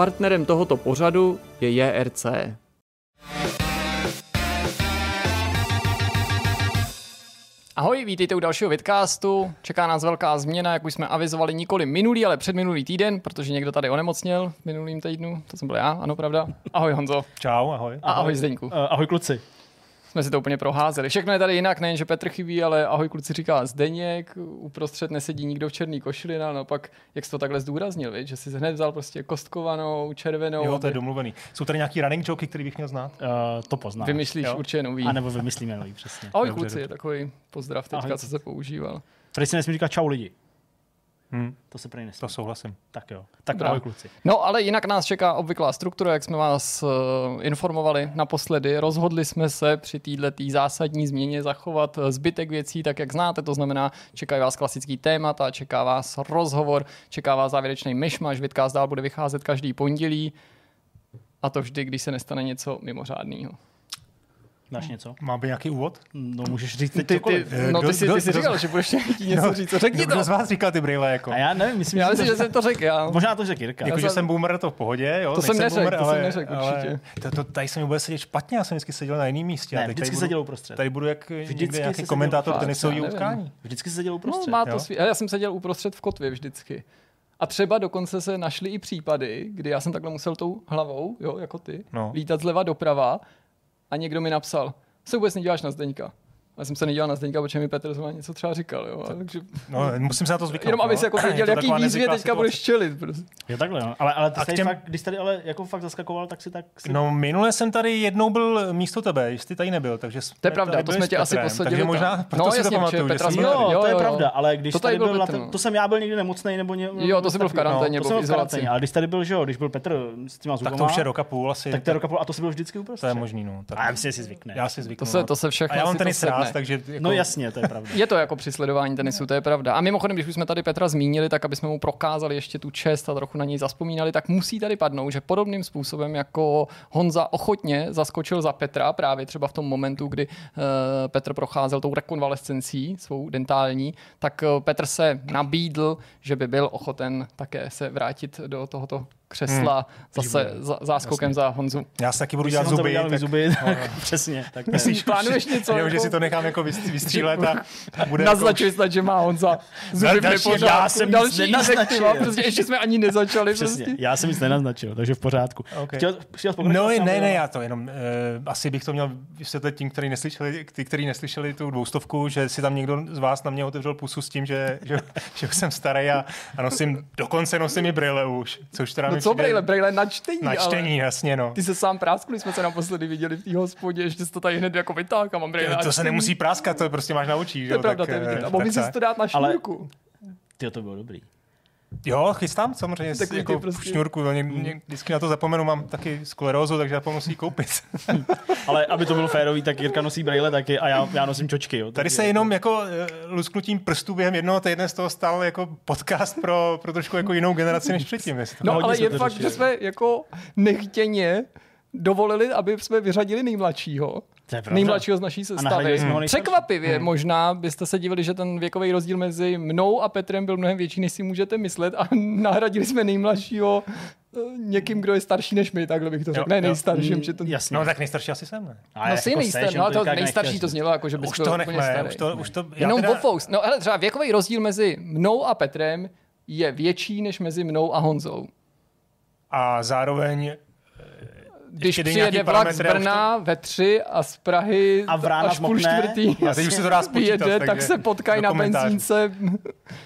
partnerem tohoto pořadu je JRC. Ahoj, vítejte u dalšího vidcastu. Čeká nás velká změna, jak už jsme avizovali nikoli minulý, ale předminulý týden, protože někdo tady onemocněl v minulým týdnu. To jsem byl já, ano, pravda. Ahoj Honzo. Čau, ahoj. A ahoj Zdeňku. Uh, ahoj kluci. Jsme si to úplně proházeli. Všechno je tady jinak, nejen, že Petr chybí, ale ahoj kluci říká Zdeněk, uprostřed nesedí nikdo v černý košili, no, no pak, jak jsi to takhle zdůraznil, víc? že jsi hned vzal prostě kostkovanou, červenou. Jo, to je domluvený. Jsou tady nějaký running joky, který bych měl znát? Uh, to poznáš. Vymyslíš jo? určitě nový. A nebo vymyslíme nový, přesně. Ahoj dobře, kluci, dobře. je takový pozdrav teďka, ahoj. co se používal. Tady si nesmí říkat čau lidi. Hmm. To se prý nesmí. To souhlasím. Tak jo. Tak Dobrá. ahoj kluci. No ale jinak nás čeká obvyklá struktura, jak jsme vás uh, informovali naposledy. Rozhodli jsme se při této zásadní změně zachovat eh, zbytek věcí tak, jak znáte. To znamená, čekají vás klasický témata, čeká vás rozhovor, čeká vás závěrečný myšmaš. Vidcast dál bude vycházet každý pondělí. A to vždy, když se nestane něco mimořádného. Máš něco? Má být nějaký úvod? No můžeš říct teď ty, ty, No ty jsi, ty jsi říkal, že budeš něco no, říct. Řekni to. Kdo z vás říkal ty brýle? Jako? A já nevím, myslím, já myslím, že jsem to řekl já. Možná to řekl Jirka. Jako, že jsem boomer, to v pohodě, jo? To jsem neřekl, to jsem neřekl určitě. To, to, tady se mi bude sedět špatně, já jsem vždycky seděl na jiném místě. Ne, vždycky seděl uprostřed. Tady budu jak vždycky nějaký komentátor tenisového utkání. Vždycky seděl uprostřed. No, má to já jsem seděl uprostřed v kotvě vždycky. A třeba dokonce se našly i případy, kdy já jsem takhle musel tou hlavou, jo, jako ty, no. lítat zleva doprava a někdo mi napsal, se vůbec nedíváš na Zdeňka. Já jsem se nedělal na Zdeňka, protože mi Petr zrovna něco třeba říkal. Jo. A takže... No, musím se na to zvyknout. Jenom aby si jako věděl, jaký výzvě teďka budeš čelit. Prostě. Jo, takhle, no. Ale, ale ty těm... fakt, když tady ale jako fakt zaskakoval, tak si tak... Si... No, minule jsem tady jednou byl místo tebe, jsi tady nebyl, takže To je pravda, to jsme tě asi posadili. Takže možná, proto no, si to pamatuju. Petra jsme, jo, to je pravda, ale když tady byl, Petr, to jsem já byl někdy nemocný, nebo ně, Jo, to jsi byl v karanténě, nebo v izolaci. Ale když tady byl, že jo, když byl Petr s těma zubama, tak to už je roka půl asi. Tak to je roka půl a to si byl vždycky uprostřed. To je možný, no. A já si zvykne. Já si zvyknu. To se všechno. A já mám tenis rád, takže No jasně, to je pravda. Je to jako při sledování tenisu, to je pravda. A mimochodem, když už jsme tady Petra zmínili, tak aby jsme mu prokázali ještě tu čest a trochu na něj zaspomínali, tak musí tady padnout, že podobným způsobem jako Honza ochotně zaskočil za Petra, právě třeba v tom momentu, kdy uh, Petr procházel tou rekonvalescencí svou dentální, tak uh, Petr se nabídl, že by byl ochoten také se vrátit do tohoto křesla hmm. zase za, záskokem Jasně. za Honzu. Já si taky budu dělat zuby. Tak... zuby, tak přesně. Tak Myslíš, plánuješ něco? Jo, jako... že si to nechám jako vystřílet a bude Naznačuj jako... snad, že má Honza zuby další, já jsem další nic nenaznačil. Prostě ještě jsme ani nezačali. Přesně, prostě. já jsem nic nenaznačil, takže v pořádku. Okay. Chtěl, chtěl no, ne, ne, já to jenom, uh, asi bych to měl vysvětlit tím, kteří neslyšeli, ty, kteří neslyšeli tu dvoustovku, že si tam někdo z vás na mě otevřel pusu s tím, že, že, že jsem starý a, a nosím, dokonce nosím i brýle už, což teda no co brýle, brýle na čtení. Na čtení, ale... jasně, no. Ty se sám práskl, jsme se naposledy viděli v té hospodě, ještě jsi to tady hned jako vytáhl, mám brýle. To, to se nemusí práskat, to prostě máš na očích. To je pravda, to je vidět. A mohl jsi to dát na šňůrku. Ty to bylo dobrý. Jo, chystám samozřejmě tak jako prostě... šňůrku. Ně, ně, vždycky na to zapomenu, mám taky sklerózu, takže zapomenu si ji koupit. Ale aby to bylo férový, tak Jirka nosí brýle taky a já, já nosím čočky. Jo. Tady se jenom jako uh, lusknutím prstů během jednoho týdne z toho stal jako podcast pro, pro trošku jako jinou generaci než předtím. No, ale je fakt, že jsme jako nechtěně dovolili, aby jsme vyřadili nejmladšího nejmladšího z naší sestavy. Překvapivě hmm. možná byste se divili, že ten věkový rozdíl mezi mnou a Petrem byl mnohem větší, než si můžete myslet a nahradili jsme nejmladšího eh, někým, kdo je starší než my, takhle bych to řekl. Ne, nejstarším. Mm, že to... Jasně. No tak nejstarší asi jsem, ne? no jako jsi nejstarší, no to nejstarší to znělo, jako že bys už byl úplně starý. Už to, už to, Jenom teda... Bofous. No ale třeba věkový rozdíl mezi mnou a Petrem je větší než mezi mnou a Honzou. A zároveň když přijede vlak z Brna to... ve tři a z Prahy a v rána až půl čtvrtý a teď už se to dá spočítat, jede, tak se potkají na benzínce.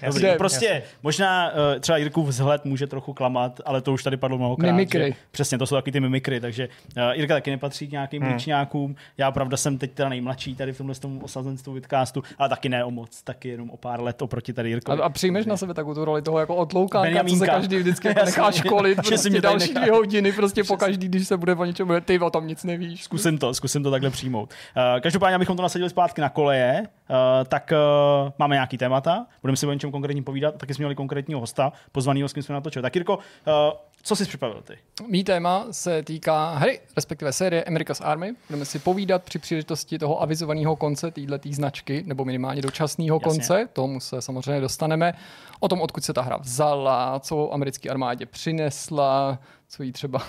Jasný, kde... Prostě jasný. možná uh, třeba Jirkův vzhled může trochu klamat, ale to už tady padlo mnohokrát. Mimikry. Že, přesně, to jsou taky ty mimikry, takže uh, Jirka taky nepatří k nějakým hmm. ličňákům. Já pravda jsem teď teda nejmladší tady v tomhle tom osazenstvu vidcastu, ale taky ne o moc, taky jenom o pár let oproti tady Jirkovi. A, a přijmeš na sebe takovou tu roli toho jako otloukánka, co se každý vždycky nechá školit, prostě další dvě hodiny, prostě po každý, když se bude o něčem, ty o tom nic nevíš. Zkusím to, zkusím to takhle přijmout. Uh, každopádně, abychom to nasadili zpátky na koleje, uh, tak uh, máme nějaký témata, budeme si o něčem konkrétním povídat, taky jsme měli konkrétního hosta, pozvaného, s kým jsme natočili. Tak Jirko, uh, co jsi připravil ty? Mý téma se týká hry, respektive série America's Army. Budeme si povídat při příležitosti toho avizovaného konce této značky, nebo minimálně dočasného konce. Tomu se samozřejmě dostaneme. O tom, odkud se ta hra vzala, co americké armádě přinesla, co jí třeba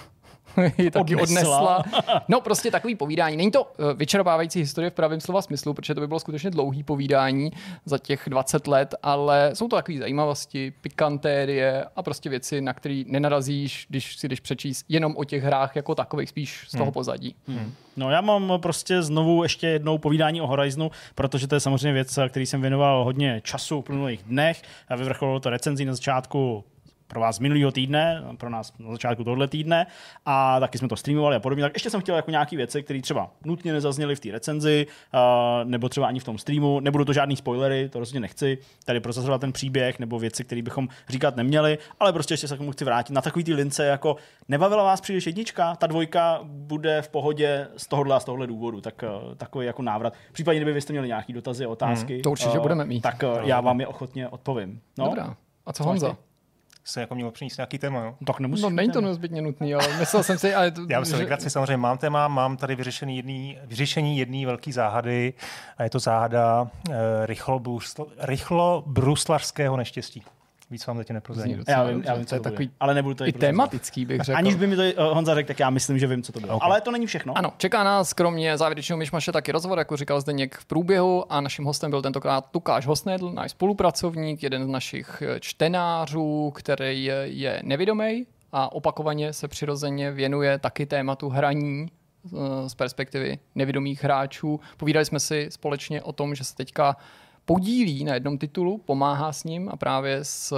ji taky odnesla. No prostě takový povídání. Není to eh, vyčerpávající historie v pravém slova smyslu, protože to by bylo skutečně dlouhý povídání za těch 20 let, ale jsou to takové zajímavosti, pikantérie a prostě věci, na které nenarazíš, když si jdeš přečíst jenom o těch hrách jako takových, spíš z toho hmm. pozadí. Hmm. No já mám prostě znovu ještě jednou povídání o Horizonu, protože to je samozřejmě věc, který jsem věnoval hodně času v plynulých dnech. A vyvrcholilo to recenzí na začátku pro vás minulého týdne, pro nás na začátku tohle týdne a taky jsme to streamovali a podobně. Tak ještě jsem chtěl jako nějaké věci, které třeba nutně nezazněly v té recenzi, uh, nebo třeba ani v tom streamu. Nebudu to žádný spoilery, to rozhodně nechci. Tady procesovat ten příběh nebo věci, které bychom říkat neměli, ale prostě ještě se k tomu chci vrátit. Na takový ty lince, jako nebavila vás příliš jednička, ta dvojka bude v pohodě z tohohle a z tohohle důvodu. Tak uh, takový jako návrat. Případně, kdyby vy jste měli nějaké dotazy, otázky, hmm, to určitě uh, budeme mít. Tak uh, já vám je ochotně odpovím. No? Dobrá. A co, co Honza? Se jako mělo přinést nějaký téma, jo? Tak nemusí. No není to nezbytně nutný, ale myslel jsem si, ale... To, Já myslím, že... si samozřejmě mám téma, mám tady vyřešený jedný, vyřešení jedné velké záhady a je to záhada eh, rychlo, rychlo bruslařského neštěstí. Víc vám zatím neprozradím. Já vím, já vím, co to je takový, ale nebudu to i tematický, bych řekl. Aniž by mi to eh, Honza řekl, tak já myslím, že vím, co to bylo. Okay. Ale to není všechno. Ano, čeká nás kromě závěrečného myšmaše taky rozhovor, jako říkal Zdeněk v průběhu a naším hostem byl tentokrát Tukáš Hosnedl, náš spolupracovník, jeden z našich eh, čtenářů, který je nevidomý a opakovaně se přirozeně věnuje taky tématu hraní eh, z perspektivy nevidomých hráčů. Povídali jsme si společně o tom, že se teďka podílí na jednom titulu, pomáhá s ním a právě s,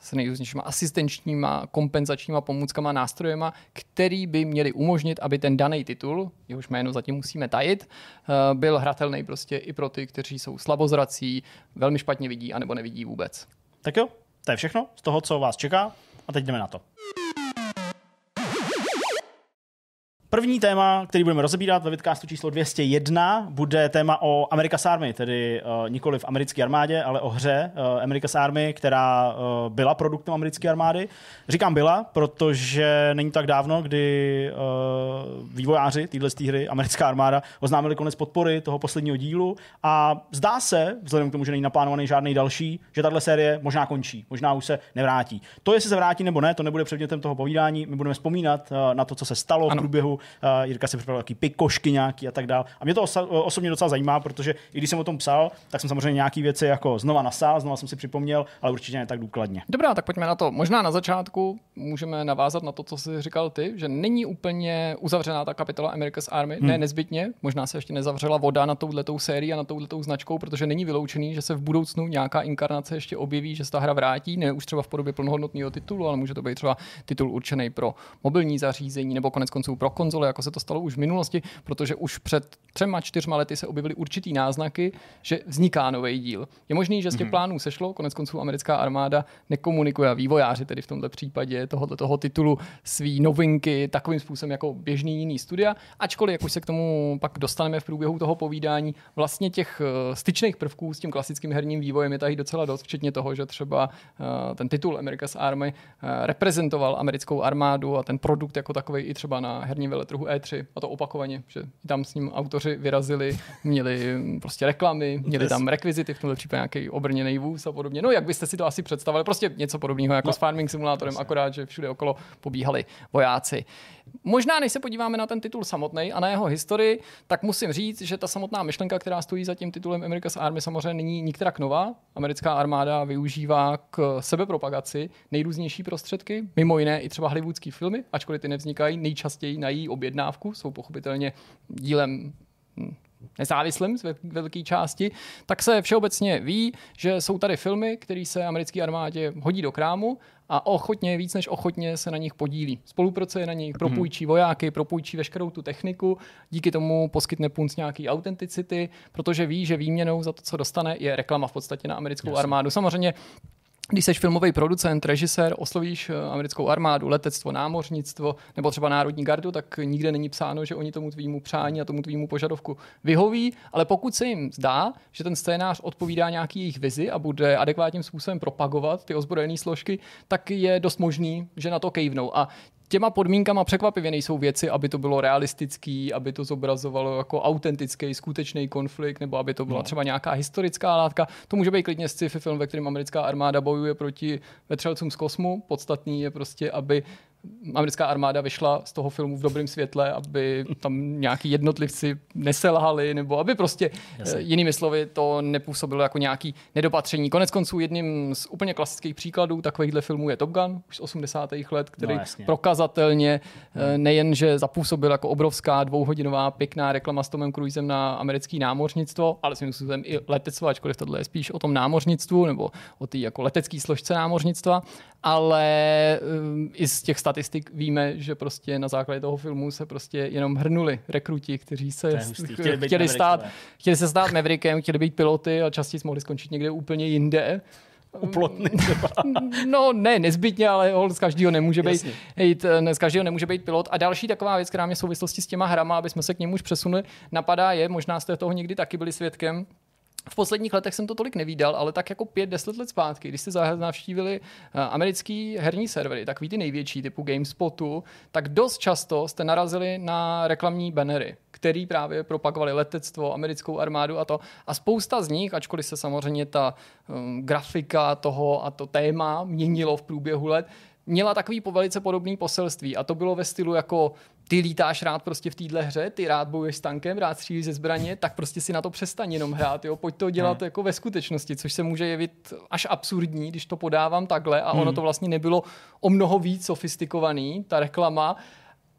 s nejrůznějšíma asistenčníma, kompenzačníma pomůckama, nástrojema, který by měli umožnit, aby ten daný titul, jehož jméno zatím musíme tajit, eh, byl hratelný prostě i pro ty, kteří jsou slabozrací, velmi špatně vidí anebo nevidí vůbec. Tak jo, to je všechno z toho, co vás čeká a teď jdeme na to. První téma, který budeme rozebírat ve vidcastu číslo 201, bude téma o America's Army, tedy uh, nikoli v americké armádě, ale o hře uh, America's Army, která uh, byla produktem americké armády. Říkám byla, protože není tak dávno, kdy uh, vývojáři téhle hry, americká armáda, oznámili konec podpory toho posledního dílu a zdá se, vzhledem k tomu, že není naplánovaný žádný další, že tahle série možná končí, možná už se nevrátí. To, jestli se vrátí nebo ne, to nebude předmětem toho povídání. My budeme vzpomínat uh, na to, co se stalo ano. v průběhu Jirka si připravil taky pikošky nějaký a tak dále. A mě to osa- osobně docela zajímá, protože i když jsem o tom psal, tak jsem samozřejmě nějaký věci jako znova nasál, znova jsem si připomněl, ale určitě ne tak důkladně. Dobrá, tak pojďme na to. Možná na začátku můžeme navázat na to, co jsi říkal ty, že není úplně uzavřená ta kapitola America's Army, hmm. ne nezbytně, možná se ještě nezavřela voda na touhletou sérii a na touhletou značkou, protože není vyloučený, že se v budoucnu nějaká inkarnace ještě objeví, že se ta hra vrátí, ne už třeba v podobě plnohodnotného titulu, ale může to být třeba titul určený pro mobilní zařízení nebo konec konců pro konzole jako se to stalo už v minulosti, protože už před třema, čtyřma lety se objevily určitý náznaky, že vzniká nový díl. Je možný, že z těch mm-hmm. plánů sešlo, konec konců americká armáda nekomunikuje, a vývojáři tedy v tomto případě tohoto toho titulu svý novinky takovým způsobem jako běžný jiný studia, ačkoliv, jak už se k tomu pak dostaneme v průběhu toho povídání, vlastně těch eh, styčných prvků s tím klasickým herním vývojem je tady docela dost, včetně toho, že třeba eh, ten titul America's Army eh, reprezentoval americkou armádu a ten produkt jako takový i třeba na herním veletrhu E3 a to opakovaně, že tam s ním autoři vyrazili, měli prostě reklamy, měli tam rekvizity, v tomhle případě nějaký obrněný vůz a podobně. No, jak byste si to asi představili, prostě něco podobného jako no. s farming simulátorem, akorát, že všude okolo pobíhali vojáci. Možná, než se podíváme na ten titul samotný a na jeho historii, tak musím říct, že ta samotná myšlenka, která stojí za tím titulem America's Army, samozřejmě není nikterak nová. Americká armáda využívá k sebepropagaci nejrůznější prostředky, mimo jiné i třeba hollywoodský filmy, ačkoliv ty nevznikají nejčastěji na její objednávku, jsou pochopitelně dílem hm, nezávislým z velké části, tak se všeobecně ví, že jsou tady filmy, které se americké armádě hodí do krámu a ochotně, víc než ochotně se na nich podílí. Spolupracuje na nich, propůjčí vojáky, propůjčí veškerou tu techniku, díky tomu poskytne punc nějaký autenticity, protože ví, že výměnou za to, co dostane, je reklama v podstatě na americkou Jasně. armádu. Samozřejmě když jsi filmový producent, režisér, oslovíš eh, americkou armádu, letectvo, námořnictvo nebo třeba Národní gardu, tak nikde není psáno, že oni tomu tvýmu přání a tomu tvýmu požadovku vyhoví, ale pokud se jim zdá, že ten scénář odpovídá nějaký jejich vizi a bude adekvátním způsobem propagovat ty ozbrojené složky, tak je dost možný, že na to kejvnou. A těma podmínkama překvapivě nejsou věci, aby to bylo realistický, aby to zobrazovalo jako autentický, skutečný konflikt, nebo aby to byla no. třeba nějaká historická látka. To může být klidně sci-fi film, ve kterém americká armáda bojuje proti vetřelcům z kosmu. Podstatný je prostě, aby americká armáda vyšla z toho filmu v dobrém světle, aby tam nějaký jednotlivci neselhali, nebo aby prostě Jasně. jinými slovy to nepůsobilo jako nějaký nedopatření. Konec konců jedním z úplně klasických příkladů takovýchhle filmů je Top Gun už z 80. let, který no, prokazatelně hmm. nejenže zapůsobil jako obrovská dvouhodinová pěkná reklama s Tomem Cruisem na americký námořnictvo, ale svým způsobem i letectvo, ačkoliv tohle je spíš o tom námořnictvu nebo o té jako letecké složce námořnictva, ale um, i z těch statistik víme, že prostě na základě toho filmu se prostě jenom hrnuli rekruti, kteří se chtěli, chtěli, stát, chtěli se stát Maverickem, chtěli být piloty a častěji mohli skončit někde úplně jinde. Uplotný No ne, nezbytně, ale z každého nemůže být, hejt, z každého nemůže být pilot. A další taková věc, která mě v souvislosti s těma hrama, aby jsme se k němu už přesunuli, napadá je, možná jste toho někdy taky byli svědkem, v posledních letech jsem to tolik nevídal, ale tak jako pět, deset let zpátky, když jste navštívili eh, americký herní servery, takový ty největší typu GameSpotu, tak dost často jste narazili na reklamní bannery, který právě propagovali letectvo, americkou armádu a to. A spousta z nich, ačkoliv se samozřejmě ta um, grafika toho a to téma měnilo v průběhu let, měla takový velice podobný poselství a to bylo ve stylu jako ty lítáš rád prostě v téhle hře, ty rád bojuješ s tankem, rád střílíš ze zbraně, tak prostě si na to přestaň jenom hrát, jo, pojď to dělat hmm. jako ve skutečnosti, což se může jevit až absurdní, když to podávám takhle a hmm. ono to vlastně nebylo o mnoho víc sofistikovaný, ta reklama,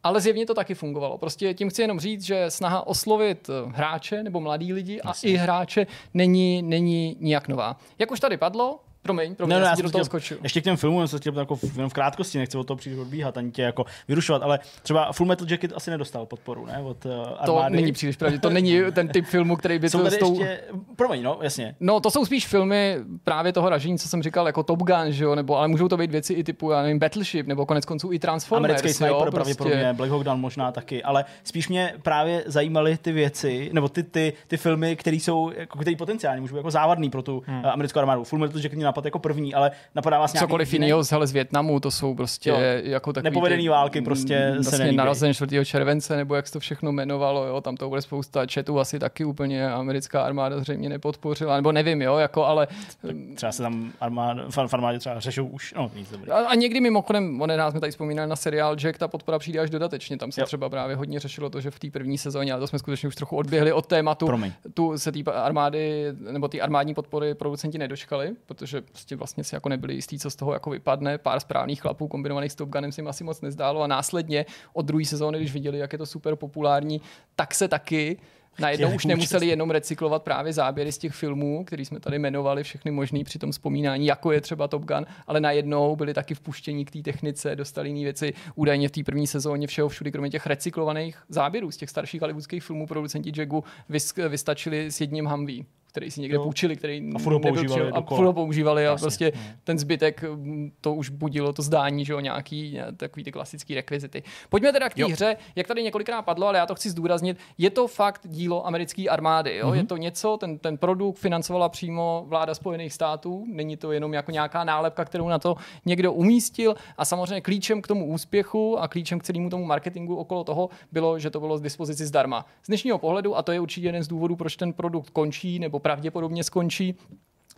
ale zjevně to taky fungovalo. Prostě tím chci jenom říct, že snaha oslovit hráče nebo mladí lidi a Jasně. i hráče není, není nijak nová. Jak už tady padlo, Promiň, promiň, no, no, já, já do toho skočil. Ještě k těm filmům, jsem se chtěl jako jenom v krátkosti, nechci o toho příliš odbíhat, ani tě jako vyrušovat, ale třeba Full Metal Jacket asi nedostal podporu, ne? Od uh, armády. To není příliš pravdě, to není ten typ filmu, který by jsou to... tou... ještě... Promiň, no, jasně. No, to jsou spíš filmy právě toho ražení, co jsem říkal, jako Top Gun, že jo, nebo ale můžou to být věci i typu, já nevím, Battleship, nebo konec konců i Transformers. Americký sniper jo, prostě... pravděpodobně, Black Hawk Down možná taky, ale spíš mě právě zajímaly ty věci, nebo ty, ty, ty filmy, které jsou, jako, který potenciálně můžou být jako závadný pro tu hmm. americkou armádu. Full Metal Jacket mě napad jako první, ale napadá vás nějaký... Cokoliv jiného z, z Větnamu, to jsou prostě jo. jako takový... Nepovedený války prostě vlastně se nelíbí. narozen 4. července, nebo jak se to všechno jmenovalo, jo, tam to bude spousta četů, asi taky úplně americká armáda zřejmě nepodpořila, nebo nevím, jo, jako, ale... Tak třeba se tam armáda, v armádě třeba řešou už, no, nic dobrý. A, a někdy mimochodem, on nás jsme tady vzpomínali na seriál Jack, ta podpora přijde až dodatečně, tam se jo. třeba právě hodně řešilo to, že v té první sezóně, ale to jsme skutečně už trochu odběhli od tématu, Promiň. tu se té armády, nebo ty armádní podpory producenti nedočkali, protože prostě vlastně si jako nebyli jistí, co z toho jako vypadne. Pár správných chlapů kombinovaných s Top Gunem si jim asi moc nezdálo a následně od druhé sezóny, když viděli, jak je to super populární, tak se taky Najednou už nemuseli jenom recyklovat právě záběry z těch filmů, který jsme tady jmenovali všechny možný při tom vzpomínání, jako je třeba Top Gun, ale najednou byli taky vpuštění k té technice, dostali jiné věci. Údajně v té první sezóně všeho všude, kromě těch recyklovaných záběrů z těch starších hollywoodských filmů, producenti Jagu vystačili s jedním Humvee který si někde jo. půjčili, který a furt používali, a furt používali a prostě no. ten zbytek to už budilo to zdání, že jo, nějaký takový ty klasický rekvizity. Pojďme teda k té hře, jak tady několikrát padlo, ale já to chci zdůraznit, je to fakt dílo americké armády, jo? Mm-hmm. je to něco, ten, ten produkt financovala přímo vláda Spojených států, není to jenom jako nějaká nálepka, kterou na to někdo umístil a samozřejmě klíčem k tomu úspěchu a klíčem k celému tomu marketingu okolo toho bylo, že to bylo z dispozici zdarma. Z dnešního pohledu, a to je určitě jeden z důvodů, proč ten produkt končí nebo pravděpodobně skončí,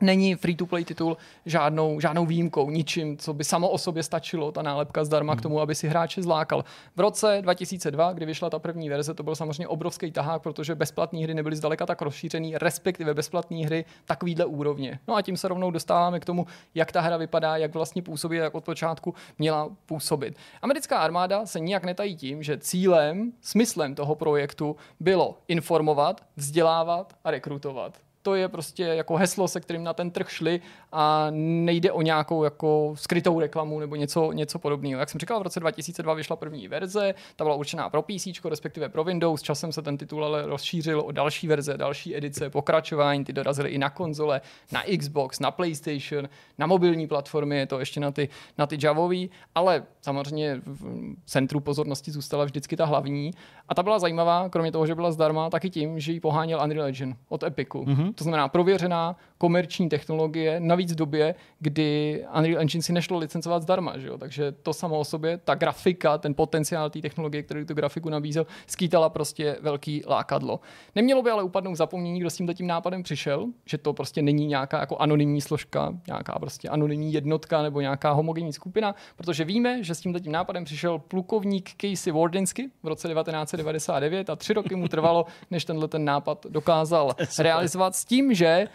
není free-to-play titul žádnou, žádnou výjimkou, ničím, co by samo o sobě stačilo, ta nálepka zdarma hmm. k tomu, aby si hráče zlákal. V roce 2002, kdy vyšla ta první verze, to byl samozřejmě obrovský tahák, protože bezplatné hry nebyly zdaleka tak rozšířený, respektive bezplatné hry takovýhle úrovně. No a tím se rovnou dostáváme k tomu, jak ta hra vypadá, jak vlastně působí, jak od počátku měla působit. Americká armáda se nijak netají tím, že cílem, smyslem toho projektu bylo informovat, vzdělávat a rekrutovat to je prostě jako heslo, se kterým na ten trh šli a nejde o nějakou jako skrytou reklamu nebo něco, něco podobného. Jak jsem říkal, v roce 2002 vyšla první verze, ta byla určená pro PC, respektive pro Windows. Časem se ten titul ale rozšířil o další verze, další edice, pokračování, ty dorazily i na konzole, na Xbox, na PlayStation, na mobilní platformy, je to ještě na ty, na ty Javový, ale samozřejmě v centru pozornosti zůstala vždycky ta hlavní A ta byla zajímavá, kromě toho, že byla zdarma, taky tím, že ji poháněl Unreal Engine od Epicu. Mm-hmm. To znamená prověřená komerční technologie, navíc v době, kdy Unreal Engine si nešlo licencovat zdarma. Že jo? Takže to samo o sobě, ta grafika, ten potenciál té technologie, který tu grafiku nabízel, skýtala prostě velký lákadlo. Nemělo by ale upadnout zapomnění, kdo s tímto tím nápadem přišel, že to prostě není nějaká jako anonymní složka, nějaká prostě anonymní jednotka nebo nějaká homogenní skupina, protože víme, že s tímto tím nápadem přišel plukovník Casey Wardinsky v roce 1999 a tři roky mu trvalo, než tenhle ten nápad dokázal realizovat s tím, že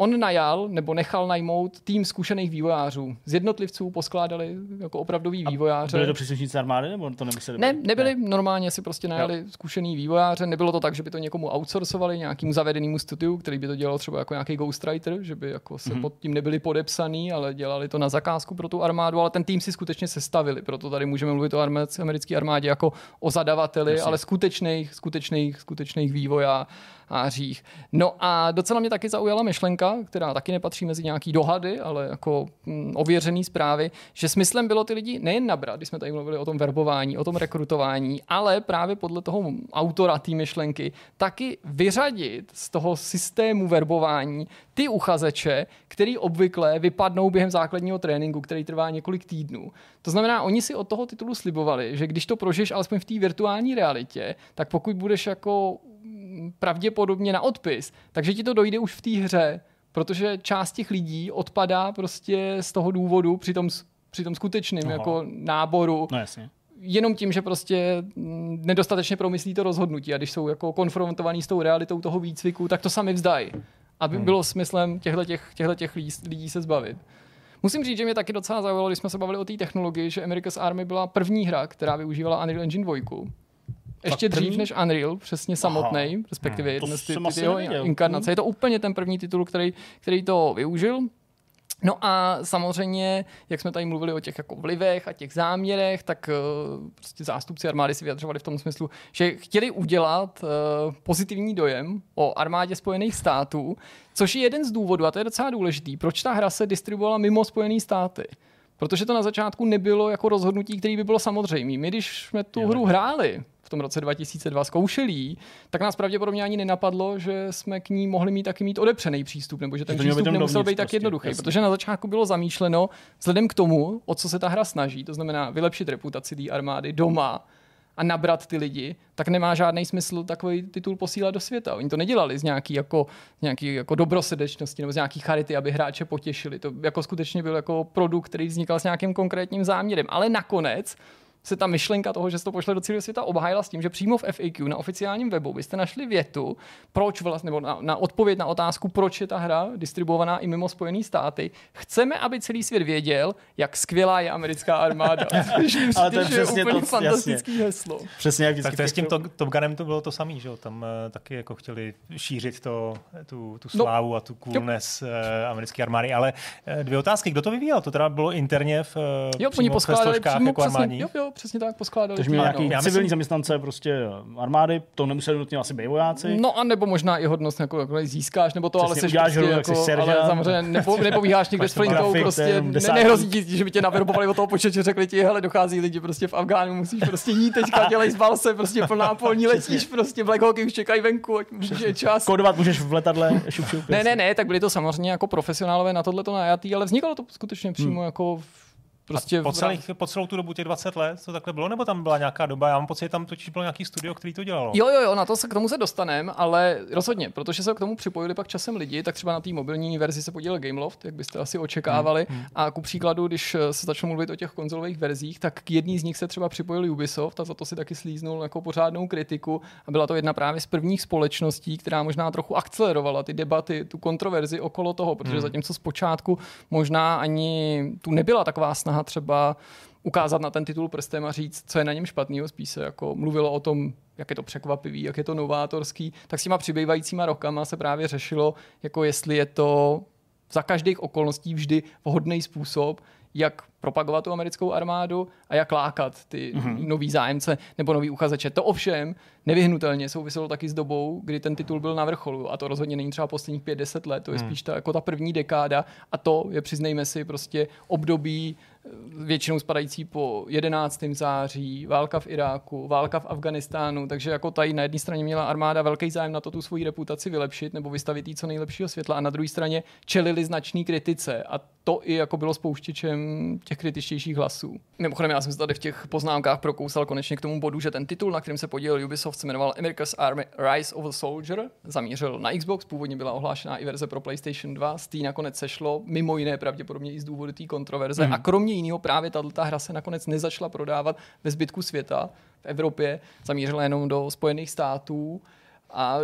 On najal nebo nechal najmout tým zkušených vývojářů. Z jednotlivců poskládali jako opravdový vývojáře. byli to příslušníci armády nebo to nemuseli Ne, nebyli. Ne. Normálně si prostě najali jo. zkušený vývojáře. Nebylo to tak, že by to někomu outsourcovali, nějakému zavedenému studiu, který by to dělal třeba jako nějaký ghostwriter, že by jako se mm-hmm. pod tím nebyli podepsaný, ale dělali to na zakázku pro tu armádu, ale ten tým si skutečně sestavili. Proto tady můžeme mluvit o americké armádě jako o zadavateli, Jasně. ale skutečných, skutečných, skutečných vývojářů ářích. No a docela mě taky zaujala myšlenka, která taky nepatří mezi nějaký dohady, ale jako mm, ověřený zprávy, že smyslem bylo ty lidi nejen nabrat, když jsme tady mluvili o tom verbování, o tom rekrutování, ale právě podle toho autora té myšlenky taky vyřadit z toho systému verbování ty uchazeče, který obvykle vypadnou během základního tréninku, který trvá několik týdnů. To znamená, oni si od toho titulu slibovali, že když to prožiješ alespoň v té virtuální realitě, tak pokud budeš jako pravděpodobně na odpis, takže ti to dojde už v té hře, protože část těch lidí odpadá prostě z toho důvodu při tom, při tom skutečném jako náboru. No jasně jenom tím, že prostě mm, nedostatečně promyslí to rozhodnutí a když jsou jako konfrontovaní s tou realitou toho výcviku, tak to sami vzdají. Aby hmm. bylo smyslem těchto těch, těch lidí, lidí se zbavit. Musím říct, že mě taky docela zaujalo, když jsme se bavili o té technologii, že America's Army byla první hra, která využívala Unreal Engine 2 ještě dřív než Unreal, přesně samotný, respektive hmm, ty, ty jeho inkarnace. Je to úplně ten první titul, který, který to využil. No a samozřejmě, jak jsme tady mluvili o těch jako vlivech a těch záměrech, tak uh, prostě zástupci armády si vyjadřovali v tom smyslu, že chtěli udělat uh, pozitivní dojem o armádě Spojených států, což je jeden z důvodů, a to je docela důležitý, proč ta hra se distribuovala mimo Spojené státy. Protože to na začátku nebylo jako rozhodnutí, který by bylo samozřejmé. My, když jsme tu jo. hru hráli v tom roce 2002 zkoušeli, tak nás pravděpodobně ani nenapadlo, že jsme k ní mohli mít taky mít odepřený přístup, nebo že ten přístup nemusel být tak prostě, jednoduchý, jasný. protože na začátku bylo zamýšleno vzhledem k tomu, o co se ta hra snaží, to znamená vylepšit reputaci té armády doma, a nabrat ty lidi, tak nemá žádný smysl takový titul posílat do světa. Oni to nedělali z nějaký jako, nějaký jako dobrosrdečnosti nebo z nějaký charity, aby hráče potěšili. To jako skutečně byl jako produkt, který vznikal s nějakým konkrétním záměrem. Ale nakonec se ta myšlenka toho, že se to pošle do celého světa, obhájila s tím, že přímo v FAQ na oficiálním webu byste našli větu, proč vlastně, nebo na, na odpověď na otázku, proč je ta hra distribuovaná i mimo Spojené státy. Chceme, aby celý svět věděl, jak skvělá je americká armáda. Ale to je přesně úplně to, fantastický jasně. heslo. Přesně jak tak to je s tím to, Top Gunem to bylo to samé, že jo? Tam uh, taky jako chtěli šířit to, tu, tu no. slávu no. a tu coolness uh, americké armády. Ale uh, dvě otázky, kdo to vyvíjel? To teda bylo interně v, uh, jo, oni poskládali přímo jako přesně, jo, jo, přesně tak poskládali. Takže měli nějaký civilní myslím... zaměstnance prostě armády, to nemuseli nutně asi být vojáci. No a nebo možná i hodnost, jako, jako získáš, nebo to, Přesně, ale jsi prostě, jako, ale samozřejmě nepo, nepovíháš někde s flinkou, prostě ne, nehrozí ti, že by tě naverbovali o toho počet, řekli ti, hele, dochází lidi prostě v Afgánu, musíš prostě jít teďka, dělej zbal se, prostě plná polní letíš, prostě Black Hawky už čekají venku, ať může čas. Kodovat můžeš v letadle, šup, šup, Ne, ne, ne, tak byli to samozřejmě jako profesionálové na tohle to najatý, ale vznikalo to skutečně přímo hmm. jako v Prostě po, celý, po celou tu dobu těch 20 let to takhle bylo, nebo tam byla nějaká doba? Já mám pocit, že tam totiž bylo nějaký studio, který to dělalo. Jo, jo, jo, na to se k tomu se dostaneme, ale rozhodně, protože se k tomu připojili pak časem lidi, tak třeba na té mobilní verzi se podílel Gameloft, jak byste asi očekávali. Hmm, hmm. A ku příkladu, když se začalo mluvit o těch konzolových verzích, tak k jedný z nich se třeba připojil Ubisoft a za to si taky slíznul jako pořádnou kritiku. A byla to jedna právě z prvních společností, která možná trochu akcelerovala ty debaty, tu kontroverzi okolo toho, protože hmm. zatímco zpočátku možná ani tu nebyla taková snaha třeba ukázat na ten titul prstem a říct, co je na něm špatného, spíš se jako mluvilo o tom, jak je to překvapivý, jak je to novátorský, tak s těma přibývajícíma rokama se právě řešilo, jako jestli je to za každých okolností vždy vhodný způsob, jak propagovat tu americkou armádu a jak lákat ty mm-hmm. nový zájemce nebo nový uchazeče. To ovšem nevyhnutelně souviselo taky s dobou, kdy ten titul byl na vrcholu a to rozhodně není třeba posledních 5-10 let, to je mm. spíš ta, jako ta první dekáda a to je, přiznejme si, prostě období většinou spadající po 11. září, válka v Iráku, válka v Afganistánu, takže jako tady na jedné straně měla armáda velký zájem na to tu svoji reputaci vylepšit nebo vystavit jí co nejlepšího světla a na druhé straně čelili značný kritice a to i jako bylo spouštěčem těch kritičtějších hlasů. Mimochodem, já jsem se tady v těch poznámkách prokousal konečně k tomu bodu, že ten titul, na kterém se podílel Ubisoft, se jmenoval America's Army Rise of a Soldier, zamířil na Xbox, původně byla ohlášená i verze pro PlayStation 2, z té nakonec sešlo, mimo jiné pravděpodobně i z důvodu té kontroverze mm. a kromě jiného právě tato hra se nakonec nezačala prodávat ve zbytku světa, v Evropě, zamířila jenom do Spojených států a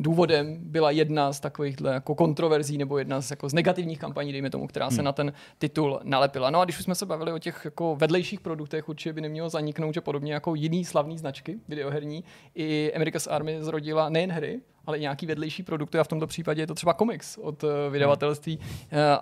důvodem byla jedna z takových jako kontroverzí nebo jedna z, jako z negativních kampaní, dejme tomu, která se hmm. na ten titul nalepila. No a když už jsme se bavili o těch jako vedlejších produktech, určitě by nemělo zaniknout, že podobně jako jiný slavný značky videoherní, i America's Army zrodila nejen hry, ale i nějaký vedlejší produkty a v tomto případě je to třeba komiks od eh, vydavatelství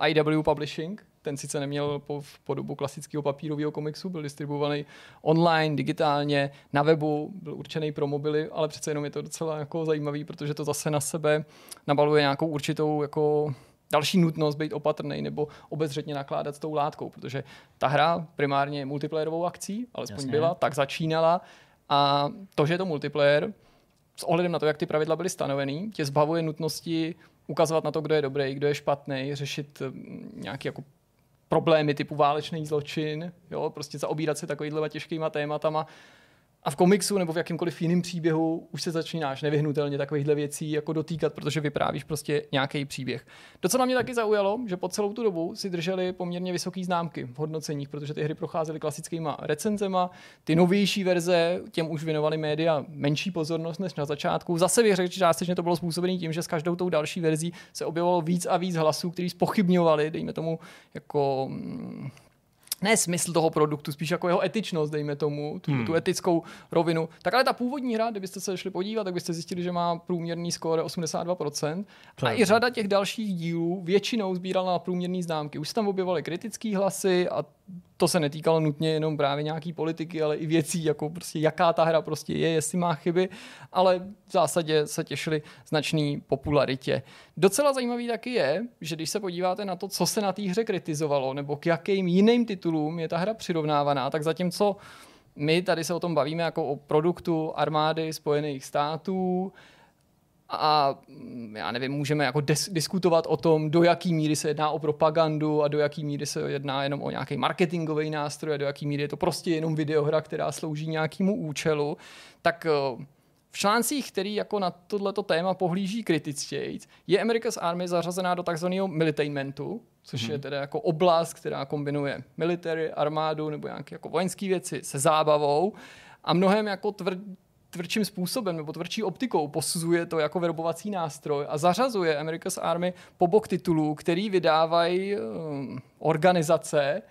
eh, IW Publishing, ten sice neměl po, po dobu klasického papírového komiksu, byl distribuovaný online, digitálně, na webu, byl určený pro mobily, ale přece jenom je to docela jako zajímavý, protože to zase na sebe nabaluje nějakou určitou jako další nutnost být opatrný nebo obezřetně nakládat s tou látkou, protože ta hra primárně je multiplayerovou akcí, alespoň Jasně. byla, tak začínala a to, že je to multiplayer, s ohledem na to, jak ty pravidla byly stanovený, tě zbavuje nutnosti ukazovat na to, kdo je dobrý, kdo je špatný, řešit mm, nějaký jako problémy typu válečný zločin, jo, prostě zaobírat se takovýhle těžkýma tématama, a v komiksu nebo v jakýmkoliv jiném příběhu už se začínáš nevyhnutelně takovýchhle věcí jako dotýkat, protože vyprávíš prostě nějaký příběh. To, co na mě taky zaujalo, že po celou tu dobu si drželi poměrně vysoké známky v hodnoceních, protože ty hry procházely klasickýma recenzema, ty novější verze těm už věnovali média menší pozornost než na začátku. Zase bych řekl, že částečně to bylo způsobené tím, že s každou tou další verzí se objevovalo víc a víc hlasů, kteří spochybňovali, dejme tomu, jako mm, ne smysl toho produktu, spíš jako jeho etičnost, dejme tomu, tu, hmm. tu etickou rovinu. Tak ale ta původní hra, kdybyste se šli podívat, tak byste zjistili, že má průměrný skóre 82%. To a i řada těch dalších dílů většinou sbírala na průměrné známky. Už se tam objevovaly kritické hlasy a to se netýkalo nutně jenom právě nějaký politiky, ale i věcí, jako prostě jaká ta hra prostě je, jestli má chyby, ale v zásadě se těšili značný popularitě. Docela zajímavý taky je, že když se podíváte na to, co se na té hře kritizovalo, nebo k jakým jiným titulům je ta hra přirovnávaná, tak zatímco my tady se o tom bavíme jako o produktu armády Spojených států, a mm, já nevím, můžeme jako des- diskutovat o tom, do jaký míry se jedná o propagandu a do jaký míry se jedná jenom o nějaký marketingový nástroj a do jaký míry je to prostě jenom videohra, která slouží nějakému účelu, tak eh, v článcích, který jako na tohleto téma pohlíží kritičtěji, je America's Army zařazená do takzvaného militainmentu, což hmm. je mhm. teda jako oblast, která kombinuje military, armádu nebo nějaké jako vojenské věci se zábavou a mnohem jako tvrdí tvrdším způsobem nebo tvrdší optikou posuzuje to jako verbovací nástroj a zařazuje America's Army po bok titulů, který vydávají um, organizace,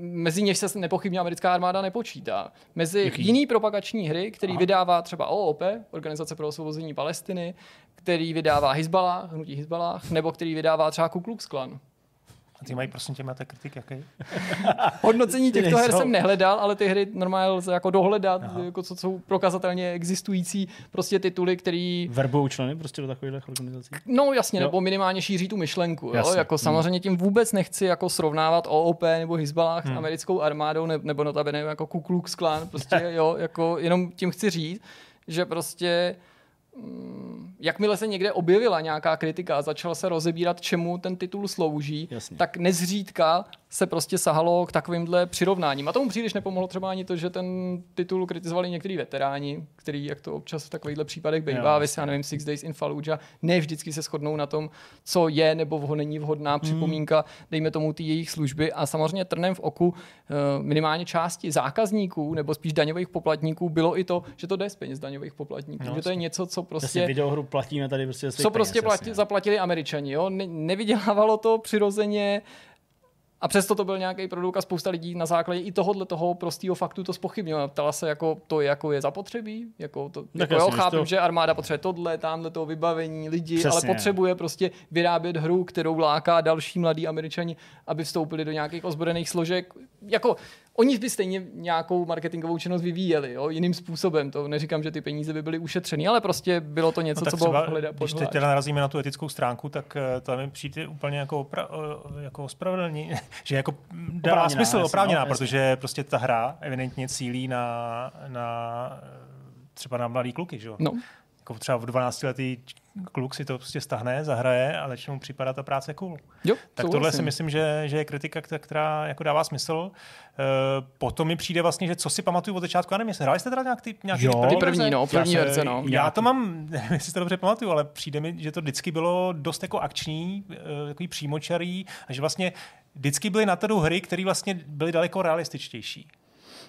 mezi něž se nepochybně americká armáda nepočítá. Mezi Jaký? jiný propagační hry, který Aha. vydává třeba OOP, Organizace pro osvobození Palestiny, který vydává Hezbalah, hnutí Hezbalah, nebo který vydává třeba Ku Klux Klan. A ty mají prosím tě máte kritik jaký? Hodnocení těchto her jsem nehledal, ale ty hry normálně lze jako dohledat, jako co jsou prokazatelně existující prostě tituly, který... Verbou členy prostě do takových organizací? No jasně, jo. nebo minimálně šíří tu myšlenku. Jo? Jako hmm. samozřejmě tím vůbec nechci jako srovnávat OOP nebo Hezbalah hmm. s americkou armádou, ne, nebo notabene jako Ku Klux Klan, prostě jo, jako jenom tím chci říct, že prostě jakmile se někde objevila nějaká kritika a začala se rozebírat, čemu ten titul slouží, Jasně. tak nezřídka se prostě sahalo k takovýmhle přirovnáním. A tomu příliš nepomohlo třeba ani to, že ten titul kritizovali některý veteráni, který, jak to občas v takovýchhle případech bývá, vy já nevím, Six Days in Fallujah, ne vždycky se shodnou na tom, co je nebo ho není vhodná hmm. připomínka, dejme tomu ty jejich služby. A samozřejmě trnem v oku eh, minimálně části zákazníků nebo spíš daňových poplatníků bylo i to, že to jde z peněz daňových poplatníků. No, že to je něco, co prostě... videohru platíme tady prostě Co prostě platí, zaplatili američani. Jo? Ne, nevydělávalo to přirozeně A přesto to byl nějaký produkt a spousta lidí na základě i tohohle toho prostého faktu to spochybnilo. Ptala se, jako to jako je zapotřebí, jako to, jako jo, chápu, to... že armáda potřebuje tohle, tamhle to vybavení, lidi, Přesně. ale potřebuje prostě vyrábět hru, kterou láká další mladí američani, aby vstoupili do nějakých ozbrojených složek. Jako Oni by stejně nějakou marketingovou činnost vyvíjeli, jo, jiným způsobem. To neříkám, že ty peníze by byly ušetřený, ale prostě bylo to něco, no, co bylo hledat. Když teď teda narazíme na tu etickou stránku, tak eh, to mi přijde úplně jako, opra- eh, jako ospravedlnění, že jako dává oprávněná, smysl, oprávněná, no, protože prostě ta hra evidentně cílí na, na třeba na mladý kluky, že jo? No. Jako třeba v 12 letý kluk si to prostě stahne, zahraje a začne mu připadat ta práce cool. Jo, tak tohle vlastně. si myslím, že, že je kritika, která jako dává smysl. Uh, potom mi přijde vlastně, že co si pamatuju od začátku, já nevím, jestli hráli jste teda nějak ty, nějaký jo, ty první, no, první já verze, no. Já to mám, nevím, jestli to dobře pamatuju, ale přijde mi, že to vždycky bylo dost jako akční, uh, takový přímočarý a že vlastně vždycky byly na to hry, které vlastně byly daleko realističtější.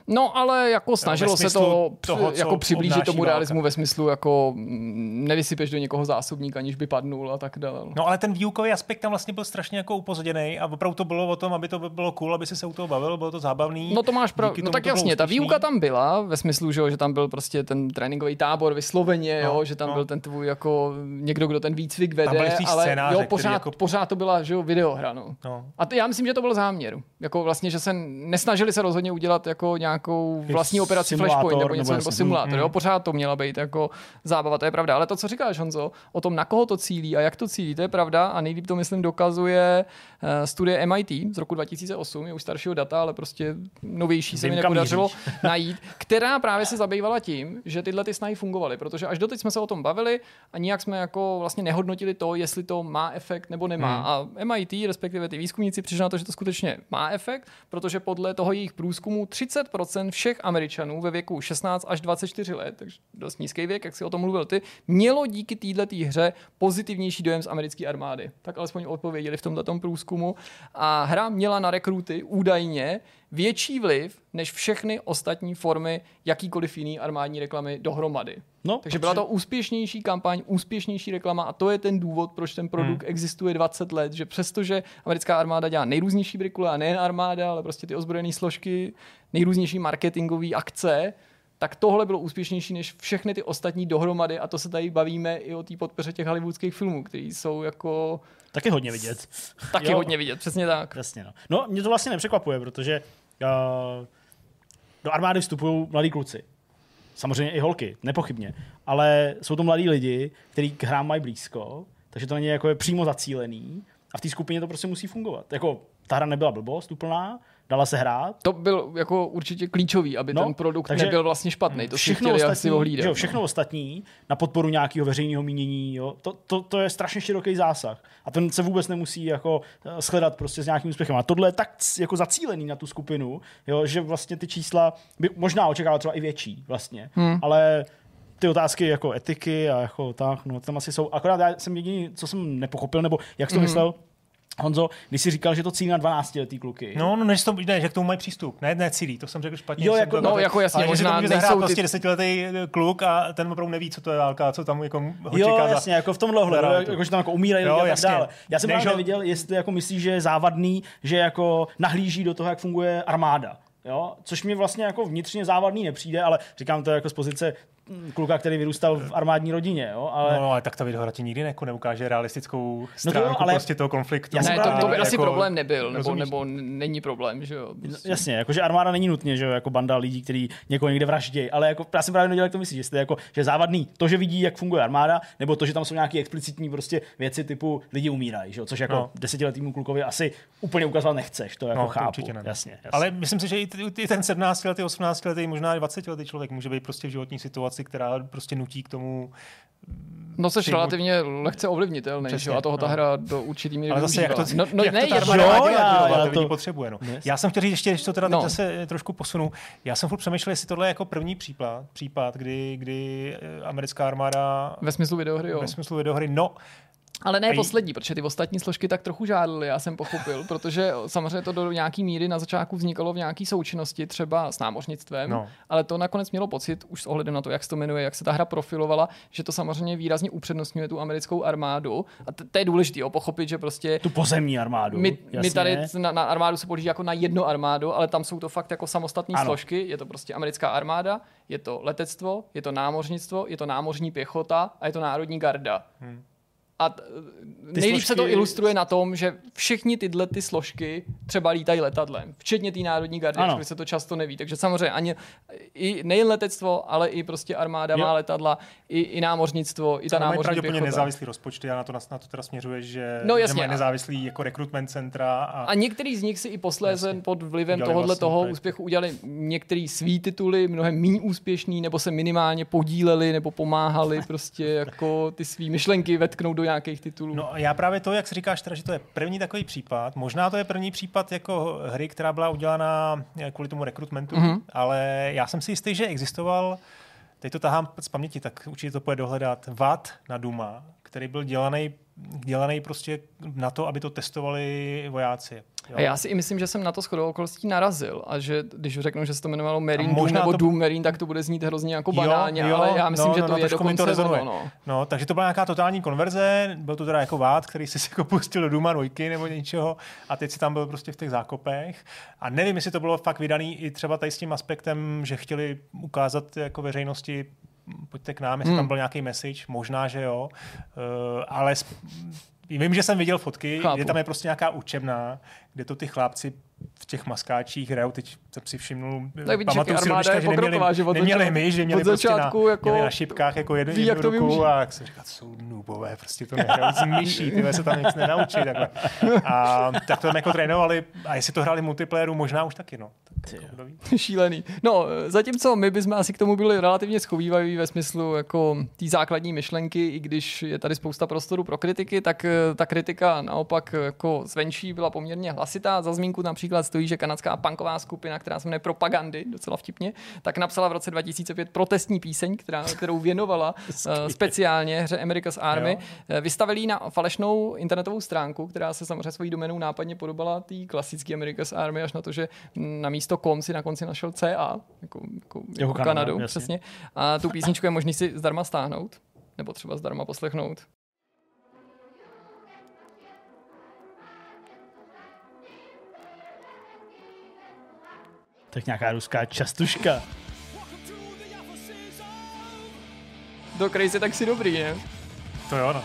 No, ale jako snažilo se to toho, jako přiblížit tomu realismu válka. ve smyslu, jako mm, nevysypeš do někoho zásobník, aniž by padnul a tak dále. No, ale ten výukový aspekt tam vlastně byl strašně jako upozděný a opravdu to bylo o tom, aby to bylo cool, aby si se u toho bavil, bylo to zábavný. No to máš pravdu. No tak jasně, ta výuka tam byla ve smyslu, že, že tam byl prostě ten tréninkový tábor vysloveně, no, jo, že tam no. byl ten tvůj jako někdo, kdo ten výcvik vede, ale jo, pořád, jako... pořád to byla že jo, videohra. No. No. A to, já myslím, že to byl záměr. Jako vlastně, že se nesnažili se rozhodně udělat jako nějakou vlastní operaci Flashpoint nebo něco, nebo simulátor. Hmm. Jo? Pořád to měla být jako zábava, to je pravda. Ale to, co říkáš, Honzo, o tom, na koho to cílí a jak to cílí, to je pravda a nejlíp to, myslím, dokazuje uh, studie MIT z roku 2008, je už staršího data, ale prostě novější se mi nepodařilo najít, která právě se zabývala tím, že tyhle ty snahy fungovaly, protože až doteď jsme se o tom bavili a nijak jsme jako vlastně nehodnotili to, jestli to má efekt nebo nemá. Hmm. A MIT, respektive ty výzkumníci, přišli na to, že to skutečně má efekt, protože podle toho jejich průzkumu 30% všech Američanů ve věku 16 až 24 let, takže dost nízký věk, jak si o tom mluvil ty, mělo díky této hře pozitivnější dojem z americké armády. Tak alespoň odpověděli v tomto průzkumu. A hra měla na rekruty údajně větší vliv než všechny ostatní formy jakýkoliv jiný armádní reklamy dohromady. No, Takže byla to úspěšnější kampaň, úspěšnější reklama a to je ten důvod, proč ten produkt hmm. existuje 20 let, že přestože americká armáda dělá nejrůznější brikule a nejen armáda, ale prostě ty ozbrojené složky, nejrůznější marketingové akce, tak tohle bylo úspěšnější než všechny ty ostatní dohromady a to se tady bavíme i o té podpoře těch hollywoodských filmů, které jsou jako... Taky hodně vidět. Taky jo. hodně vidět, přesně tak. Přesně, no. no, mě to vlastně nepřekvapuje, protože uh, do armády vstupují mladí kluci. Samozřejmě i holky, nepochybně. Ale jsou to mladí lidi, kteří k hrám mají blízko, takže to není jako je přímo zacílený a v té skupině to prostě musí fungovat. Jako ta hra nebyla blbost úplná, dala se hrát. To byl jako určitě klíčový, aby no, ten produkt takže nebyl vlastně špatný. To všechno ostatní, ohlídat, jo, všechno no. ostatní na podporu nějakého veřejného mínění, jo, to, to, to, je strašně široký zásah. A ten se vůbec nemusí jako eh, shledat prostě s nějakým úspěchem. A tohle je tak jako zacílený na tu skupinu, jo, že vlastně ty čísla by možná očekával třeba i větší vlastně. Hmm. Ale ty otázky jako etiky a jako tak, no tam asi jsou. Akorát já jsem jediný, co jsem nepochopil, nebo jak jsi to mm. myslel, Honzo, když jsi říkal, že to cílí na 12 letý kluky. No, no než to, ne, že k tomu mají přístup. Ne, ne cílí, to jsem řekl špatně. Jo, jako, no, jako jasně, ale možná že to ty... prostě desetiletý eh, kluk a ten opravdu neví, co to je válka, co tam jako ho jo, čeká jasně, za... jako v tomhle ohledu, jako, že tam jako umírají jo, a tak dále. Já jsem právě neviděl, jestli jako myslíš, že je závadný, že jako nahlíží do toho, jak funguje armáda. Jo? Což mi vlastně jako vnitřně závadný nepřijde, ale říkám to jako z pozice kluka, který vyrůstal v armádní rodině. Jo? Ale... No, no, ale tak ta videohra ti nikdy jako neukáže realistickou stránku no to jo, ale... prostě toho konfliktu. Já ne, to, to by jako... asi problém nebyl, nebo, nebo není problém. Že jo? Prostě. Jasně, jakože armáda není nutně, že jo, jako banda lidí, kteří někoho někde vraždějí, ale jako, já jsem právě nedělal, jak to myslíš, jestli jako, že závadný to, že vidí, jak funguje armáda, nebo to, že tam jsou nějaké explicitní prostě věci typu lidi umírají, že jo? což jako no. desetiletýmu klukovi asi úplně ukazovat nechceš, to jako no, chápu. To ne. Jasně, jasně, Ale myslím si, že i, i ten 17 letý, 18 letý, možná 20 letý člověk může být prostě v životní situaci, která prostě nutí k tomu No jsi relativně lehce ovlivnitelný, Přesně, a toho ta no. hra do určitý míry Ale zase, jak to, no, no, jak ne, to já, jo, já, já to potřebuje. No. Yes. Já jsem chtěl říct ještě, když to teda no. se trošku posunu, já jsem furt přemýšlel, jestli tohle je jako první případ, případ kdy, kdy eh, americká armáda... Ve smyslu videohry, jo. Ve smyslu videohry, no, Ale ne poslední, protože ty ostatní složky tak trochu žádly, já jsem pochopil, protože samozřejmě to do nějaký míry na začátku vznikalo v nějaký součinnosti, třeba s námořnictvem, No. ale to nakonec mělo pocit, už s ohledem na to, jak se to jmenuje, jak se ta hra profilovala, že to samozřejmě výrazně upřednostňuje tu americkou armádu. A to je důležité pochopit, že prostě Tu pozemní armádu. my, my jasně. tady na, na armádu se pohlíží jako na jednu armádu, ale tam jsou to fakt jako samostatné složky. Je to prostě americká armáda, je to letectvo, je to námořnictvo, je to námořní pěchota a je to národní garda. Hmm. A nejlíp se to složky- ilustruje na tom, že všichni tyhle ty složky třeba lítají letadlem, včetně té národní gardy, ačkoliv se to často neví. Takže samozřejmě ani i nejen letectvo, ale i prostě armáda Jo. má letadla, i, i námořnictvo, i ta námořní pravděpodobně pěchota. nezávislý rozpočty, já na to, na to teda směřuješ, že, No, že jasně. mají nezávislý jako rekrutment centra. A, A některý z nich si i posléze Jasně. pod vlivem tohohle vlastní toho projekt. úspěchu udělali některý svý tituly, mnohem méně úspěšný, nebo se minimálně podíleli, nebo pomáhali prostě jako ty svý myšlenky vetknout do nějakých titulů. No a já právě to, jak si říkáš, teda, že to je první takový případ. Možná to je první případ jako hry, která byla udělaná eh, kvůli tomu rekrutmentu, Mhm. mm-hmm. ale já jsem si jistý, že existoval, teď to tahám z paměti, tak určitě to půjde dohledat, VAT na Duma, který byl dělaný, dělaný prostě na to, aby to testovali vojáci. Jo. A já si i myslím, že jsem na to shodou okolností narazil a že když řeknu, že se to jmenovalo Marine A Doom nebo to- Doom Marine, tak to bude znít hrozně jako banálně, ale já myslím, no, že no, to no, je mi to dokonce rezonuje. ono, no. no, takže to byla nějaká totální konverze, byl to teda jako vád, který si jako pustil do Duma dvojky nebo něčeho a teď si tam byl prostě v těch zákopech a nevím, jestli to bylo fakt vydaný i třeba tady s tím aspektem, že chtěli ukázat jako veřejnosti pojďte k nám, jestli Hmm. tam byl nějaký message, možná, že jo, uh, ale sp- Vím, že jsem viděl fotky, Chápu. kde tam je prostě nějaká učebná, kde to ty chlápci v těch maskáčích hrajou. Teď jsem si všimnul, Tak vidíš, pamatuju jak si je že neměli, že od neměli začátku- my, že měli od prostě začátku na, jako měli na šipkách jako jednu, ví, jak jednu to ruku využít. a jak jsem říkal, jsou noobové, prostě to nehrajou z myší, ty se tam nic nenaučí. Takhle. A tak to tam jako trénovali a jestli to hráli multiplayeru, možná už taky, no. Tak jako. Šílený. No, zatímco my bychom asi k tomu byli relativně schovývaví ve smyslu jako té základní myšlenky, i když je tady spousta prostoru pro kritiky, tak eh, ta kritika naopak jako zvenčí byla poměrně hlasitá. Za zmínku například stojí, že kanadská punková skupina, která se jmenuje Propagandy, docela vtipně, tak napsala v roce 2005 protestní píseň, která, kterou věnovala eh, speciálně hře America's Army. Jo. Eh, Vystavili ji na falešnou internetovou stránku, která se samozřejmě svojí domenou nápadně podobala té klasické America's Army, až na to, že na místo com si na konci našel CA, jako, jako, jako, jako Kanada, Kanadu, jasně. přesně. A tu písničku je možný si zdarma stáhnout, nebo třeba zdarma poslechnout. Tak nějaká ruská častuška. Do Crazy tak si dobrý, ne? To jo, no.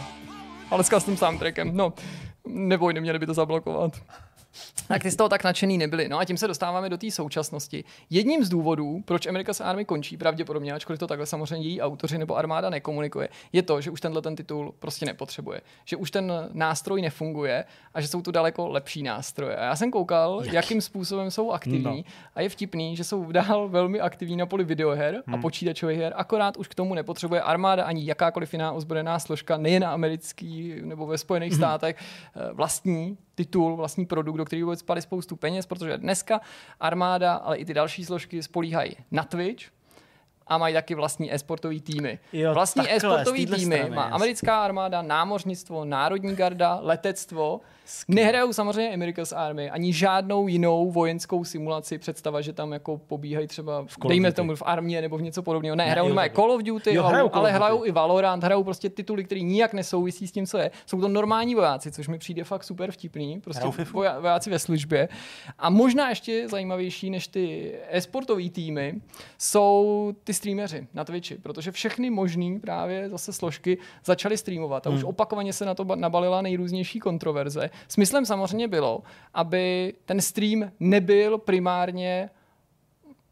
Ale s custom soundtrackem, no. Neboj, neměli by to zablokovat. Tak ty z toho tak nadšený nebyli. No a tím se dostáváme do té současnosti. Jedním z důvodů, proč America's Army končí pravděpodobně, ačkoliv to takhle samozřejmě její autoři nebo armáda nekomunikuje, je to, že už tenhle ten titul prostě nepotřebuje. Že už ten nástroj nefunguje a že jsou tu daleko lepší nástroje. A já jsem koukal, Jak? jakým způsobem jsou aktivní no. a je vtipný, že jsou dál velmi aktivní na poli videoher hmm. a počítačových her, akorát už k tomu nepotřebuje armáda ani jakákoliv jiná ozbrojená složka, nejen na americký nebo ve Spojených hmm. státech, eh, vlastní titul, vlastní produkt, do kterého vůbec spali spoustu peněz, protože dneska armáda, ale i ty další složky spolíhají na Twitch, a mají taky vlastní e-sportový týmy. Jo, vlastní takhle, e-sportový týmy strany, má americká armáda, námořnictvo, národní garda, letectvo. Nehrajou samozřejmě America's Army ani žádnou jinou vojenskou simulaci. Představa, že tam jako pobíhají třeba, of dejme tomu v armě nebo v něco podobného. Ne, hrajou jo, normálně. Call of Duty, Jo, ale- hrajou ale hrajou i Valorant, hrajou prostě tituly, které nijak nesouvisí s tím, co je. Jsou to normální vojáci, což mi přijde fakt super vtipný. Prostě voja- vojáci ve službě. A možná ještě zajímavější než ty e-sportové týmy jsou ty streameři na Twitchi, protože všechny možný právě zase složky začaly streamovat a už opakovaně se na to ba- nabalila nejrůznější kontroverze. Smyslem samozřejmě bylo, aby ten stream nebyl primárně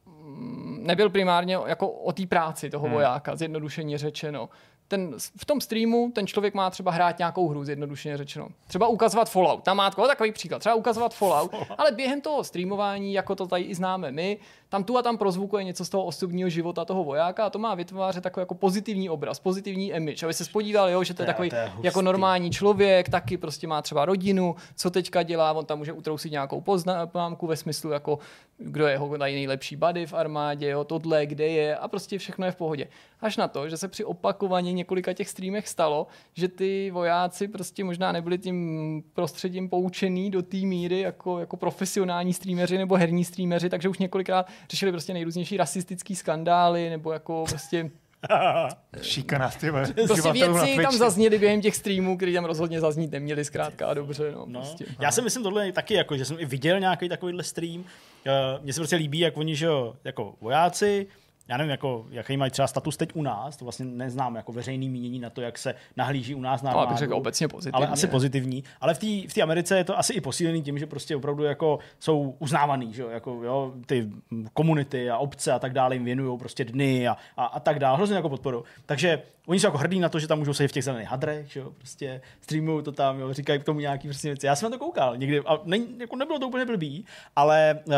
mm, nebyl primárně jako o té práci toho vojáka, zjednodušeně řečeno. Ten, v tom streamu ten člověk má třeba hrát nějakou hru, zjednodušeně řečeno. Třeba ukazovat Fallout. Tam má takový takový příklad. Třeba ukazovat Fallout, ale během toho streamování, jako to tady i známe my, tam tu a tam prozvukuje něco z toho osobního života toho vojáka a to má vytvářet takový jako pozitivní obraz, pozitivní image. Aby se spodíval, jo, že to je takový to je jako normální člověk, taky prostě má třeba rodinu, co teďka dělá, on tam může utrousit nějakou poznámku ve smyslu jako kdo je jeho nejlepší buddy v armádě, jo, tohle, kde je a prostě všechno je v pohodě. Až na to, že se při opakovaně několika těch streamech stalo, že ty vojáci prostě možná nebyli tím prostředím poučený do té míry jako, jako profesionální streameři nebo herní streameři, takže už několikrát řešili prostě nejrůznější rasistický skandály nebo jako prostě Šikana, ty Prostě věci tam zazněly během těch streamů, které tam rozhodně zaznít neměly zkrátka a dobře. No, No. prostě. Já si myslím tohle taky, jako, že jsem i viděl nějaký takovýhle stream. Eh, Mně se prostě líbí, jak oni, že jo, jako vojáci, já nevím, jako, jaký mají třeba status teď u nás, to vlastně neznám jako veřejný mínění na to, jak se nahlíží u nás na Ale bych armádu. řekl obecně pozitivně. Ale asi pozitivní. Ale v té v Americe je to asi i posílený tím, že prostě opravdu jako jsou uznávaný, že jo, jako jo, ty komunity a obce a tak dále jim věnují prostě dny a, a, a tak dále, hrozně jako podporu. Takže oni jsou jako hrdí na to, že tam můžou se v těch zelených hadrech, že jo, prostě streamují to tam, jo, říkají k tomu nějaký prostě věci. Já jsem na to koukal někdy a ne, jako nebylo to úplně blbý, ale uh,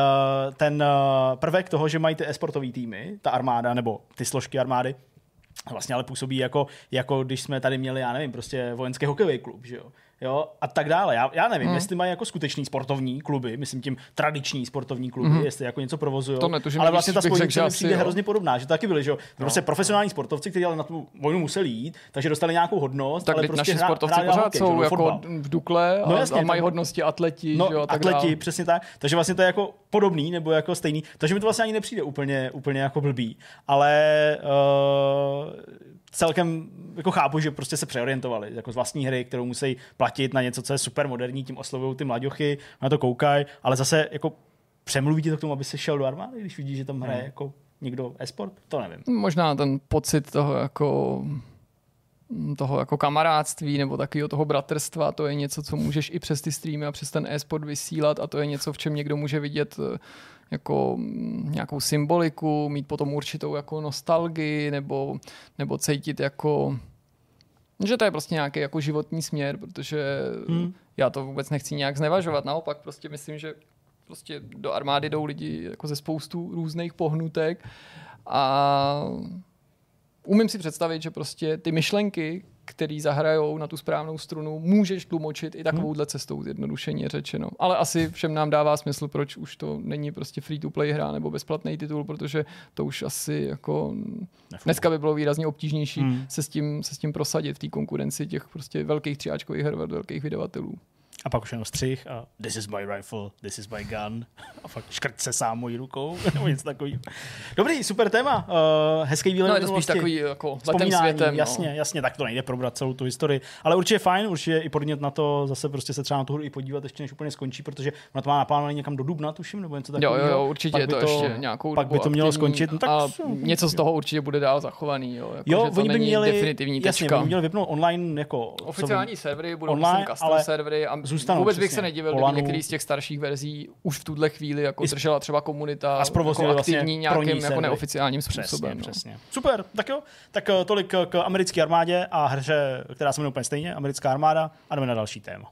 ten uh, prvek toho, že mají ty esportové týmy, ta armáda nebo ty složky armády, vlastně ale působí jako, jako když jsme tady měli, já nevím, prostě vojenský hokejový klub, že jo? Jo, a tak dále. Já, já nevím, hmm. jestli mají jako skutečný sportovní kluby, myslím tím tradiční sportovní kluby, hmm. jestli jako něco provozují. To ale vlastně ta bych řekl, spojnice že mi přijde jo. hrozně podobná, že taky byli, že jo? Prostě profesionální sportovci, kteří ale na tu vojnu museli jít, takže dostali nějakou hodnost, Tak ale prostě naši hra- sportovci na pořád hokej, jsou jako fotbal. v Dukle a, No jasně, a mají to- hodnosti atleti, No, že jo, a tak atleti, dále. přesně tak. Takže vlastně to je jako podobný, nebo jako stejný. Takže mi to vlastně ani nepřijde úplně, úplně jako blbý. Ale uh, celkem jako chápu, že prostě se přeorientovali jako z vlastní hry, kterou musí platit na něco, co je super moderní, tím oslovují ty mladěchy, na to koukají, ale zase jako přemluví tě to k tomu, aby se šel do armády, když vidí, že tam hraje Hmm. jako někdo esport? To nevím. Možná ten pocit toho jako toho jako kamarádství nebo takového toho bratrstva, to je něco, co můžeš i přes ty streamy a přes ten e-sport vysílat a to je něco, v čem někdo může vidět eh, jako mm, nějakou symboliku, mít potom určitou jako nostalgii nebo, nebo cítit jako že to je prostě nějaký jako životní směr, protože hmm. já to vůbec nechci nějak znevažovat, naopak prostě myslím, že prostě do armády jdou lidi jako ze spoustu různých pohnutek a umím si představit, že prostě ty myšlenky, které zahrajou na tu správnou strunu, můžeš tlumočit i takovouhle cestou, zjednodušeně řečeno. Ale asi všem nám dává smysl, proč už to není prostě free-to-play hra nebo bezplatný titul, protože to už asi jako dneska by bylo výrazně obtížnější hmm. se, s tím, se s tím prosadit v té konkurenci těch prostě velkých třiáčkových her velkých vydavatelů. A pak už jenom střih a this is my rifle, this is my gun. A fakt škrt se sám mojí rukou, nebo něco takového. Dobrý, super téma. Uh, hezký výlet No je to spíš takový jako letem světem. Jasně, no. jasně, tak to nejde probrat celou tu historii. Ale určitě fajn, určitě i podnět na to zase prostě se třeba na tu hru i podívat, ještě než úplně skončí, protože ona to má naplánované někam do dubna, tuším, nebo něco takového. jo, jo, určitě je by to, ještě nějakou Pak by to mělo aktivní skončit. No, tak a co, něco z toho určitě bude dál zachovaný. Jo, jako, Jo, že to oni by měli, definitivní jasně, oni měli vypnout online jako Oficiální servery budou online, custom servery a zůstanou vůbec bych přesně. se nedivil, Po kdyby některý z těch starších verzí už v tuhle chvíli jako držela třeba komunita a jako vlastně aktivní ní nějakým jako neoficiálním Přesně, způsobem. no. přesně. Super, tak jo. Tak eh, tolik k americké armádě a hře, která se jmenuje úplně stejně, americká armáda a jdeme na další téma.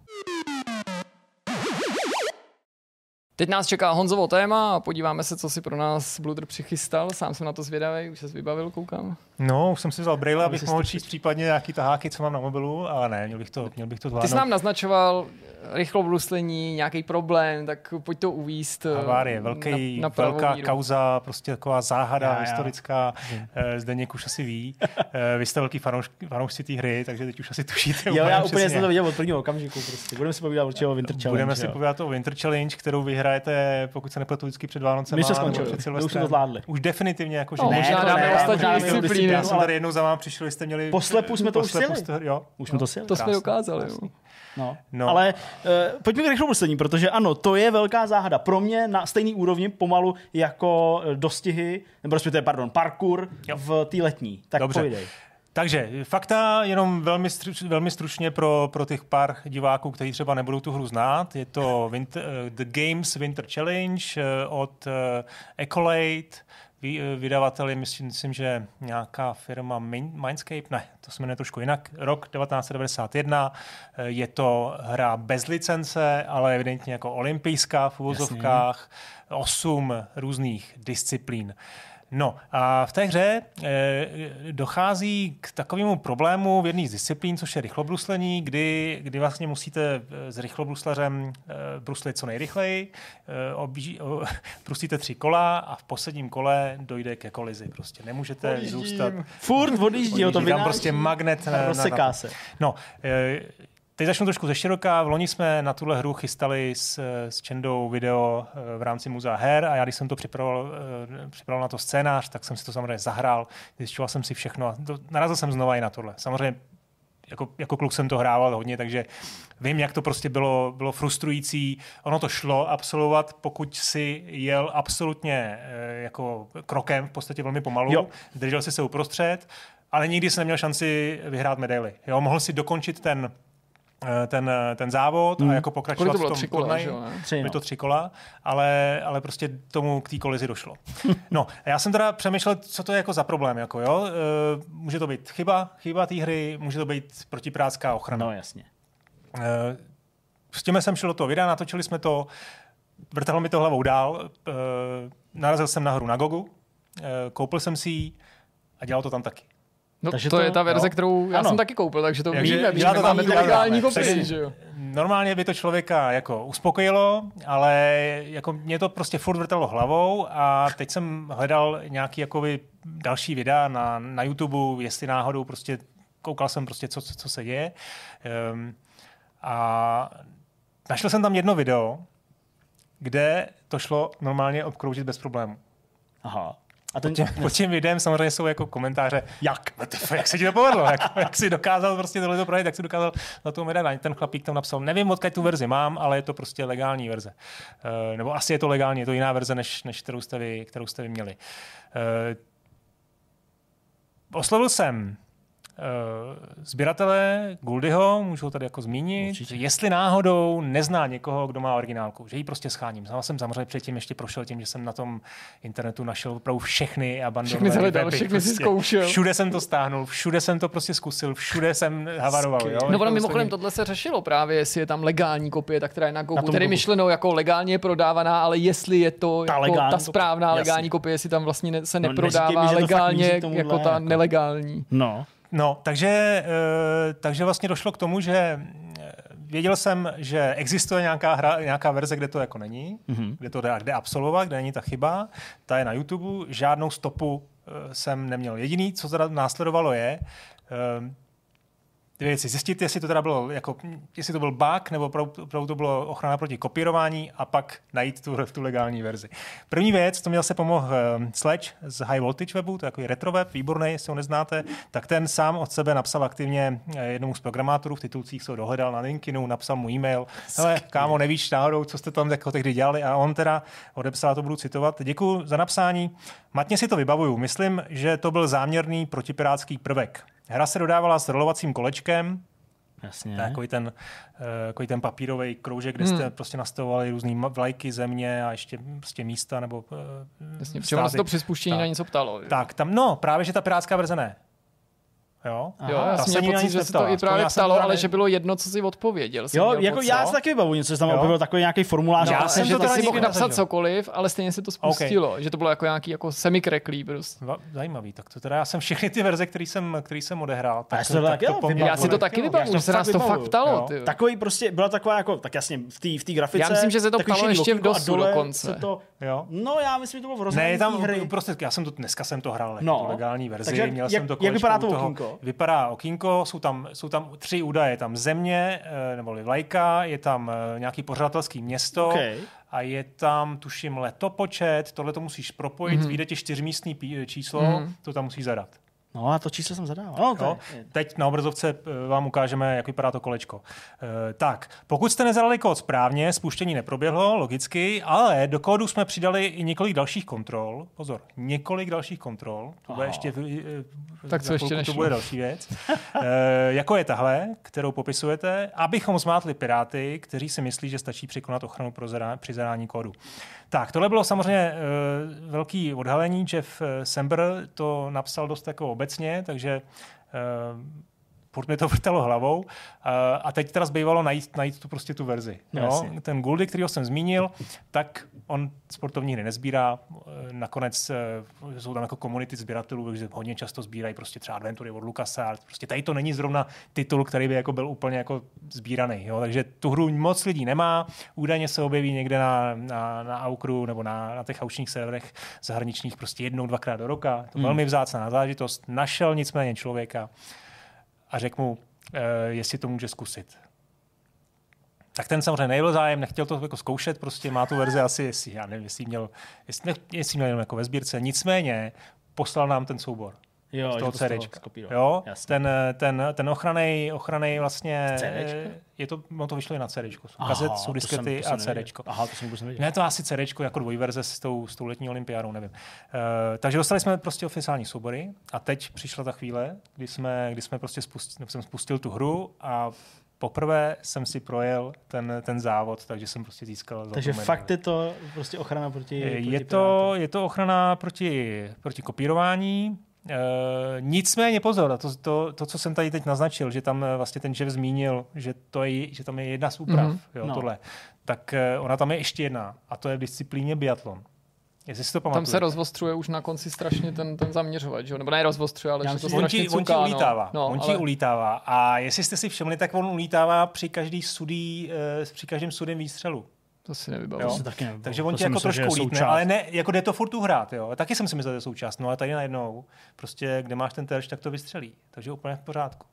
Teď nás čeká Honzovo téma a podíváme se, co si pro nás Bludr přichystal. Sám jsem na to zvědavý, už se vybavil, koukám. No, už jsem si vzal brýle, abych mohl číst případně nějaký taháky, co mám na mobilu, ale ne, měl bych to, měl bych to Ty zvládnout. jsi nám naznačoval rychlo bruslení, nějaký problém, tak pojď to uvíst. eh, Havárie, velký, na, na velká míru. kauza, prostě taková záhada Já, já. historická. Eh, Zdeněk už asi ví. Eh, Vy jste velký fanouš, fanoušci té hry, takže teď už asi tušíte Jo, já úplně jsem to viděl od prvního okamžiku. Prostě. Budeme si povídat určitě o Winter Challenge. Budeme si povídat o Winter Challenge, kterou vyhrajete, pokud se nepletu vždycky před Vánocem. My jsme skončili, už jsme to zvládli. Už definitivně, jako, že No, ne, možná to dáme ne, ostatní disciplíny. Já no, jsem tady jednou za vámi přišel, jste měli... Poslepu jsme to už sjeli. jste- Jo, Už jsme to sjeli. To jsme Krásný, dokázali. Jo. No. No. No. Ale uh, pojďme k rychlobruslení, protože ano, to je velká záhada. Pro mě na stejný úrovni pomalu jako eh, dostihy, nebo respektive, pardon, parkour Jo. v té letní. Tak Dobře. povídej. Takže fakta jenom velmi, stru, velmi stručně pro, pro těch pár diváků, kteří třeba nebudou tu hru znát. Je to winter, eh, The Games Winter Challenge eh, od eh, Accolade. Eh, Vydavatel je, myslím, myslím, že nějaká firma Min- Mindscape, ne, to se jmenuje trošku jinak, rok 1991. Eh, Je to hra bez licence, ale evidentně jako olympijská v uvozovkách. Osm různých disciplín. No a v té hře e, dochází k takovému problému v jedné z disciplín, což je rychlobruslení, kdy, kdy vlastně musíte s rychlobruslařem e, bruslit co nejrychleji, e, obíží, o, brusíte tři kola a v posledním kole dojde ke kolizi. Prostě nemůžete Odjíždím. zůstat. Furt odjíždí, to Tam vynáší prostě magnet na, na, na, se. No, e, Teď začnu trošku ze široka. V loni jsme na tuhle hru chystali s, s Čendou video eh, v rámci muzea her a já, když jsem to připravoval, eh, připravoval na to scénář, tak jsem si to samozřejmě zahrál, zjišťoval jsem si všechno a to, narazil jsem znova i na tohle. Samozřejmě jako, jako kluk jsem to hrával hodně, takže vím, jak to prostě bylo, bylo frustrující. Ono to šlo absolvovat, pokud si jel absolutně eh, jako krokem, v podstatě velmi pomalu, Jo. držel si se uprostřed, ale nikdy jsem neměl šanci vyhrát medaily. Jo, mohl si dokončit ten ten, ten závod Hmm. a jako pokračovat to bylo? v tom Tři kola, turnaji. že jo, ne? Tři, no. to tři kola, ale, ale prostě tomu k té kolizi došlo. No, a já jsem teda přemýšlel, co to je jako za problém. Jako, jo? E, může to být chyba, chyba té hry, může to být protipirátská ochrana. No jasně. S tím jsem šel do toho videa, natočili jsme to, vrtalo mi to hlavou dál, narazil jsem na hru na Gogu, koupil jsem si ji a dělal to tam taky. No Takže to, to- je ta verze, jo. kterou já Ano. jsem taky koupil, takže to Takže víme, víme, to tam máme legální kopii, že jo. Normálně by to člověka jako uspokojilo, ale jako mě to prostě furt vrtalo hlavou a teď jsem hledal nějaký jakoby další videa na, na YouTube, jestli náhodou prostě koukal jsem prostě, co, co, co se děje. Um, a našel jsem tam jedno video, kde to šlo normálně obkroužit bez problému. Aha. A ten, Pod tím, pod tím videem samozřejmě jsou jako komentáře, jak, jak se ti to povedlo, jak, jak jsi dokázal prostě tohle to projít, jak jsi dokázal na tu medaili. Ten chlapík tam napsal, nevím, odkud tu verzi mám, ale je to prostě legální verze. Uh, nebo asi je to legální, je to jiná verze, než, než kterou, jste vy, kterou jste vy měli. Uh, oslovil jsem uh, sběratele Guldyho, můžu ho tady jako zmínit, Určitě. jestli náhodou nezná někoho, kdo má originálku, že ji prostě scháním. Já jsem samozřejmě předtím ještě prošel tím, že jsem na tom internetu našel opravdu všechny abandonované Všechny zhledal, všechny si prostě. zkoušel. Všude jsem to stáhnul, všude jsem to prostě zkusil, všude jsem havaroval. Jo? No ono Jako mimochodem tohle se řešilo právě, jestli je tam legální kopie, ta, která je na Gogu, tom tedy Gogu. myšleno jako legálně prodávaná, ale jestli je to Ta jako legální ta kopie, správná jasně. legální kopie, jestli tam vlastně ne, se No, neprodává neříkej mi, legálně jako ta jako. nelegální. no. No, takže, eh, takže vlastně došlo k tomu, že eh, věděl jsem, že existuje nějaká, hra, nějaká verze, kde to jako není, mm-hmm. kde to jde, jde absolvovat, kde není ta chyba. Ta je na YouTube, žádnou stopu eh, jsem neměl. Jediný, co teda následovalo je, ty věci, zjistit, jestli to teda bylo, jako, jestli to byl bug, nebo opravdu to bylo ochrana proti kopírování a pak najít tu, tu legální verzi. První věc, to měl se pomohl uh, Sledge z High Voltage webu, to je takový retro web, výborný, jestli ho neznáte, tak ten sám od sebe napsal aktivně eh, jednomu z programátorů, v titulcích se ho dohledal na LinkedInu, napsal mu e-mail, hele, kámo, nevíš náhodou, co jste tam jako tehdy dělali? A on teda odepsal, to budu citovat, děkuji za napsání, matně si to vybavuju, myslím, že to byl záměrný protipirátský prvek. Hra se dodávala s rolovacím kolečkem, Jasně. takový ten, eh, takový ten papírový kroužek, kde jste prostě nastavovali různé vlajky, země a ještě prostě místa nebo eh, Jasně, to při spuštění Tak. na něco ptalo. jo. Tak, tam, no, právě, že ta pirátská verze ne. Jo? Jo, Aha. já Ta jsem se měl pocit, nic že se to i právě já ptalo, ale že bylo jedno, co si odpověděl. jsem Jo, jako pocit. já si taky vybavu něco, že tam Jo. objevil takový nějaký formulář. Já a- jsem že to to si mohl napsat cokoliv, ale stejně se to spustilo. Že to bylo jako nějaký jako semikreklý prostě. Zajímavý, tak to teda já jsem všechny ty verze, který jsem, který jsem odehrál. Tak já si to taky jo, poměrně- Já si to taky jo, vybavuju, já že si se to nás fakt to fakt ptalo. Jo. jo. Takový prostě, byla taková jako, tak jasně, v té v grafice. Já myslím, že se to ptalo ještě v DOSu dokonce. Se to, Jo. no já myslím, že to bylo v tam hry. prostě, já jsem to, dneska jsem to hrál jako No. legální verzi, Takže měl jak- jsem to jak vypadá to Vypadá okýnko, jsou tam, jsou tam tři údaje, tam země, eh, nebo vlajka, je tam eh, nějaký pořadatelský město OK. a je tam, tuším, letopočet, tohle to musíš propojit, mm-hmm. vyjde ti čtyřmístný číslo, Mhm. mm-hmm. to tam musíš zadat. No a to číslo jsem zadával. No, to Jo? je, Teď na obrazovce eh, vám ukážeme, jak vypadá to kolečko. Eh, tak, pokud jste nezadali kód správně, spuštění neproběhlo, logicky, ale do kódu jsme přidali i několik dalších kontrol. Pozor, několik dalších kontrol. To bude Aha. ještě, v- eh, Tak co ještě? To bude další věc. Eh, jako je tahle, kterou popisujete, abychom zmátli piráty, kteří si myslí, že stačí překonat ochranu pro zada- při zadání kódu. Tak, tohle bylo samozřejmě eh, velký odhalení. Jeff eh, Sember to napsal dost jako obecně, takže eh, furt mi to vrtalo hlavou uh, a teď teda zbývalo najít, najít tu prostě tu verzi. No, jo? Ten Gouldy, který jsem zmínil, tak on sportovní hry nezbírá, eh, nakonec eh, jsou tam jako komunity sběratelů, že hodně často sbírají prostě třeba adventury od Lucasa, ale prostě tady to není zrovna titul, který by jako byl úplně jako sbíraný, jo? takže tu hru moc lidí nemá, údajně se objeví někde na, na, na Aukru nebo na, na těch aučních serverech zahraničních prostě jednou, dvakrát do roka, to hmm. velmi vzácná záležitost, našel nicméně člověka a řekl mu, eh, jestli to může zkusit. Tak ten samozřejmě nebyl zájem, nechtěl to jako zkoušet, prostě má tu verzi asi, jestli, já nevím, jestli měl, jestli, ne, jestli měl jenom jako ve sbírce, nicméně poslal nám ten soubor Jo, z toho skopíroval. Jo, Jasně. ten, ten, ten ochranej, ochranej vlastně, eh, je to, no to vyšlo i na Aha, kazet, jsou diskety jsem a. CDčko. Aha, to jsem vůbec nevěděl. Ne, to asi CDčko jako dvojverze s tou, s tou letní olympiádou, nevím. Uh, takže dostali jsme prostě oficiální soubory a teď přišla ta chvíle, kdy jsme, kdy jsme prostě spustil, jsem spustil tu hru a poprvé jsem si projel ten, ten závod, takže jsem prostě získal Takže medaili. fakt je to prostě ochrana proti, je, proti je, to, je to ochrana proti, proti kopírování, E, nicméně pozor, a to, to, to, co jsem tady teď naznačil, že tam eh, vlastně ten Jeff zmínil, že, to je, že tam je jedna z úprav, Mhm. mm-hmm. jo, No. no. tohle, tak eh, ona tam je ještě jedna a to je v disciplíně biatlon. Jestli si to Tam pamatujete. se rozvostřuje už na konci strašně ten, ten zaměřovač, že? Nebo ne rozvostřuje, ale Já že to On strašně ti, on ti cuká, ulítává. No, on no, ti ale ulítává. A jestli jste si všimli, tak on ulítává při každý sudý, eh, při každém sudém výstřelu. To si Jo. nevybavuju. To si taky nevybavuju. Takže on jsem jako myslel, trošku lítne, ale ne, jako jde to furt uhrát, jo. Taky jsem si myslel, že je součást, no a tady najednou, prostě kde máš ten terč, tak to vystřelí. Takže úplně v pořádku.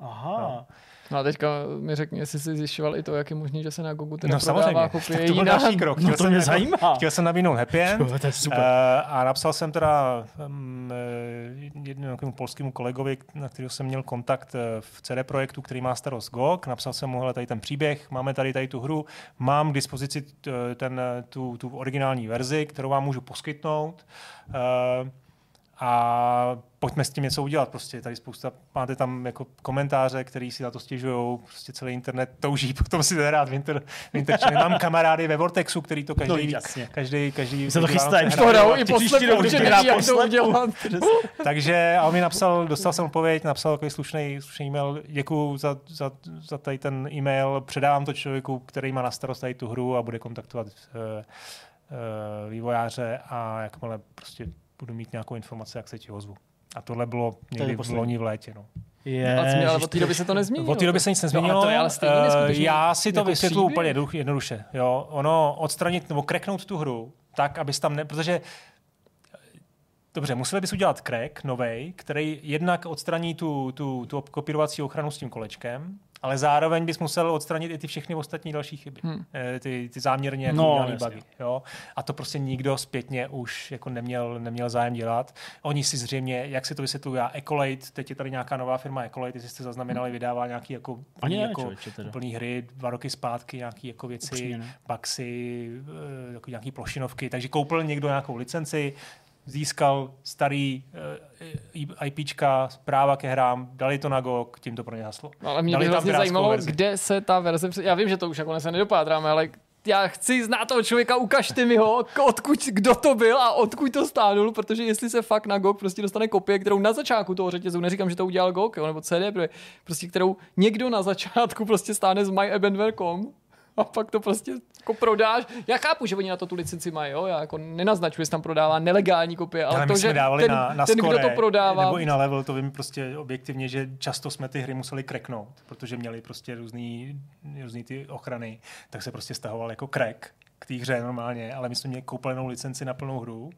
Aha. No. No a teďka mi řekni, jestli jsi zjišťoval i to, jak je možné, že se na Gogu teda No prodává samozřejmě, kopie tak to byl další krok. No Chtěl to jsem mě jako- zajímá. Chtěl jsem nabídnout happy end, Jo, to je super. Uh, a napsal jsem teda um, jednomu takovému polskému kolegovi, na kterého jsem měl kontakt eh, v CD projektu, který má starost GOG. Napsal jsem mu, hele, tady ten příběh, máme tady, tady tu hru, mám k dispozici ten, eh, tu, tu originální verzi, kterou vám můžu poskytnout. Uh, a pojďme s tím něco udělat. Prostě tady spousta, máte tam jako komentáře, který si na to stěžují, prostě celý internet touží potom si zahrát v, inter, v interčinu. Mám kamarády ve Vortexu, který to každý, No, jasně. každý, každý, Se to. Vánoce To hrajou i poslední, že neví, jak to udělat. Takže a on mi napsal, dostal jsem odpověď, napsal takový slušný, slušný e-mail, děkuji za, za, za tady ten e-mail, předávám to člověku, který má na starost tady tu hru a bude kontaktovat uh, uh, vývojáře a jakmile prostě budu mít nějakou informaci, jak se ti ozvu. A tohle bylo někdy v loni v létě. No. Je, Ale ale od té doby se to nezměnilo. Od té doby se nic No, nezměnilo. a to je ale stejně Eh, Já si to jako vysvětlu příběh. úplně jednoduše. Jo. Ono odstranit nebo kreknout tu hru tak, abys tam ne... Protože Dobře, museli bys udělat crack novej, který jednak odstraní tu, tu, tu kopírovací ochranu s tím kolečkem, ale zároveň bys musel odstranit i ty všechny ostatní další chyby. Hmm. Ty, ty záměrně No, bugy. Jo? A to prostě nikdo zpětně už jako neměl, neměl zájem dělat. Oni si zřejmě, jak si to vysvětlují, já Ecolate, teď je tady nějaká nová firma Ecolate, jestli jste zaznamenali, vydává nějaký jako, ne, jako člověče, plný hry, dva roky zpátky, nějaký jako věci, Upřímně. Baxy, eh, jako nějaký plošinovky, takže koupil někdo nějakou licenci, získal starý uh, IPčka, práva ke hrám, dali to na GOG, tím to pro ně haslo. No, Ale mě Dali by vlastně zajímalo, verzi. kde se ta verze... Já vím, že to už jako se nedopádráme, ale já chci znát toho člověka, ukažte mi ho, odkud, kdo to byl a odkud to stánul, protože jestli se fakt na GOG prostě dostane kopie, kterou na začátku toho řetězu, neříkám, že to udělal GOG, jo, nebo CD, prostě kterou někdo na začátku prostě stáne z myabandware.com a pak to prostě jako prodáš. Já chápu, že oni na to tu licenci mají, jo? Já jako nenaznačuji, že tam prodává nelegální kopie, ale, Ale to, že dávali ten, na, na ten Score, kdo to prodává, nebo i na level, to vím prostě objektivně, že často jsme ty hry museli kreknout, protože měli prostě různý, různý ty ochrany, tak se prostě stahoval jako crack k té hře normálně, ale my jsme měli koupenou licenci na plnou hru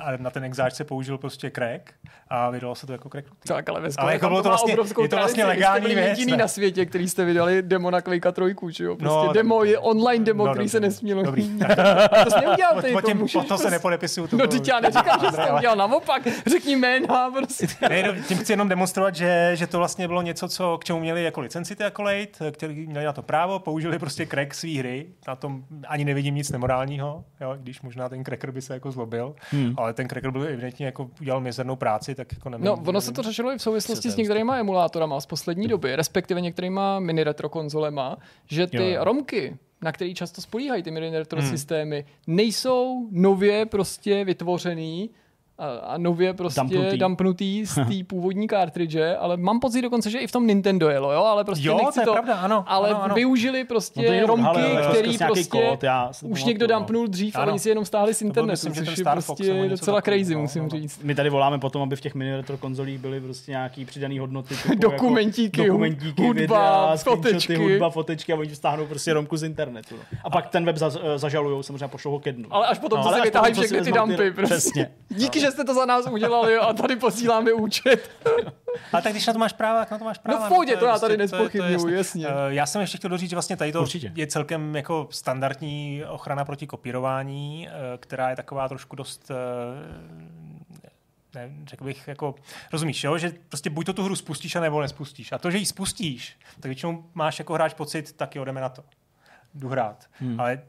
a na ten exáč se použil prostě crack a vydalo se to jako crack. Tak, ale, ve Ale jako bylo to vlastně- je to vlastně legální jste byli věc, jediný ne? na světě, který jste vydali demo na Quake 3, že jo? Prostě No, demo je online demo, no, který dobře, se nesmělo. dobrý. to jsi neudělal ty, O, o, to se prostě- nepodepisuju. to No, teď já neříkám, že jsi udělal naopak. Řekni jména, prostě. Ne, tím chci jenom demonstrovat, že, že to vlastně bylo něco, co, k čemu měli jako licenci ty Accolade, který měli na to právo, použili prostě crack své hry, na tom ani nevidím nic nemorálního, jo, když možná ten cracker by se jako zlobil, hmm. ale ten cracker byl evidentně jako udělal mizernou práci, tak jako nevím. No, ono se to řešilo i v souvislosti s je některýma emulátorama z poslední doby, respektive některýma mini retro konzolema, že ty jo. romky, na který často spolíhají ty mini retro Hmm. systémy, nejsou nově prostě vytvořený a, a nově prostě Dumpnutý. dumpnutý, z té původní cartridge, ale mám pocit dokonce, že i v tom Nintendo jelo, jo, ale prostě Jo, nechci to je pravda, ano, ale ano, ano. využili No to prostě jenom- romky, hele, hele, který prostě kód, já to už někdo pamatuju, no. dumpnul dřív a Ano. oni si jenom stáhli z internetu, myslím, což je prostě docela takového, crazy, no, musím no. říct. My tady voláme potom, aby v těch mini retro konzolích byly prostě nějaký přidané hodnoty. Typu Dokumentíky, jako dokumentíky, hudba, videa, fotečky. hudba, fotečky a oni stáhnou prostě romku z internetu. No. A pak ten web za, zažalujou, samozřejmě pošlou ho ke dnu. Ale až potom No, to ale se co si všechny ty dumpy. Prostě. Přesně. Díky, že jste to za nás udělali a tady posíláme účet. Ale tak když na to máš práva, tak na to máš práva. No v pohodě, je to já prostě- tady to to jasný. jasně. Eh, Já jsem ještě chtěl doříct, že vlastně tady to Určitě. je celkem jako standardní ochrana proti kopírování, eh, která je taková trošku dost eh, ne, řekl bych, jako, rozumíš, jo? že prostě buď to tu hru spustíš, a nebo nespustíš. A to, že ji spustíš, tak většinou máš jako hráč pocit, tak jo, jdeme na to. Jdu hrát. Hmm. Ale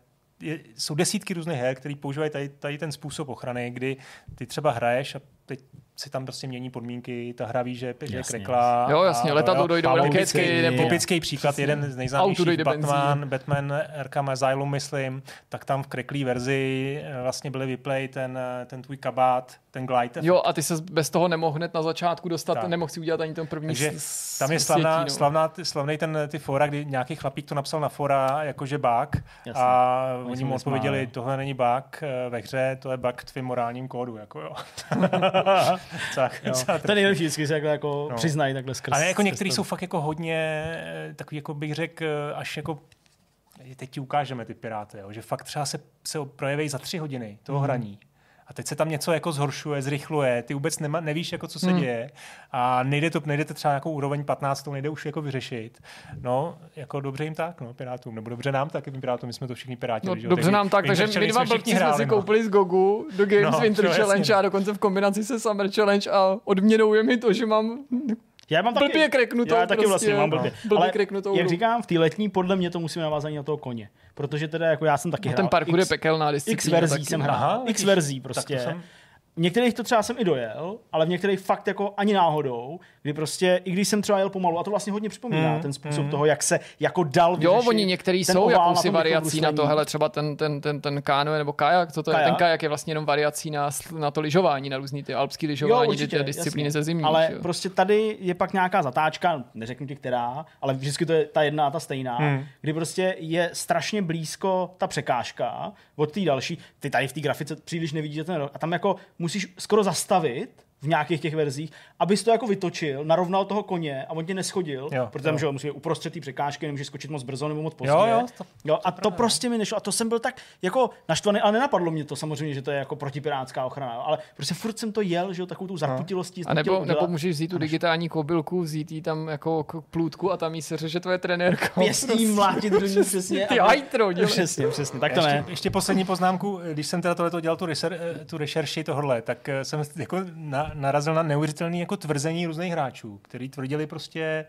je, jsou desítky různých her, které používají tady, tady ten způsob ochrany, kdy ty třeba hraješ a teď si tam prostě mění podmínky, ta hra ví, že, je kreklá. Jo, jasně, a- letadlo Pavel raketky, Typický- nebo Typický příklad, jeden z nejznámějších dojde Batman, benzín. Batman Arkham Asylum, myslím, tak tam v kreklý verzi eh, vlastně byly vyplay ten, eh, ten tvůj kabát, ten glide effect. Jo, a ty se bez toho nemohl hned na začátku dostat, Tak. nemohl si udělat ani ten první Takže s- tam je slavná, světí, no. slavná, slavný ten ty fora, kdy nějaký chlapík to napsal na fora jakože bug Jasně. a Oni mu odpověděli, tohle není bug eh, ve hře, to je bug v tvým morálním kódu. Jako jo. tak, Jo. docela To je nejlepší, vždycky se jako No. přiznají takhle skrz. Ale jako některý jsou fakt jako hodně, eh, takový jako bych řekl, eh, až jako teď ti ukážeme ty piráty, jo, že fakt třeba se, se projeví za tři hodiny toho mm. hraní. A teď se tam něco jako zhoršuje, zrychluje, ty vůbec nema, nevíš, jako co se Hmm. děje a nejde to, nejde to třeba nějakou úroveň 15, nejde už jako vyřešit. No, jako dobře jim tak, no, pirátům, nebo dobře nám tak, pirátům, my jsme to všichni piráti. No, že dobře nám tak, takže my dva blbci jsme hráli, si no. koupili z Gogu do Games No, Winter to jasně. Challenge a dokonce v kombinaci se Summer Challenge a odměnou je mi to, že mám Já mám taky, blbě kreknutou Já taky prostě, vlastně mám blbě. no, blbě kreknutou jak říkám, v té letní podle mě to musíme navázat na toho koně. Protože teda jako já jsem taky No, hrál. ten parkour je X, pekelná X disciplína. verzí taky. jsem hrál. Aha, X verzí Tak prostě. V některých to třeba jsem i dojel, ale v některých fakt jako ani náhodou, kdy prostě, i když jsem třeba jel pomalu, a to vlastně hodně připomíná Mm, ten způsob toho, jak se jako dal Jo, oni některý jsou na jakousi tom variací na to, hele, třeba ten, ten, ten, ten káno nebo kajak, co to je? Kajak. Ten kajak je vlastně jenom variací na, na to lyžování, na různý ty alpský Jo, lyžování, určitě, ty disciplíny jasně. ze zimní. Ale že jo. prostě tady je pak nějaká zatáčka, neřeknu ti která, ale vždycky to je ta jedna a ta stejná, Hmm. kdy prostě je strašně blízko ta překážka od té další. Ty tady v té grafice příliš nevidíte ten rok. A tam jako musíš skoro zastavit v nějakých těch verzích, abys to jako vytočil, narovnal toho koně a on tě neschodil, Jo, protože tam že musí být uprostřed té překážky, nemůžeš skočit moc brzo nebo moc pozdě. Jo, jo, to- jo, a to prostě mi nešlo. A to jsem byl tak jako naštvaný, ale nenapadlo mě to samozřejmě, že to je jako protipirátská ochrana, ale prostě furt jsem to jel, že jo, takovou tu zarputilostí. A nebo, nebo můžeš vzít tu digitální kobylku, vzít jí tam jako k plůtku a tam jí se že to je trenérka. pěstí mlátit do ní přesně. Ty aby- hajtro. Přesně, přesně, tak to ještě, ne. ještě poslední poznámku, když jsem teda tohleto dělal tu, tu rešerši tohle, tak eh, jsem jako na, narazil na neuvěřitelné jako tvrzení různých hráčů, kteří tvrdili prostě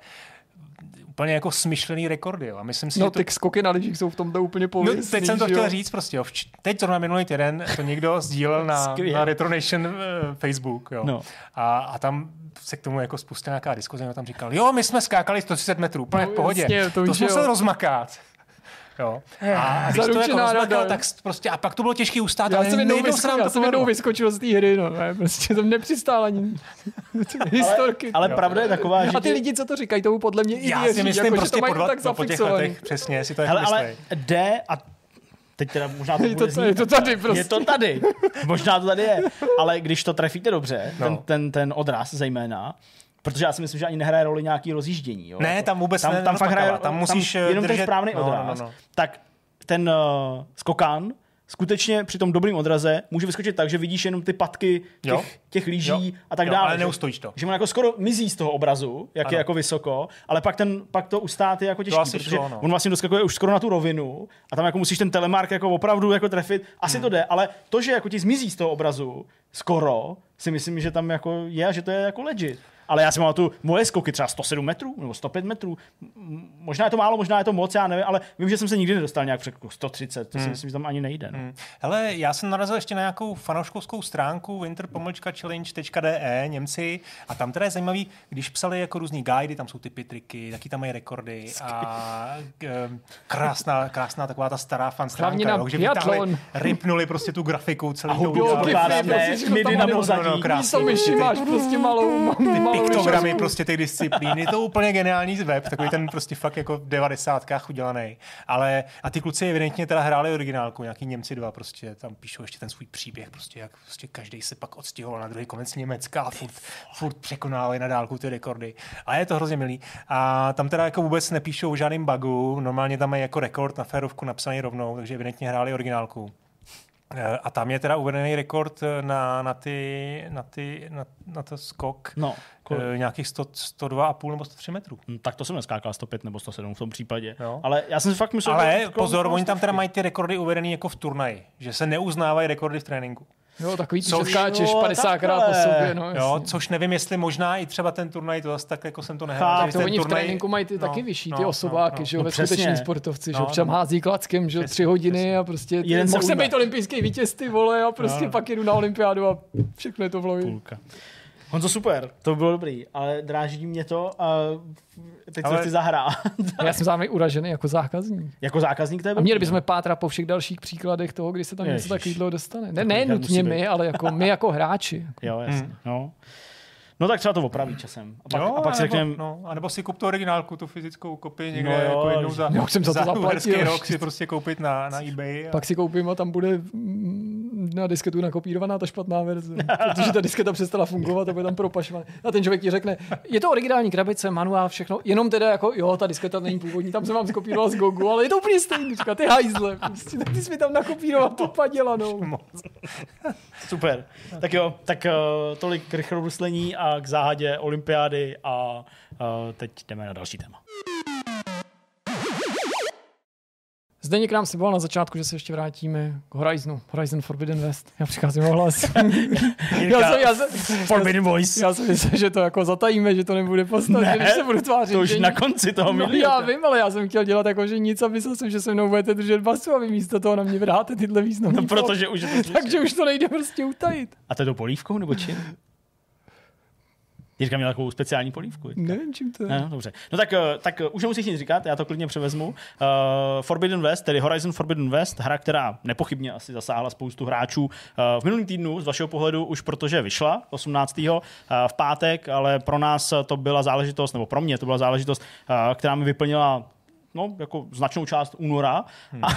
úplně jako smyšlený rekordy. Jo. A myslím si, No že to, ty skoky na lyžích jsou v tomto úplně No, pověstný. teď jsem to že jo? chtěl říct prostě. Jo. Vč- Teď zrovna minulý týden to někdo sdílel na, na Retronation uh, Facebook. Jo. No. A, a tam se k tomu jako spustila nějaká diskuze. Tam říkal, jo, my jsme skákali 130 metrů, úplně No, v pohodě. jasně, to to jo. musel rozmakat. Jo. A, a když to jako rozmakal, tak prostě, a pak to bylo těžké ustát, Já ale jsem jednou, nám já to jsem jednou vyskočil z té hry, no, ne, prostě jsem nepřistál ani historky. Ale Jo. pravda je taková, že a ty lidi, co to říkají, tomu podle mě i Já věří, si myslím jako, prostě že to mají po, dva, tak po těch letech, přesně, si to jako Hele, ale jde a teď teda možná to, Je to, znít, je to tady prostě. je to tady, možná to tady je, ale když to trefíte dobře, No. ten, ten, ten odraz zejména, protože já si myslím, že ani nehraje roli nějaký rozjíždění. Jo? Ne, Jako- tam vůbec tam, ne- tam fakt hraje, tam musíš, eh, jenom ten držet- správný no, no, odraz. no, no. Tak ten uh, skokan skutečně při tom dobrým odraze může vyskočit tak, že vidíš jenom ty patky Jo. těch, těch lyží Jo. a tak Jo, dále. ale že- neustojíš to. Že on jako skoro mizí z toho obrazu, jak Ano. je jako vysoko, ale pak, ten, pak to ustát je jako těžký, asi protože šlo, no. on vlastně doskakuje už skoro na tu rovinu a tam jako musíš ten telemark jako opravdu jako trefit. Asi Hmm. to jde, ale to, že jako ti zmizí z toho obrazu skoro, si myslím, že tam jako je a že to je jako legit. Ale já si mám tu moje skoky třeba 107 metrů nebo 105 metrů. Možná je to málo, možná je to moc, já nevím, ale vím, že jsem se nikdy nedostal nějak před 130, to si hmm. myslím, že tam ani nejde. No. Hmm. Hele, já jsem narazil ještě na nějakou fanouškovskou stránku winter-challenge.de Němci a tam teda je zajímavý, když psali jako různý guidy, tam jsou ty pitriky, taky tam mají rekordy a krásná, krásná taková ta stará fan stránka, jo, že vytáhli, rypnuli prostě tu grafiku celý to ukládané, midy na pozadí. No, krásný, máš prostě malou, ty piktogramy prostě těch disciplíny, to úplně geniální web, takový ten prostě fakt jako v devadesátkách udělaný. Ale a ty kluci evidentně teda hráli originálku, nějaký Němci dva prostě, tam píšou ještě ten svůj příběh, prostě jak prostě každý se pak odstěhoval na druhý konec Německa a furt, furt překonávali na dálku ty rekordy. A je to hrozně milý. A tam teda jako vůbec nepíšou o žádným bugu, normálně tam je jako rekord na férovku napsaný rovnou, takže evidentně hráli originálku. Eh, a tam je teda uvedený rekord eh, na, na, ty, na, ty, na, na to skok no, e, nějakých 100, 102,5 nebo 103 metrů. Hmm, tak to jsem neskákal 105 nebo 107 v tom případě. Jo. Ale já jsem si fakt myslel... Ale jako, pozor, oni tam teda mají ty rekordy uvedený jako v turnaji, že se neuznávají rekordy v tréninku. Jo, takový ty, což, skáčeš 50 krát po sobě. No, jo, což nevím, jestli možná i třeba ten turnaj, to zase tak jako jsem to nehrál. Tak to oni turnaj... v tréninku mají ty no, taky vyšší, ty no, osováky, no, no. že jo, no, ve skuteční sportovci, no, že občas no. hází klackem, že tři hodiny přesně. a prostě Jeden mohl jsem být olympijský vítěz, ty vole, a prostě no, no. pak jedu na olympiádu a všechno je to v hlavě. Honzo, super, to bylo dobrý, ale dráží mě to a teď ale... se chci zahrát. já jsem zároveň uražený jako zákazník. Jako zákazník to je A měli bychom pátrat po všech dalších příkladech toho, kdy se tam Ježiš. něco takového dostane. Ne, ne nutně my, ale jako my jako hráči. Jo, jasně. Hmm. No. No tak třeba to opraví časem. A pak, jo, a pak si řekneme... No, a nebo si kup tu originálku, tu fyzickou kopii někde no jo, jako jednou za, já jsem za, za to zaplatil. rok si prostě koupit na, na eBay. A... Pak si koupím a tam bude mm, na disketu nakopírovaná ta špatná verze. protože ta disketa přestala fungovat a bude tam propašovaná. A ten člověk ti řekne, je to originální krabice, manuál, všechno, jenom teda jako, jo, ta disketa není původní, tam jsem vám skopíroval z Gogu, ale je to úplně stejný. Říká, ty hajzle, prostě, tak ty jsi mi tam nakopíroval tu padělanou. Super. Tak jo, tak uh, tolik rychlobruslení a k záhadě olympiády a teď jdeme na další téma. Zdeněk nám sliboval na začátku, že se ještě vrátíme k Horizonu, Horizon Forbidden West. Já přicházím o hlas. já jsem, já jsem, Forbidden Voice. Já jsem myslel, že to jako zatajíme, že to nebude postat, ne, že se budu tvářit. To už že na konci toho no, Já vím, ale já jsem chtěl dělat jako, že nic a myslel jsem, že se mnou budete držet basu a vy místo toho na mě vydáte tyhle významné. No, protože už je to Takže už to nejde prostě utajit. A to je to polívkou nebo čím? Jirka měl takovou speciální polívku. Jirka. Nevím, čím to je. No, dobře. No tak, eh, tak eh, už nemusíš nic říkat, já to klidně převezmu. Uh, Forbidden West, tedy Horizon Forbidden West, hra, která nepochybně asi zasáhla spoustu hráčů uh, v minulý týdnu, z vašeho pohledu, už protože vyšla 18. Uh, v pátek, ale pro nás to byla záležitost, nebo pro mě to byla záležitost, uh, která mi vyplnila no, jako značnou část února. Hmm. A,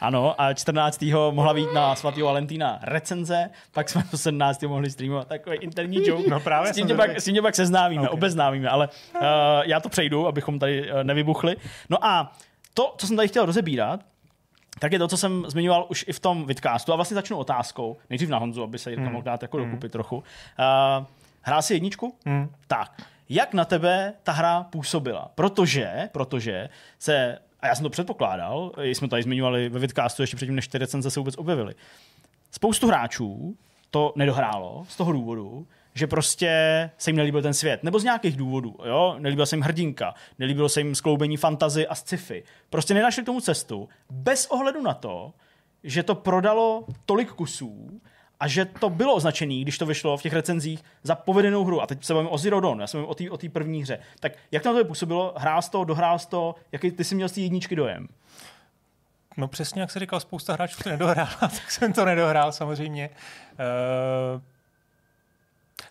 ano, a 14. mohla být na svatý Valentína recenze, pak jsme to 17. mohli streamovat takový interní joke. No právě s tím, tě pak, s tím tě pak seznámíme, okay. obeznámíme, ale uh, já to přejdu, abychom tady uh, nevybuchli. No a to, co jsem tady chtěl rozebírat, tak je to, co jsem zmiňoval už i v tom vidcastu. A vlastně začnu otázkou, nejdřív na Honzu, aby se Jirka hmm. mohl dát jako hmm. dokupy trochu. Uh, hrál si jedničku? Hmm. Tak jak na tebe ta hra působila. Protože, protože se, a já jsem to předpokládal, jsme tady zmiňovali ve vidcastu ještě předtím, než ty recenze se vůbec objevily. Spoustu hráčů to nedohrálo z toho důvodu, že prostě se jim nelíbil ten svět. Nebo z nějakých důvodů. Jo? Nelíbila se jim hrdinka, nelíbilo se jim skloubení fantazy a sci-fi. Prostě nenašli tomu cestu bez ohledu na to, že to prodalo tolik kusů a že to bylo označené, když to vyšlo v těch recenzích, za povedenou hru. A teď se bavím o Zero Dawn, já se bavím o té první hře. Tak jak to na to působilo? Hrál to, dohrál to, jaký ty jsi měl z té jedničky dojem? No přesně, jak se říkal, spousta hráčů to nedohrála, tak jsem to nedohrál samozřejmě. Uh,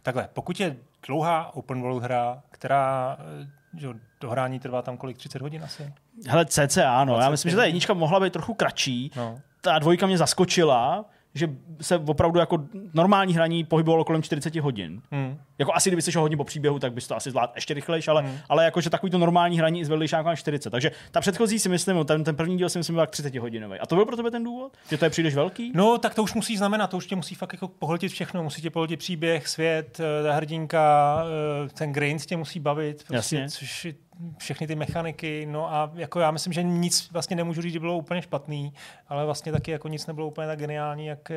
takhle, pokud je dlouhá open world hra, která eh, že dohrání trvá tam kolik, 30 hodin asi? Hele, cca, no. Já myslím, že ta jednička mohla být trochu kratší. No. Ta dvojka mě zaskočila, že se opravdu jako normální hraní pohybovalo kolem 40 hodin. Hmm. Jako asi kdyby se šel hodně po příběhu, tak bys to asi zvládl ještě rychlejší, ale, hmm. ale jakože takový to normální hraní zvedli na 40. Takže ta předchozí si myslím, ten, ten první díl si myslím byl 30 hodinový. A to byl pro tebe ten důvod? Že to je příliš velký? No, tak to už musí znamenat, to už tě musí fakt jako pohltit všechno. Musí tě pohltit příběh, svět, eh, ta hrdinka, eh, ten grind tě musí bavit. Prostě, Jasně. Což všechny ty mechaniky, no a jako já myslím, že nic vlastně nemůžu říct, že bylo úplně špatný, ale vlastně taky jako nic nebylo úplně tak geniální, jak, eh,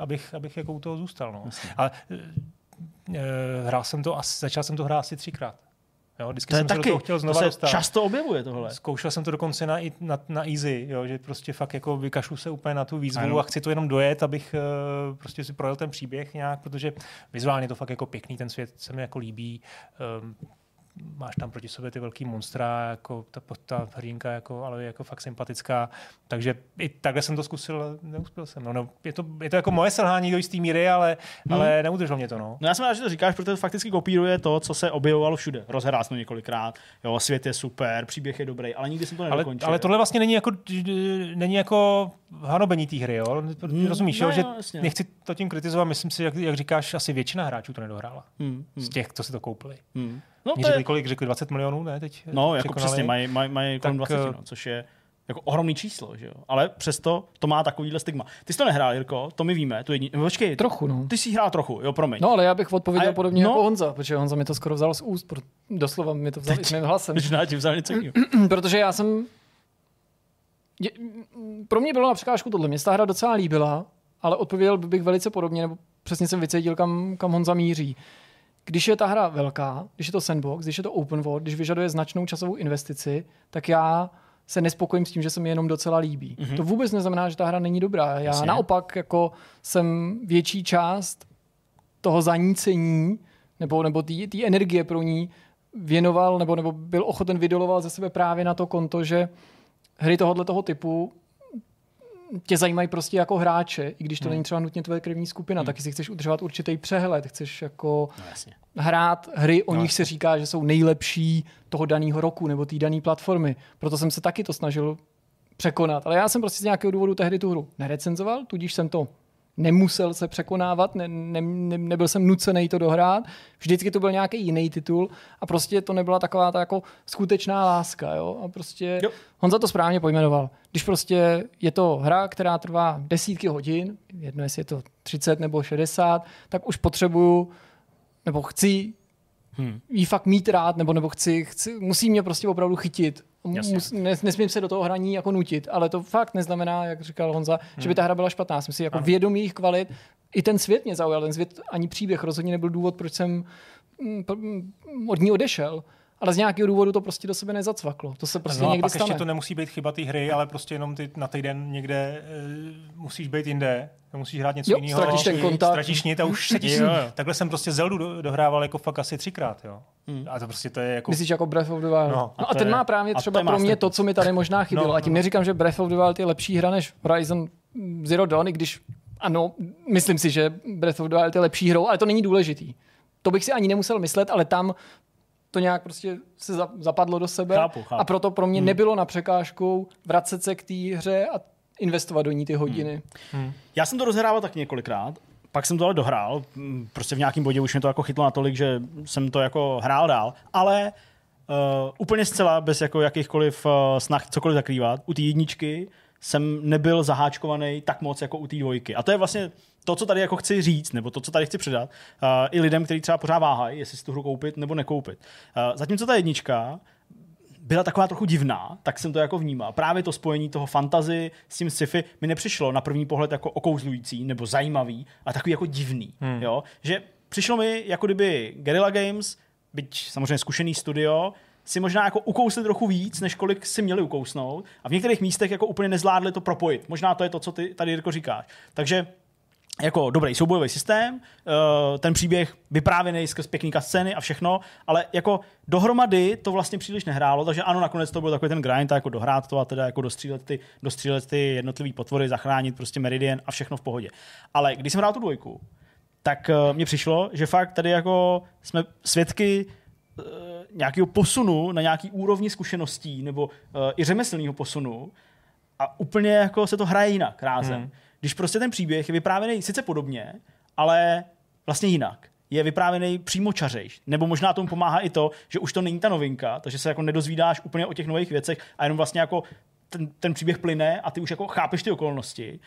abych, abych jako u toho zůstal. No. Ale e, hrál jsem to, asi, začal jsem to hrát asi třikrát. Jo, vždycky To je jsem se do taky, toho chtěl znova to se dostat. často objevuje tohle. Zkoušel jsem to dokonce na, na, na easy, jo, že prostě fakt jako vykašlu se úplně na tu výzvu Ano. a chci to jenom dojet, abych uh, prostě si projel ten příběh nějak, protože vizuálně to fakt jako pěkný, ten svět se mi jako líbí. Um, máš tam proti sobě ty velký monstra, jako ta, ta hrdinka, jako, ale je jako fakt sympatická. Takže i takhle jsem to zkusil, ale neuspěl jsem. No, no, je, to, je to jako moje selhání do jisté míry, ale, hmm. ale neudrželo mě to. No. No já jsem rád, že to říkáš, protože to fakticky kopíruje to, co se objevovalo všude. Rozhrál jsem to několikrát, jo, svět je super, příběh je dobrý, ale nikdy jsem to Ale, nedokončil. ale tohle vlastně není jako, není jako hanobení té hry, jo? Hmm, Rozumíš, no jo? že jo, jasně. nechci to tím kritizovat, myslím si, jak, jak říkáš, asi většina hráčů to nedohrála. Hmm, Z hmm, těch, co si to koupili. hmm. No, Mě to je, řekli, kolik řekli, 20 milionů, ne? Teď no jako překonali. přesně, mají maj, maj kolem Tak, 20, eh, no, což je jako ohromný číslo, že jo? Ale přesto to má takovýhle stigma. Ty jsi to nehrál, Jirko, to my víme. Tu jedni... Počkej, Trochu, no. ty jsi hrál trochu, jo, promiň. No ale já bych odpověděl A- podobně no. jako Honza, protože Honza mi to skoro vzal z úst, pro- doslova mi to vzal i s mým hlasem. Na ti vzal něco jiného. protože já jsem... Je, pro mě bylo na překážku tohle. Mě se ta hra docela líbila, ale odpověděl bych velice podobně, nebo přesně jsem vycítil, kam, kam Honza míří. Když je ta hra velká, když je to sandbox, když je to open world, když vyžaduje značnou časovou investici, tak já se nespokojím s tím, že se mi jenom docela líbí. Mm-hmm. To vůbec neznamená, že ta hra není dobrá. Já Jasně. naopak jako jsem větší část toho zanícení nebo, nebo té energie pro ní věnoval nebo, nebo byl ochoten vydolovat ze sebe právě na to konto, že hry tohohle toho typu tě zajímají prostě jako hráče, i když to hmm. není třeba nutně tvoje krevní skupina, hmm. tak si chceš udržovat určitý přehled, chceš jako No jasně. hrát hry, o No, nich se říká, že jsou nejlepší toho daného roku nebo té dané platformy. Proto jsem se taky to snažil překonat. Ale já jsem prostě z nějakého důvodu tehdy tu hru nerecenzoval, tudíž jsem to nemusel se překonávat, ne, ne, ne, nebyl jsem nucený to dohrát. Vždycky to byl nějaký jiný titul a prostě to nebyla taková ta jako skutečná láska. Jo? A prostě Jo. Honza to správně pojmenoval. Když prostě je to hra, která trvá desítky hodin, jedno jestli je to 30 nebo 60, tak už potřebuju nebo chci Hmm. jí fakt mít rád, nebo, nebo chci, chci, musí mě prostě opravdu chytit. Mus, nes, nesmím se do toho hraní jako nutit, ale to fakt neznamená, jak říkal Honza, hmm. že by ta hra byla špatná. Jsem si jako vědomý jejich kvalit. I ten svět mě zaujal, ten svět ani příběh rozhodně nebyl důvod, proč jsem mm, mm, od ní odešel. Ale z nějakého důvodu to prostě do sebe nezacvaklo. To se prostě no a někdy pak stane. ještě to nemusí být chyba té hry, ale prostě jenom ty na týden někde e, musíš být jinde, musíš hrát něco Jo, jiného. ztratíš ten kontakt. Ztratíš nit a už se ti. Takhle jsem prostě Zeldu do, dohrával jako fakt asi třikrát, jo. Hmm. A to prostě to je jako... Myslíš jako Breath of the Wild? No, No, a no a ten je- má právě a třeba pro mě to, co mi tady možná chybělo. No, a tím no. neříkám, že Breath of the Wild je lepší hra než Horizon Zero Dawn, i když ano, myslím si, že Breath of the Wild je lepší hrou, ale to není důležitý. To bych si ani nemusel myslet, ale tam to nějak prostě se za- zapadlo do sebe Chápu, chápu. a proto pro mě nebylo na překážkou vracet se k té hře a investovat do ní ty hodiny. Já jsem to rozhrával tak několikrát, pak jsem to ale dohrál, mm, prostě v nějakém bodě už mě to jako chytlo natolik, že jsem to jako hrál dál, ale uh, úplně zcela bez jako jakýchkoliv uh, snah cokoliv zakrývat. U té jedničky jsem nebyl zaháčkovaný tak moc jako u té dvojky. A to je vlastně to, co tady jako chci říct, nebo to, co tady chci předat, uh, i lidem, kteří třeba pořád váhají, jestli si tu hru koupit nebo nekoupit. Uh, zatímco ta jednička byla taková trochu divná, tak jsem to jako vnímal. Právě to spojení toho fantazy s tím sci-fi mi nepřišlo na první pohled jako okouzlující nebo zajímavý, a takový jako divný. Hmm. Jo? Že přišlo mi, jako kdyby Guerrilla Games, byť samozřejmě zkušený studio, si možná jako ukousli trochu víc, než kolik si měli ukousnout a v některých místech jako úplně nezvládli to propojit. Možná to je to, co ty tady Jirko říkáš. Takže jako dobrý soubojový systém, eh, ten příběh vyprávěný skrz pěkný scény a všechno, ale jako dohromady to vlastně příliš nehrálo, takže ano, nakonec to byl takový ten grind, jako dohrát to a teda jako dostřílet ty, dostřílet ty jednotlivý potvory, zachránit prostě Meridian a všechno v pohodě. Ale když jsem hrál tu dvojku, tak uh, mně přišlo, že fakt tady jako jsme svědky nějakého posunu na nějaký úrovni zkušeností nebo uh, i řemeslného posunu a úplně jako se to hraje jinak rázem. Hmm. Když prostě ten příběh je vyprávěný sice podobně, ale vlastně jinak. Je vyprávěný přímo čařejš. Nebo možná tomu pomáhá i to, že už to není ta novinka, takže se jako nedozvídáš úplně o těch nových věcech a jenom vlastně jako ten, ten příběh plyne a ty už jako chápeš ty okolnosti.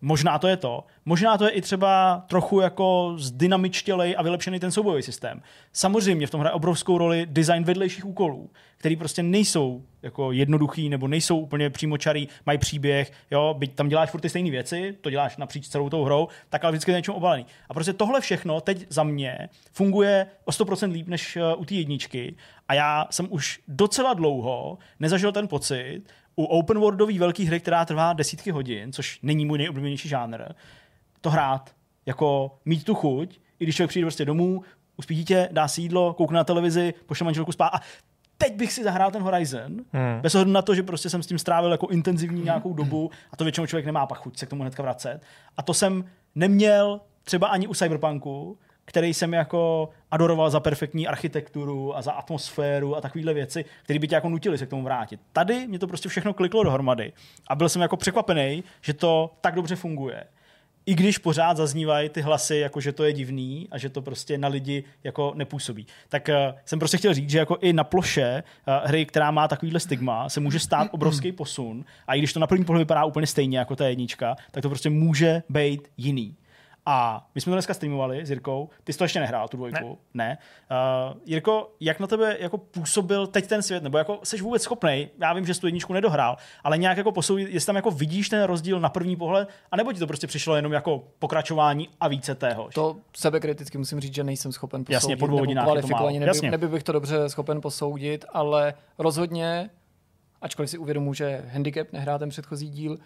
Možná to je to. Možná to je i třeba trochu jako zdynamičtělej a vylepšený ten soubojový systém. Samozřejmě v tom hraje obrovskou roli design vedlejších úkolů, který prostě nejsou jako jednoduchý nebo nejsou úplně přímočarý, mají příběh, jo, byť tam děláš furt ty stejné věci, to děláš napříč celou tou hrou, tak ale vždycky je něčem obalený. A prostě tohle všechno teď za mě funguje o 100% líp než uh, u té jedničky a já jsem už docela dlouho nezažil ten pocit u open worldové velké hry, která trvá desítky hodin, což není můj nejoblíbenější žánr, to hrát, jako mít tu chuť, i když člověk přijde prostě domů, uspí dítě, dá si jídlo, koukne na televizi, pošle manželku spát a teď bych si zahrál ten Horizon, hmm. bez ohledu na to, že prostě jsem s tím strávil jako intenzivní nějakou dobu a to většinou člověk nemá pak chuť se k tomu hnedka vracet. A to jsem neměl třeba ani u Cyberpunku, který jsem jako adoroval za perfektní architekturu a za atmosféru a takovéhle věci, které by tě jako nutili se k tomu vrátit. Tady mě to prostě všechno kliklo dohromady a byl jsem jako překvapený, že to tak dobře funguje i když pořád zaznívají ty hlasy, jako že to je divný a že to prostě na lidi jako nepůsobí. Tak uh, jsem prostě chtěl říct, že jako i na ploše uh, hry, která má takovýhle stigma, se může stát obrovský posun a i když to na první pohled vypadá úplně stejně jako ta jednička, tak to prostě může být jiný. A my jsme to dneska streamovali s Jirkou. Ty jsi to ještě nehrál, tu dvojku? Ne. ne. Uh, Jirko, jak na tebe jako působil teď ten svět? Nebo jako jsi vůbec schopný? Já vím, že jsi tu jedničku nedohrál, ale nějak jako posoudit, jestli tam jako vidíš ten rozdíl na první pohled, anebo ti to prostě přišlo jenom jako pokračování a více tého? To sebekriticky musím říct, že nejsem schopen posoudit. Jasně, po dvou hodinách kvalifikovaně, neby, Jasně. neby bych to dobře schopen posoudit, ale rozhodně, ačkoliv si uvědomuji, že handicap nehrá ten předchozí díl,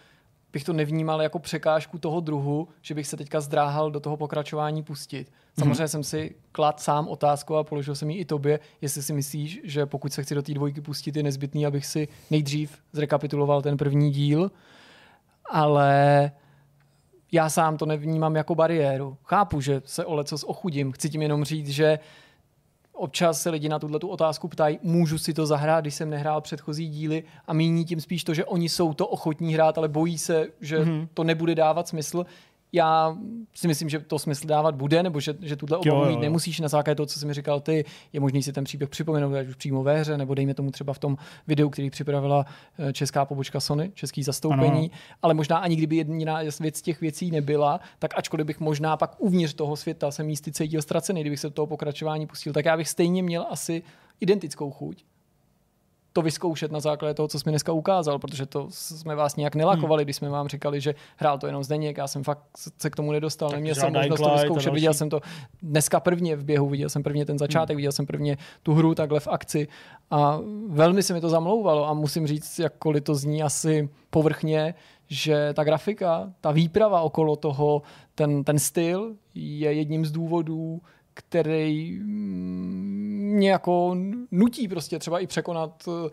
bych to nevnímal jako překážku toho druhu, že bych se teďka zdráhal do toho pokračování pustit. Samozřejmě hmm. jsem si klad sám otázku a položil jsem ji i tobě, jestli si myslíš, že pokud se chci do té dvojky pustit, je nezbytný, abych si nejdřív zrekapituloval ten první díl, ale já sám to nevnímám jako bariéru. Chápu, že se o lecos ochudím. Chci tím jenom říct, že občas se lidi na tuhle tu otázku ptají, můžu si to zahrát, když jsem nehrál předchozí díly a míní tím spíš to, že oni jsou to ochotní hrát, ale bojí se, že mm-hmm. to nebude dávat smysl já si myslím, že to smysl dávat bude, nebo že, že tuhle obavu mít nemusíš na základě toho, co jsi mi říkal ty. Je možný si ten příběh připomenout, ať už přímo ve hře, nebo dejme tomu třeba v tom videu, který připravila eh, česká pobočka Sony, český zastoupení. Ano. Ale možná ani kdyby jedna věc těch věcí nebyla, tak ačkoliv bych možná pak uvnitř toho světa se místy cítil ztracený, kdybych se do toho pokračování pustil, tak já bych stejně měl asi identickou chuť to vyzkoušet na základě toho, co jsi mi dneska ukázal, protože to jsme vás nějak nelakovali, hmm. když jsme vám říkali, že hrál to jenom Zdeněk, já jsem fakt se k tomu nedostal, tak neměl jsem možnost to vyzkoušet, viděl jsem to dneska prvně v běhu, viděl jsem prvně ten začátek, hmm. viděl jsem prvně tu hru takhle v akci a velmi se mi to zamlouvalo a musím říct, jakkoliv to zní asi povrchně, že ta grafika, ta výprava okolo toho, ten, ten styl je jedním z důvodů, který mě jako nutí prostě třeba i překonat eh,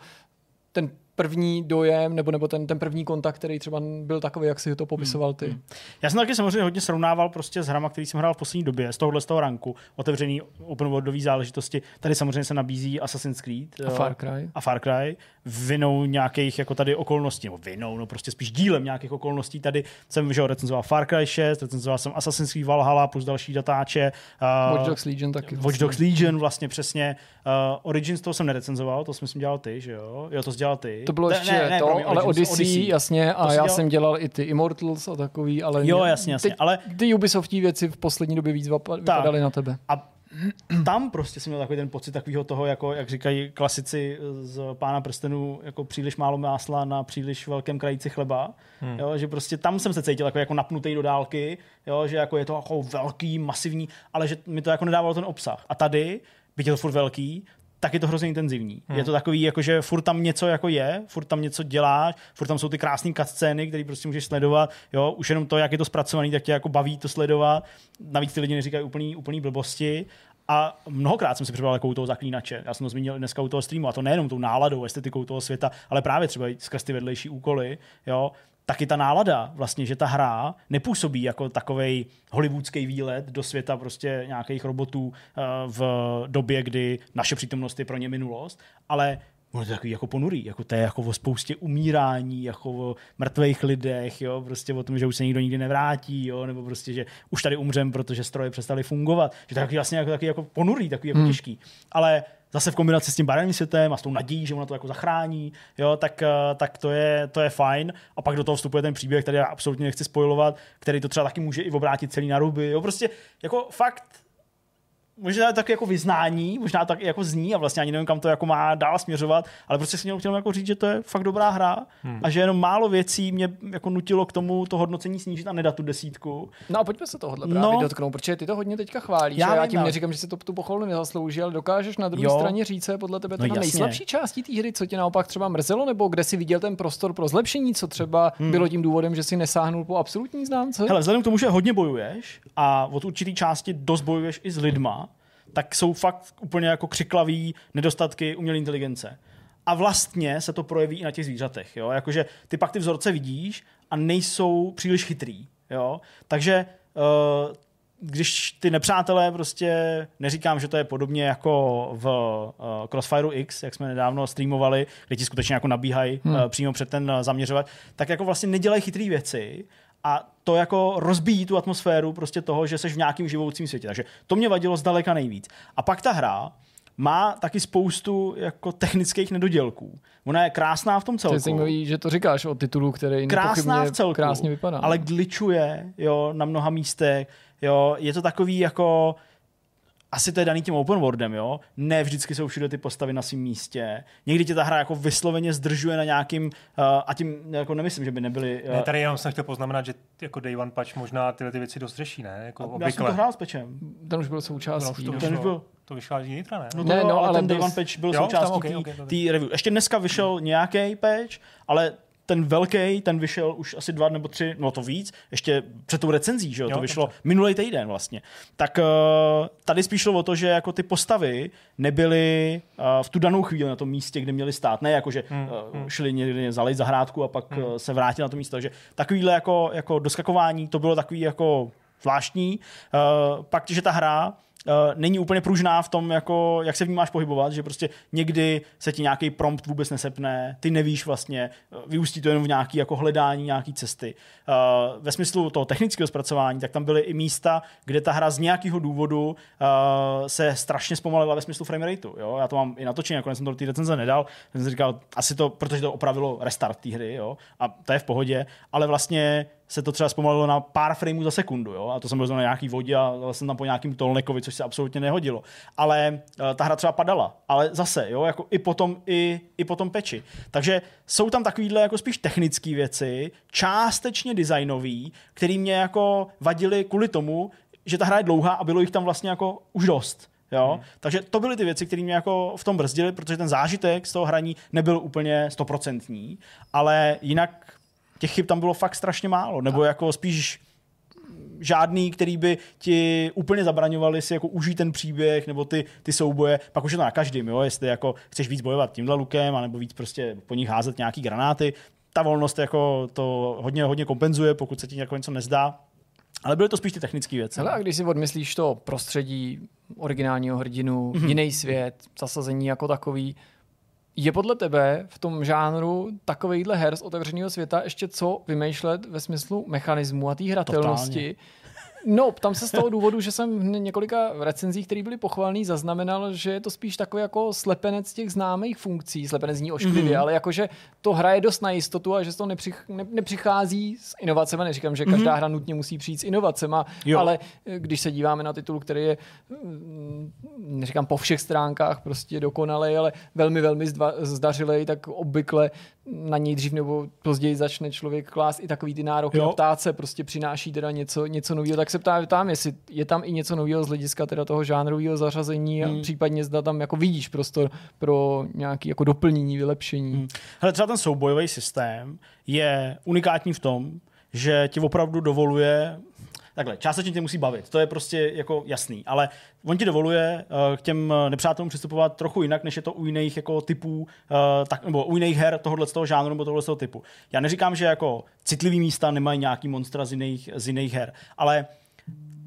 ten první dojem nebo, nebo ten, ten první kontakt, který třeba byl takový, jak si to popisoval ty. Hmm. hmm. Já jsem taky samozřejmě hodně srovnával prostě s hrama, který jsem hrál v poslední době, z tohohle z toho ranku, otevřený open worldový záležitosti. Tady samozřejmě se nabízí Assassin's Creed a Far Cry. A Far Cry vinou nějakých jako tady okolností, nebo vinou, no prostě spíš dílem nějakých okolností. Tady jsem že recenzoval Far Cry 6, recenzoval jsem Assassin's Creed Valhalla plus další datáče. Uh, Watch Dogs Legion taky. Watch Dogs Legion vlastně přesně. Uh, Origins toho jsem nerecenzoval, to jsem dělal ty, že jo? Jo, to jsi dělal ty. To bylo ještě ne, ne, to, promiň, ale Odyssey, Odyssey, jasně, a já dělal... jsem dělal i ty Immortals a takový, ale... Jo, jasně, jasně, ty, ale... Ty Ubisoftí věci v poslední době víc vypadaly na tebe. A tam prostě jsem měl takový ten pocit takového toho, jako, jak říkají klasici z Pána prstenů, jako příliš málo másla na příliš velkém krajíci chleba, hmm. jo, že prostě tam jsem se cítil jako, jako napnutý do dálky, jo, že jako je to jako velký, masivní, ale že mi to jako nedávalo ten obsah. A tady, byť je to furt velký, tak je to hrozně intenzivní. Hmm. Je to takový, jako že furt tam něco jako je, furt tam něco děláš, furt tam jsou ty krásné cutscény, které prostě můžeš sledovat. Jo, už jenom to, jak je to zpracované, tak tě jako baví to sledovat. Navíc ty lidi neříkají úplný, úplný blbosti. A mnohokrát jsem si připravil jako u toho zaklínače. Já jsem to zmínil dneska u toho streamu, a to nejenom tou náladou, estetikou toho světa, ale právě třeba skrz ty vedlejší úkoly. Jo taky ta nálada, vlastně, že ta hra nepůsobí jako takový hollywoodský výlet do světa prostě nějakých robotů eh, v době, kdy naše přítomnost je pro ně minulost, ale ono je to takový jako ponurý, jako to je jako o spoustě umírání, jako o mrtvých lidech, jo, prostě o tom, že už se nikdo nikdy nevrátí, jo, nebo prostě, že už tady umřem, protože stroje přestaly fungovat, že to je takový vlastně jako, takový jako ponurý, takový jako hmm. těžký, ale zase v kombinaci s tím barevným světem a s tou nadějí, že ona to jako zachrání, jo, tak, eh, tak to, je, to je fajn. A pak do toho vstupuje ten příběh, který já absolutně nechci spojovat, který to třeba taky může i obrátit celý na ruby. Jo, prostě jako fakt možná tak jako vyznání, možná tak jako zní a vlastně ani nevím, kam to jako má dál směřovat, ale prostě si chtěl jako říct, že to je fakt dobrá hra hmm. a že jenom málo věcí mě jako nutilo k tomu to hodnocení snížit a nedat tu desítku. No a pojďme se tohohle právě no, dotknout, protože ty to hodně teďka chválíš. Já, já tím no. neříkám, že si to tu pochvalu nezaslouží, ale dokážeš na druhé straně říct, podle tebe no, nejslabší částí té hry, co tě naopak třeba mrzelo, nebo kde si viděl ten prostor pro zlepšení, co třeba hmm. bylo tím důvodem, že si nesáhnul po absolutní známce? Hele, vzhledem k tomu, že hodně bojuješ a od určitý části dost bojuješ i s lidma, tak jsou fakt úplně jako křiklaví nedostatky umělé inteligence. A vlastně se to projeví i na těch zvířatech. Jo? Jakože ty pak ty vzorce vidíš a nejsou příliš chytrý. Jo? Takže uh, když ty nepřátelé prostě, neříkám, že to je podobně jako v uh, Crossfire X, jak jsme nedávno streamovali, kde ti skutečně jako nabíhají hmm. uh, přímo před ten uh, zaměřovat, tak jako vlastně nedělají chytré věci a to jako rozbíjí tu atmosféru prostě toho, že jsi v nějakém živoucím světě. Takže to mě vadilo zdaleka nejvíc. A pak ta hra má taky spoustu jako technických nedodělků. Ona je krásná v tom celku. To je zajímavý, že to říkáš o titulu, který krásná v celku, krásně vypadá. Ale glitchuje jo, na mnoha místech. Jo, je to takový jako asi to je daný tím open worldem, jo. Ne vždycky jsou všude ty postavy na svém místě. Někdy tě ta hra jako vysloveně zdržuje na nějakým, uh, a tím jako nemyslím, že by nebyly... Uh, ne, tady jenom jsem chtěl poznamenat, že jako Day One Patch možná tyhle ty věci dost řeší, ne? Jako já jsem to hrál s pečem. Ten už byl součástí. No, to, ten už byl, to vyšlo zítra, ne? No to ne, no, ale, ale ten Day One Patch byl jo, součástí té okay, okay, review. Ještě dneska vyšel nějaký patch, ale ten velký, ten vyšel už asi dva nebo tři, no to víc, ještě před tou recenzí, že jo, jo to vyšlo minulý týden vlastně. Tak uh, tady spíš šlo o to, že jako ty postavy nebyly uh, v tu danou chvíli na tom místě, kde měly stát. Ne jako, že hmm, uh, šli někde zalejt zahrádku a pak hmm. uh, se vrátili na to místo. Takže takovýhle jako, jako doskakování, to bylo takový jako zvláštní. Uh, pak, že ta hra není úplně pružná v tom, jako, jak se v ní máš pohybovat, že prostě někdy se ti nějaký prompt vůbec nesepne, ty nevíš vlastně, uh, vyústí to jenom v nějaký jako hledání nějaký cesty. Uh, ve smyslu toho technického zpracování, tak tam byly i místa, kde ta hra z nějakého důvodu se strašně zpomalila ve smyslu frame rateu. Jo? Já to mám i natočené, nakonec jsem to do té recenze nedal, jsem si říkal, asi to, protože to opravilo restart té hry, jo? a to je v pohodě, ale vlastně se to třeba zpomalilo na pár frameů za sekundu, jo? a to jsem byl na nějaký vodě a jsem tam po nějakým tolnekovi, což se absolutně nehodilo. Ale uh, ta hra třeba padala, ale zase, jo, jako i potom, i, i potom peči. Takže jsou tam takovýhle jako spíš technické věci, částečně designové, které mě jako vadily kvůli tomu, že ta hra je dlouhá a bylo jich tam vlastně jako už dost. Jo? Hmm. Takže to byly ty věci, které mě jako v tom brzdily, protože ten zážitek z toho hraní nebyl úplně stoprocentní, ale jinak těch chyb tam bylo fakt strašně málo, nebo jako spíš žádný, který by ti úplně zabraňovali si jako užít ten příběh nebo ty, ty souboje, pak už je to na každým, jo? jestli jako chceš víc bojovat tímhle lukem, anebo víc prostě po nich házet nějaký granáty, ta volnost jako to hodně, hodně kompenzuje, pokud se ti jako něco nezdá. Ale byly to spíš ty technické věci. Ale a když si odmyslíš to prostředí originálního hrdinu, mm-hmm. jiný svět, zasazení jako takový, je podle tebe v tom žánru takovýhle her z otevřeného světa ještě co vymýšlet ve smyslu mechanismu a té hratelnosti? Totálně. No, tam se z toho důvodu, že jsem v několika recenzích, které byly pochvalný, zaznamenal, že je to spíš takový jako slepenec těch známých funkcí. Slepenec zní ošklivě, mm-hmm. ale jakože to hraje dost na jistotu a že to nepřich, ne, nepřichází s inovacemi. Neříkám, že každá mm-hmm. hra nutně musí přijít s inovacemi, ale eh, když se díváme na titul, který je, mm, neříkám po všech stránkách prostě dokonalý, ale velmi, velmi zdařilej, tak obvykle na něj dřív nebo později začne člověk klást i takový ty nároky jo. a ptát se, prostě přináší teda něco, něco nového, tak se ptám, ptám, jestli je tam i něco nového z hlediska teda toho žánrového zařazení hmm. a případně zda tam jako vidíš prostor pro nějaké jako doplnění, vylepšení. Hmm. Hele, třeba ten soubojový systém je unikátní v tom, že ti opravdu dovoluje takhle, částečně tě musí bavit, to je prostě jako jasný, ale on ti dovoluje uh, k těm nepřátelům přistupovat trochu jinak, než je to u jiných jako typů, uh, tak, nebo u jiných her tohohle z toho žánru nebo tohohle z toho typu. Já neříkám, že jako citlivý místa nemají nějaký monstra z jiných, z jiných her, ale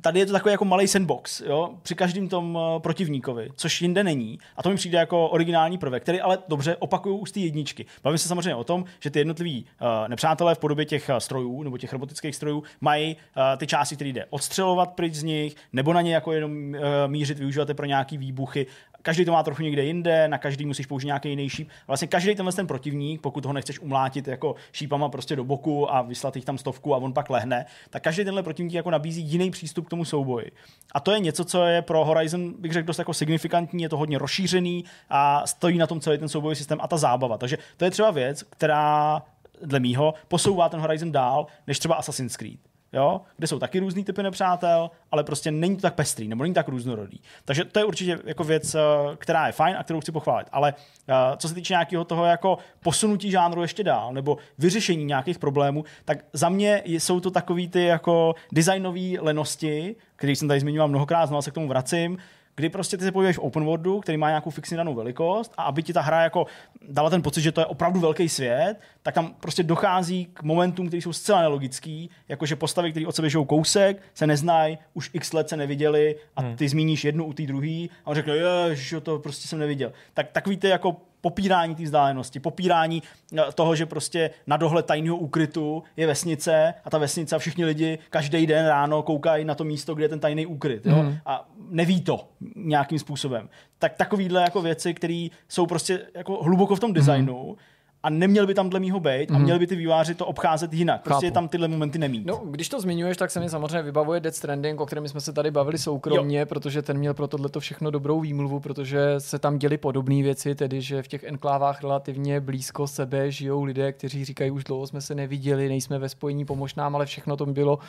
tady je to takový jako malý sandbox, jo, při každém tom uh, protivníkovi, což jinde není. A to mi přijde jako originální prvek, který ale dobře opakují už ty jedničky. Bavím se samozřejmě o tom, že ty jednotliví uh, nepřátelé v podobě těch uh, strojů nebo těch robotických strojů mají uh, ty části, které jde odstřelovat pryč z nich, nebo na ně jako jenom uh, mířit, využívat pro nějaký výbuchy každý to má trochu někde jinde, na každý musíš použít nějaký jiný šíp. Vlastně každý tenhle ten protivník, pokud ho nechceš umlátit jako šípama prostě do boku a vyslat jich tam stovku a on pak lehne, tak každý tenhle protivník jako nabízí jiný přístup k tomu souboji. A to je něco, co je pro Horizon, bych řekl, dost jako signifikantní, je to hodně rozšířený a stojí na tom celý ten soubojový systém a ta zábava. Takže to je třeba věc, která dle mýho posouvá ten Horizon dál, než třeba Assassin's Creed jo, kde jsou taky různý typy nepřátel, ale prostě není to tak pestrý, nebo není tak různorodý. Takže to je určitě jako věc, eh, která je fajn a kterou chci pochválit. Ale uh, co se týče nějakého toho jako posunutí žánru ještě dál, nebo vyřešení nějakých problémů, tak za mě jsou to takový ty jako designové lenosti, který jsem tady zmiňoval mnohokrát, znovu se k tomu vracím, kdy prostě ty se pohybuješ v open worldu, který má nějakou fixní danou velikost a aby ti ta hra jako dala ten pocit, že to je opravdu velký svět, tak tam prostě dochází k momentům, které jsou zcela nelogický, jakože postavy, které od sebe žijou kousek, se neznají, už x let se neviděli a hmm. ty zmíníš jednu u té druhé a on řekne, že to prostě jsem neviděl. Tak takový ty jako popírání té vzdálenosti, popírání eh, toho, že prostě na dohled tajného úkrytu je vesnice a ta vesnice a všichni lidi každý den ráno koukají na to místo, kde je ten tajný úkryt jo? Mm. a neví to nějakým způsobem. Tak takovýhle jako věci, které jsou prostě jako hluboko v tom designu, mm a neměl by tam dle mýho být mm. a mhm. měli by ty výváři to obcházet jinak. Prostě Chápu. tam tyhle momenty nemít. No, když to zmiňuješ, tak se mi samozřejmě vybavuje Dead Stranding, o kterém jsme se tady bavili soukromně, jo. protože ten měl pro tohle všechno dobrou výmluvu, protože se tam děli podobné věci, tedy že v těch enklávách relativně blízko sebe žijou lidé, kteří říkají, už dlouho jsme se neviděli, nejsme ve spojení, pomož nám, ale všechno to bylo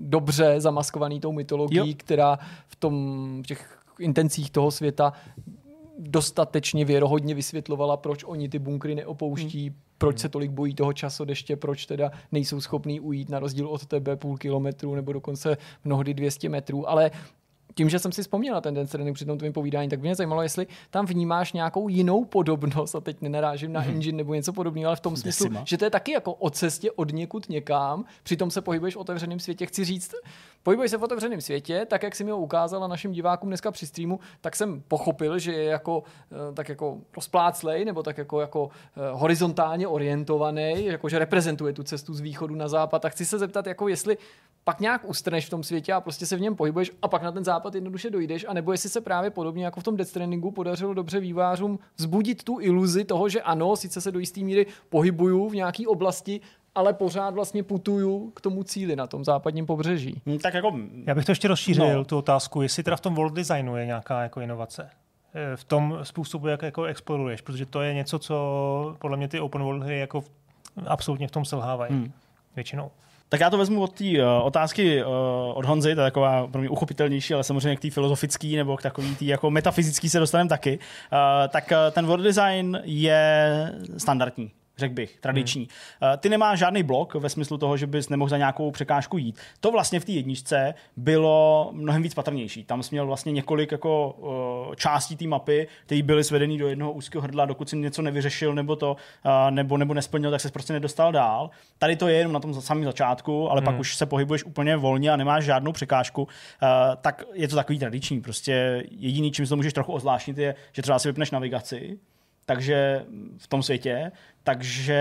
dobře zamaskovaný tou mytologií, jo. která v tom v těch intencích toho světa dostatečně věrohodně vysvětlovala, proč oni ty bunkry neopouští, hmm. proč se tolik bojí toho časodeště, proč teda nejsou schopní ujít na rozdíl od tebe půl kilometru nebo dokonce mnohdy 200 metrů. Ale tím, že jsem si vzpomněl na ten den Stranding při tom tvým povídání, tak mě zajímalo, jestli tam vnímáš nějakou jinou podobnost, a teď nenarážím na mm-hmm. engine nebo něco podobného, ale v tom smyslu, že to je taky jako o cestě od někud někam, přitom se pohybuješ v otevřeném světě. Chci říct, pohybuješ se v otevřeném světě, tak jak si mi ho ukázala našim divákům dneska při streamu, tak jsem pochopil, že je jako, eh, tak jako rozpláclej, nebo tak jako, jako eh, horizontálně orientovaný, jako že reprezentuje tu cestu z východu na západ. A chci se zeptat, jako jestli pak nějak ustrneš v tom světě a prostě se v něm pohybuješ a pak na ten západ jednoduše dojdeš, a nebo jestli se právě podobně jako v tom Death Strandingu podařilo dobře vývářům vzbudit tu iluzi toho, že ano, sice se do jisté míry pohybuju v nějaké oblasti, ale pořád vlastně putuju k tomu cíli na tom západním pobřeží. Hmm, tak jako... Já bych to ještě rozšířil, no. tu otázku, jestli teda v tom world designu je nějaká jako inovace eh, v tom způsobu, jak jako exploruješ, protože to je něco, co podle mě ty open world hry jako absolutně v tom selhávají hmm. většinou. Tak já to vezmu od té uh, otázky uh, od Honzy, to je taková pro mě uchopitelnější, ale samozřejmě k té filozofické nebo k takový tý jako metafyzický se dostaneme taky. Uh, tak uh, ten world design je standardní řekl bych, tradiční. Hmm. Ty nemáš žádný blok ve smyslu toho, že bys nemohl za nějakou překážku jít. To vlastně v té jedničce bylo mnohem víc patrnější. Tam jsi měl vlastně několik jako uh, částí té mapy, které byly svedený do jednoho úzkého hrdla, dokud si něco nevyřešil nebo to, uh, nebo, nebo nesplnil, tak se prostě nedostal dál. Tady to je jenom na tom samém začátku, ale hmm. pak už se pohybuješ úplně volně a nemáš žádnou překážku, uh, tak je to takový tradiční. Prostě jediný, čím se to můžeš trochu ozvláštnit, je, že třeba si vypneš navigaci, takže v tom světě, takže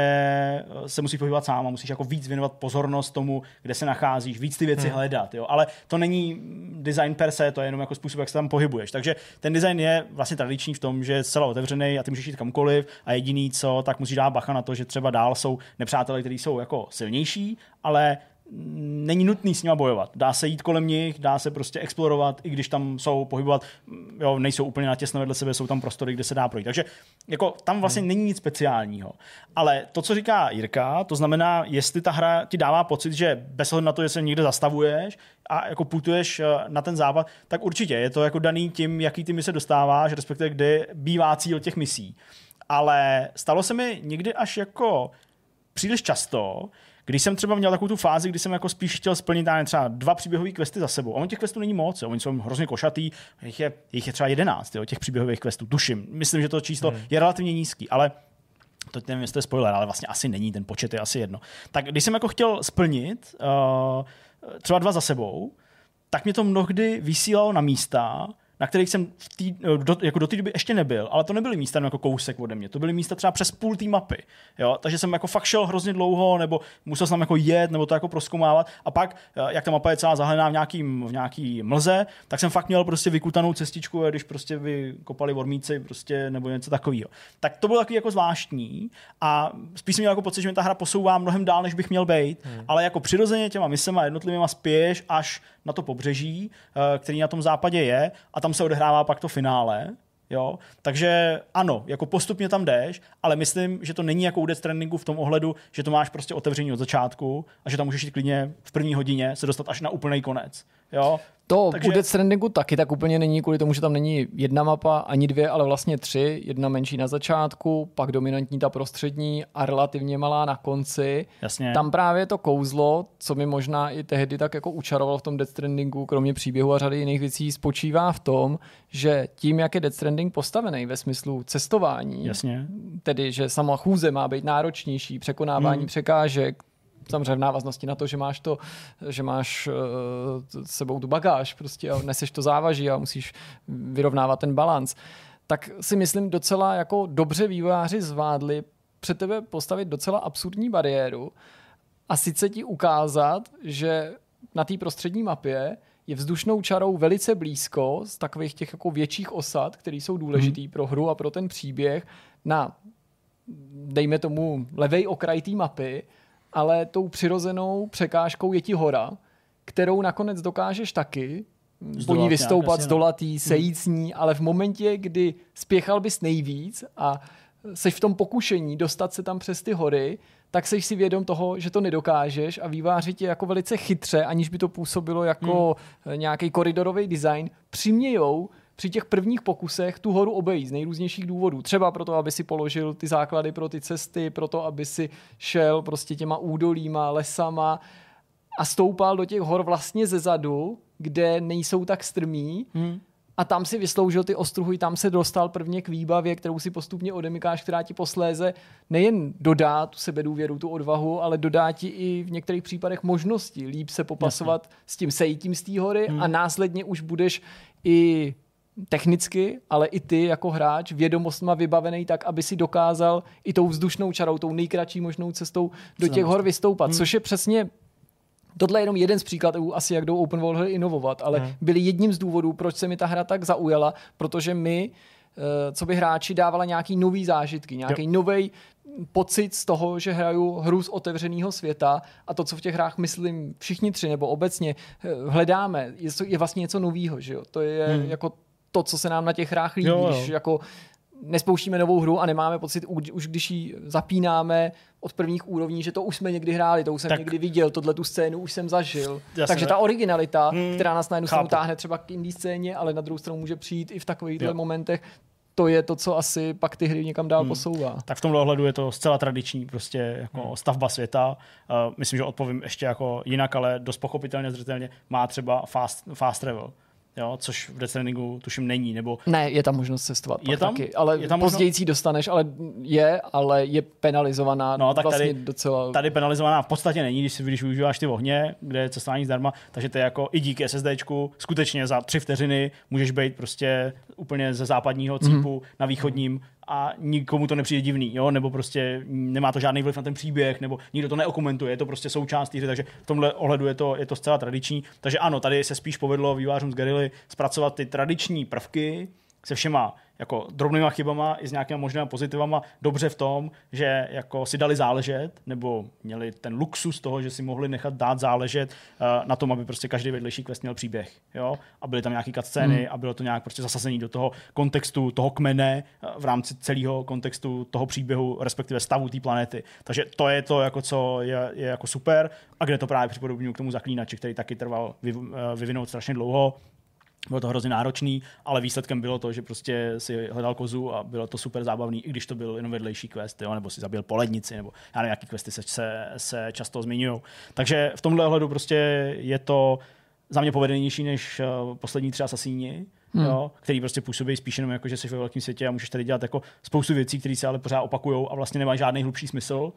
se musíš pohybovat sám a musíš jako víc věnovat pozornost tomu, kde se nacházíš, víc ty věci hmm. hledat, jo. Ale to není design per se, to je jenom jako způsob, jak se tam pohybuješ. Takže ten design je vlastně tradiční v tom, že je zcela otevřený a ty můžeš jít kamkoliv a jediný co, tak musíš dát bacha na to, že třeba dál jsou nepřátelé, kteří jsou jako silnější, ale není nutný s nima bojovat. Dá se jít kolem nich, dá se prostě explorovat, i když tam jsou pohybovat, jo, nejsou úplně natěsno vedle sebe, jsou tam prostory, kde se dá projít. Takže jako tam vlastně hmm. není nic speciálního. Ale to, co říká Jirka, to znamená, jestli ta hra ti dává pocit, že bez ohledu na to, že se někde zastavuješ a jako putuješ eh, na ten západ, tak určitě je to jako daný tím, jaký ty mise dostáváš, respektive kde bývá cíl těch misí. Ale stalo se mi někdy až jako příliš často, když jsem třeba měl takovou tu fázi, kdy jsem jako spíš chtěl splnit třeba dva příběhové questy za sebou. A on těch questů není moc, jo. oni jsou hrozně košatý, jich je, jich je třeba jedenáct, jo, těch příběhových questů, tuším. Myslím, že to číslo hmm. je relativně nízký, ale to nevím, jestli to je spoiler, ale vlastně asi není, ten počet je asi jedno. Tak když jsem jako chtěl splnit uh, třeba dva za sebou, tak mě to mnohdy vysílalo na místa, na kterých jsem v tý, do, jako do té doby ještě nebyl, ale to nebyly místa jako kousek ode mě, to byly místa třeba přes půl té mapy. Jo? Takže jsem jako fakt šel hrozně dlouho, nebo musel jsem jako jet, nebo to jako proskoumávat. A pak, eh, jak ta mapa je celá zahalená v nějaký, v nějaký mlze, tak jsem fakt měl prostě vykutanou cestičku, když prostě vykopali vormíci prostě, nebo něco takového. Tak to bylo takový jako zvláštní a spíš jsem měl jako pocit, že mi ta hra posouvá mnohem dál, než bych měl být, hmm. ale jako přirozeně těma misema jednotlivými spěješ až na to pobřeží, eh, který na tom západě je a tam se odehrává pak to finále. Jo? Takže ano, jako postupně tam jdeš, ale myslím, že to není jako u Death Strandingu v tom ohledu, že to máš prostě otevření od začátku a že tam můžeš jít klidně v první hodině se dostat až na úplný konec. Jo? To Takže... u Death Strandingu taky tak úplně není, kvůli tomu, že tam není jedna mapa, ani dvě, ale vlastně tři. Jedna menší na začátku, pak dominantní ta prostřední a relativně malá na konci. Jasně. Tam právě to kouzlo, co mi možná i tehdy tak jako učaroval v tom Death Strandingu, kromě příběhu a řady jiných věcí, spočívá v tom, že tím, jak je Death Stranding postavený ve smyslu cestování, Jasně. tedy že sama chůze má být náročnější, překonávání hmm. překážek, samozřejmě v návaznosti na to, že máš to, že máš uh, sebou tu bagáž prostě a neseš to závaží a musíš vyrovnávat ten balans, tak si myslím docela jako dobře vývojáři zvládli před tebe postavit docela absurdní bariéru a sice ti ukázat, že na té prostřední mapě je vzdušnou čarou velice blízko z takových těch jako větších osad, které jsou důležitý hmm. pro hru a pro ten příběh, na dejme tomu levej okraj té mapy ale tou přirozenou překážkou je ti hora, kterou nakonec dokážeš taky Zdolat po ní vystoupat, z dolatý, no. sejít s ní, ale v momentě, kdy spěchal bys nejvíc a seš v tom pokušení dostat se tam přes ty hory, tak seš si vědom toho, že to nedokážeš a výváři tě jako velice chytře, aniž by to působilo jako hmm. nějaký koridorový design, přimějou při těch prvních pokusech tu horu obejít z nejrůznějších důvodů. Třeba proto, aby si položil ty základy pro ty cesty, proto, aby si šel prostě těma údolíma, lesama a stoupal do těch hor vlastně ze zadu, kde nejsou tak strmí, hmm a tam si vysloužil ty ostruhy, tam se dostal prvně k výbavě, kterou si postupně odemykáš, která ti posléze nejen dodá tu sebedůvěru, tu odvahu, ale dodá ti i v některých případech možnosti líp se popasovat Jasně. s tím sejtím z té hory hmm. a následně už budeš i technicky, ale i ty jako hráč vědomostma vybavený tak, aby si dokázal i tou vzdušnou čarou, tou nejkratší možnou cestou do těch hor vystoupat, hmm. což je přesně Tohle je jenom jeden z příkladů, asi jak jdou open world hry inovovat, ale hmm. byli jedním z důvodů, proč se mi ta hra tak zaujala, protože my, eh, co by hráči, dávala nějaký nový zážitky, nějaký nový pocit z toho, že hraju hru z otevřeného světa a to, co v těch hrách myslím všichni tři nebo obecně eh, hledáme, je, je vlastně něco nového, že jo? To je hmm. jako to, co se nám na těch hrách líbí, jo, jo. když jako nespouštíme novou hru a nemáme pocit, už když ji zapínáme od prvních úrovní, že to už jsme někdy hráli, to už jsem tak. někdy viděl, tohle tu scénu už jsem zažil. Jasně, Takže ta originalita, hmm, která nás na jednu stranu táhne třeba k indie scéně, ale na druhou stranu může přijít i v takovýchhle momentech, to je to, co asi pak ty hry někam dál hmm. posouvá. Tak v tomhle ohledu je to zcela tradiční prostě jako hmm. stavba světa. Uh, myslím, že odpovím ještě jako jinak, ale dost pochopitelně, zřetelně má třeba fast, fast travel jo, což v Death tuším není, nebo... Ne, je tam možnost cestovat je tam, taky, ale je tam později možno... dostaneš, ale je, ale je penalizovaná no, tak vlastně tady, docela... Tady penalizovaná v podstatě není, když, si, když využíváš ty ohně, kde je cestování zdarma, takže to je jako i díky SSDčku, skutečně za tři vteřiny můžeš být prostě úplně ze západního cípu mm. na východním a nikomu to nepřijde divný, jo? nebo prostě nemá to žádný vliv na ten příběh, nebo nikdo to neokomentuje, je to prostě součást hry, takže v tomhle ohledu je to, je to zcela tradiční. Takže ano, tady se spíš povedlo vývářům z Guerrilla zpracovat ty tradiční prvky se všema jako drobnýma chybama i s nějakými možnými pozitivama dobře v tom, že jako si dali záležet, nebo měli ten luxus toho, že si mohli nechat dát záležet uh, na tom, aby prostě každý vedlejší quest měl příběh. Jo? A byly tam nějaké scény hmm. a bylo to nějak prostě zasazení do toho kontextu toho kmene uh, v rámci celého kontextu toho příběhu, respektive stavu té planety. Takže to je to, jako co je, je jako super a kde to právě připodobňuji k tomu zaklínači, který taky trval vy, uh, vyvinout strašně dlouho bylo to hrozně náročný, ale výsledkem bylo to, že prostě si hledal kozu a bylo to super zábavný, i když to byl jenom vedlejší quest, jo, nebo si zabil polednici, nebo já nevím, jaký questy se, se, se často zmiňují. Takže v tomhle ohledu prostě je to za mě povedenější než uh, poslední tři asasíni, hmm. jo, který prostě působí spíš jenom jako, že jsi ve velkém světě a můžeš tady dělat jako spoustu věcí, které se ale pořád opakují a vlastně nemají žádný hlubší smysl.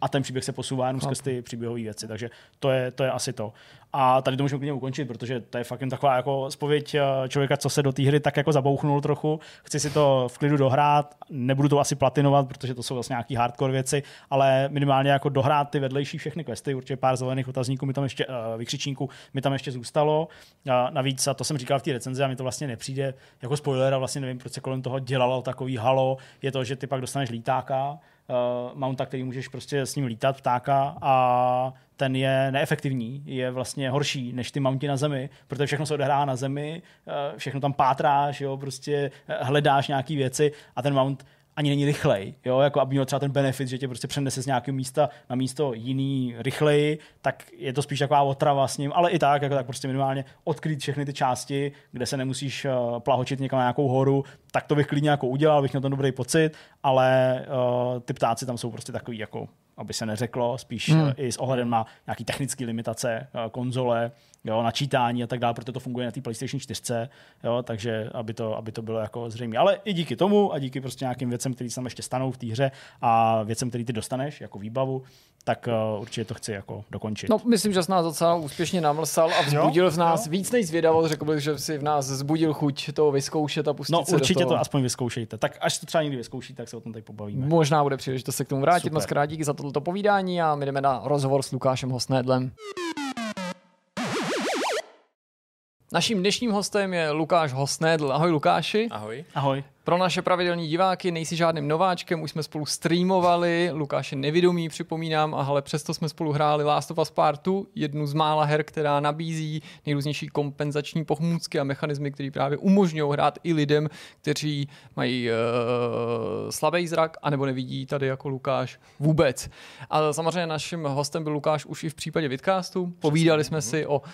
A ten příběh se posouvá jenom skrz ty příběhové věci, takže to je, to je asi to. A tady to můžeme klidně ukončit, protože to je fakt jen taková jako spověď eh, člověka, co se do té hry tak jako zabouchnul trochu. Chci si to v klidu dohrát, nebudu to asi platinovat, protože to jsou vlastně nějaký hardcore věci, ale minimálně jako dohrát ty vedlejší všechny questy, určitě pár zelených otazníků mi tam ještě, uh, vykřičníků mi tam ještě zůstalo. A navíc, a to jsem říkal v té recenzi, a mi to vlastně nepřijde jako spoiler a vlastně nevím, proč se kolem toho dělalo takový halo, je to, že ty pak dostaneš lítáka, uh, mounta, který můžeš prostě s ním lítat, ptáka a ten je neefektivní, je vlastně horší než ty mounty na zemi, protože všechno se odehrává na zemi, uh, všechno tam pátráš, jo, prostě hledáš nějaké věci a ten mount ani není rychlej, jo, jako aby měl třeba ten benefit, že tě prostě přenese z nějakého místa na místo jiný rychleji, tak je to spíš taková otrava s ním, ale i tak, jako tak prostě minimálně odkrýt všechny ty části, kde se nemusíš uh, plahočit někam na nějakou horu, tak to bych klidně jako udělal, bych měl ten dobrý pocit, ale uh, ty ptáci tam jsou prostě takový jako aby se neřeklo, spíš hmm. i s ohledem na nějaké technické limitace konzole, jo, načítání a tak dále, protože to funguje na té PlayStation 4, jo, takže aby to, aby to bylo jako zřejmé. Ale i díky tomu a díky prostě nějakým věcem, které se tam ještě stanou v té hře a věcem, který ty dostaneš jako výbavu, tak uh, určitě to chci jako dokončit. No, myslím, že jsi nás docela úspěšně namlsal a vzbudil jo, v nás jo. víc než zvědavost. Řekl bych, že si v nás vzbudil chuť to vyzkoušet a pustit no, se určitě do toho. to aspoň vyzkoušejte. Tak až to třeba někdy vyzkoušíte, tak se o tom tady pobavíme. Možná bude příležitost se k tomu vrátit. Moc krát díky za toto povídání a my jdeme na rozhovor s Lukášem Hosnédlem. Naším dnešním hostem je Lukáš Hosnédl. Ahoj Lukáši. Ahoj. Ahoj. Pro naše pravidelní diváky nejsi žádným nováčkem, už jsme spolu streamovali, Lukáš je nevědomý, připomínám, ale přesto jsme spolu hráli Last of Us Part 2, jednu z mála her, která nabízí nejrůznější kompenzační pomůcky a mechanismy, které právě umožňují hrát i lidem, kteří mají uh, slabý zrak anebo nevidí tady jako Lukáš vůbec. A samozřejmě naším hostem byl Lukáš už i v případě Vidcastu. Povídali jsme si o uh,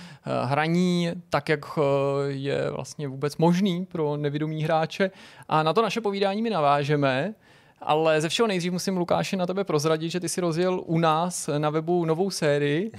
hraní, tak jak uh, je vlastně vůbec možný pro nevědomí hráče a na to naše povídání my navážeme. Ale ze všeho nejdřív musím Lukáši na tebe prozradit, že ty si rozjel u nás na webu novou sérii,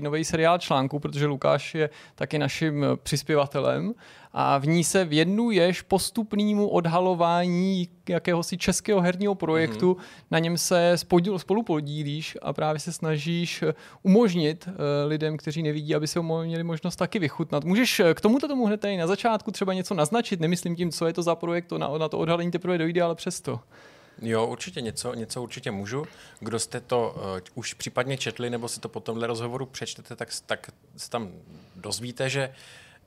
nový seriál článků, protože Lukáš je taky naším přispěvatelem a v ní se věnuješ postupnému odhalování jakéhosi českého herního projektu, mm-hmm. na něm se spodil, spolu podílíš a právě se snažíš umožnit uh, lidem, kteří nevidí, aby se ho měli možnost taky vychutnat. Můžeš k tomuto tomu hned tady na začátku třeba něco naznačit, nemyslím tím, co je to za projekt, to na, na to odhalení teprve dojde, ale přesto. Jo, určitě něco, něco určitě můžu. Kdo jste to uh, už případně četli nebo si to po tomhle rozhovoru přečtete, tak, tak se tam dozvíte, že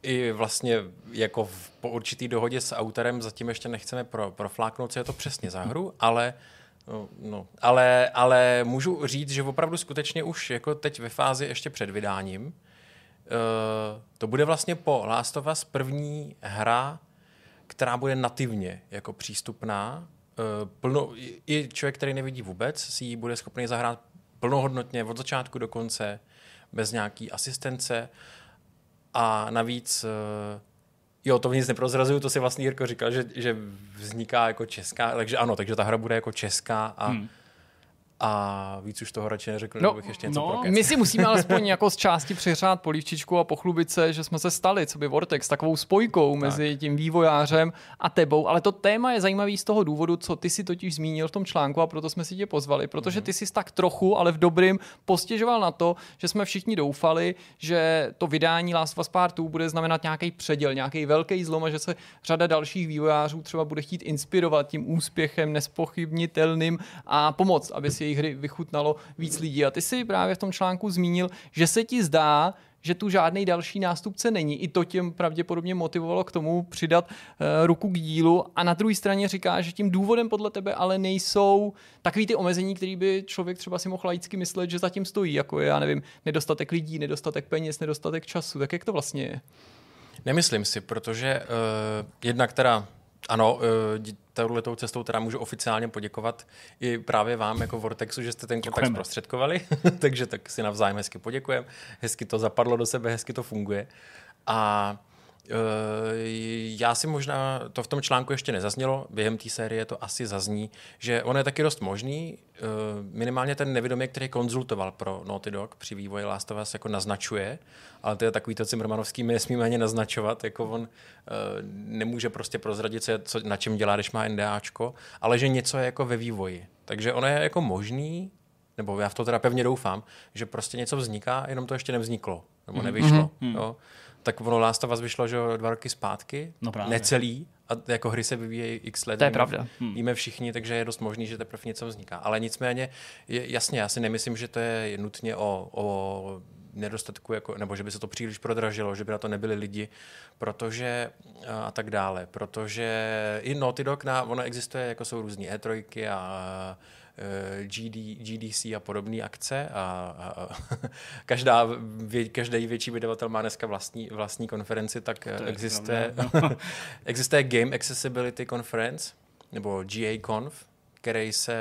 i vlastně jako v, po určitý dohodě s autorem zatím ještě nechceme pro, profláknout, co je to přesně za hru, ale No, no, ale, ale můžu říct, že opravdu skutečně už jako teď ve fázi ještě před vydáním, uh, to bude vlastně po Last of Us první hra, která bude nativně jako přístupná Eh, plno, i člověk, který nevidí vůbec, si ji bude schopný zahrát plnohodnotně od začátku do konce, bez nějaký asistence. A navíc, eh, jo, to nic neprozrazuju, to si vlastně Jirko říkal, že, že vzniká jako česká, takže ano, takže ta hra bude jako česká a hmm a víc už toho radši neřekl, no, bych ještě něco no, My si musíme alespoň jako z části přehrát polívčičku a pochlubit se, že jsme se stali, co by Vortex, takovou spojkou tak. mezi tím vývojářem a tebou. Ale to téma je zajímavý z toho důvodu, co ty si totiž zmínil v tom článku a proto jsme si tě pozvali, protože ty si tak trochu, ale v dobrým, postěžoval na to, že jsme všichni doufali, že to vydání Last of Us Part 2 bude znamenat nějaký předěl, nějaký velký zlom a že se řada dalších vývojářů třeba bude chtít inspirovat tím úspěchem nespochybnitelným a pomoct, aby si jejich hry vychutnalo víc lidí. A ty si právě v tom článku zmínil, že se ti zdá, že tu žádný další nástupce není. I to těm pravděpodobně motivovalo k tomu přidat uh, ruku k dílu. A na druhé straně říká, že tím důvodem podle tebe ale nejsou takový ty omezení, který by člověk třeba si mohl laicky myslet, že zatím stojí, jako je, já nevím, nedostatek lidí, nedostatek peněz, nedostatek času. Tak jak to vlastně je? Nemyslím si, protože uh, jedna, která ano, eh, touhletou cestou teda můžu oficiálně poděkovat i právě vám jako Vortexu, že jste ten kontakt Děkujeme. zprostředkovali, takže tak si navzájem hezky poděkujeme. Hezky to zapadlo do sebe, hezky to funguje. A já si možná, to v tom článku ještě nezaznělo, během té série to asi zazní, že ono je taky dost možný, eh, minimálně ten nevědomý, který konzultoval pro Naughty Dog při vývoji Last of Us, jako naznačuje, ale to je takový to Cimrmanovský, my nesmíme ani naznačovat, jako on eh, nemůže prostě prozradit, co, co, na čem dělá, když má NDAčko, ale že něco je jako ve vývoji. Takže ono je jako možný, nebo já v to teda pevně doufám, že prostě něco vzniká, jenom to ještě nevzniklo, nebo nevyšlo. Mm-hmm. Jo? Tak ono Last of Us vyšlo že dva roky zpátky, No právě. necelý, a jako hry se vyvíjejí x let. To je víme- pravda. Víme všichni, takže je dost možný, že teprve něco vzniká. Ale nicméně, je, jasně, já si nemyslím, že to je nutně o, o nedostatku, jako, nebo že by se to příliš prodražilo, že by na to nebyli lidi, protože a tak dále, protože i Naughty Dog, na, ono existuje, jako jsou různý E3 a GD, GDC a podobné akce a, a, a každá, vě, každý větší vydavatel má dneska vlastní, vlastní konferenci, tak je existuje, pravda, existuje Game Accessibility Conference, nebo GA Conf, který se,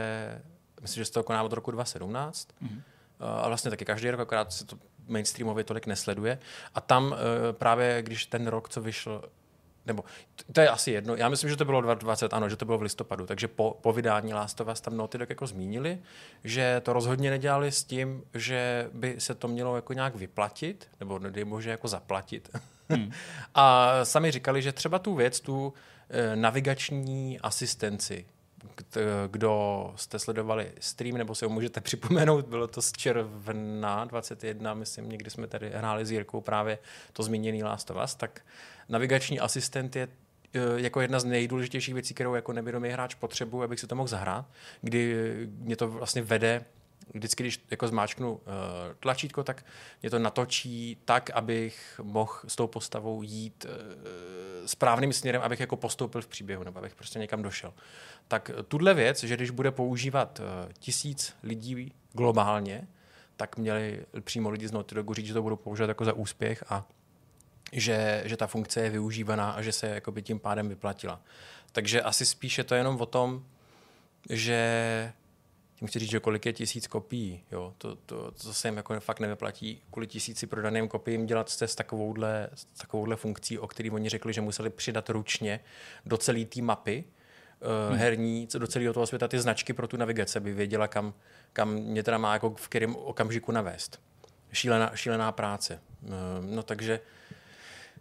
myslím, že se to koná od roku 2017. Mm-hmm. A vlastně taky každý rok, akorát se to mainstreamově tolik nesleduje. A tam eh, právě, když ten rok, co vyšel, nebo to je asi jedno, já myslím, že to bylo 2020, ano, že to bylo v listopadu, takže po, po vydání Last of Us tam Naughty Dog jako zmínili, že to rozhodně nedělali s tím, že by se to mělo jako nějak vyplatit, nebo nedej bože jako zaplatit. Hmm. A sami říkali, že třeba tu věc, tu eh, navigační asistenci, kdo jste sledovali stream, nebo si ho můžete připomenout, bylo to z června 21, myslím, někdy jsme tady hráli s Jirkou právě to zmíněný Last of Us, tak navigační asistent je eh, jako jedna z nejdůležitějších věcí, kterou jako nevědomý hráč potřebuje, abych si to mohl zahrát, kdy mě to vlastně vede vždycky, když jako zmáčknu uh, tlačítko, tak mě to natočí tak, abych mohl s tou postavou jít uh, správným směrem, abych jako postoupil v příběhu, nebo abych prostě někam došel. Tak tuhle věc, že když bude používat uh, tisíc lidí globálně, tak měli přímo lidi z Naughty Dogu říct, že to budou používat jako za úspěch a že, že ta funkce je využívaná a že se jakoby tím pádem vyplatila. Takže asi spíše to jenom o tom, že tím chci říct, že kolik je tisíc kopií. Jo? To, to, to se jim jako fakt nevyplatí kvůli tisíci prodaným kopiím dělat se s takovouhle, s takovouhle funkcí, o který oni řekli, že museli přidat ručně do celé té mapy hmm. herní, do celého toho světa ty značky pro tu navigaci, aby věděla, kam, kam mě teda má jako v kterém okamžiku navést. Šílená, šílená práce. Eh, No takže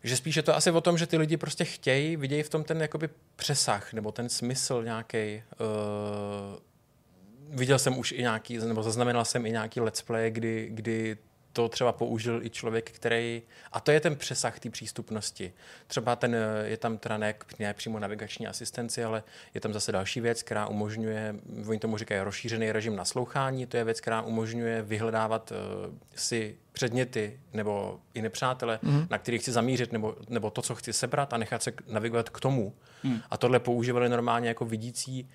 že spíš je to asi o tom, že ty lidi prostě chtějí, vidějí v tom ten jakoby přesah nebo ten smysl nějaký. Uh, viděl jsem už i nějaký, nebo zaznamenal jsem i nějaký let's play, kdy, kdy to třeba použil i člověk, který, a to je ten přesah té přístupnosti. Třeba ten, je tam teda ne, ne přímo navigační asistenci, ale je tam zase další věc, která umožňuje, oni tomu říkají rozšířený režim naslouchání, to je věc, která umožňuje vyhledávat uh, si předměty nebo i nepřátele, mm. na který chci zamířit, nebo, nebo to, co chci sebrat a nechat se navigovat k tomu. Mm. A tohle používali normálně jako vidící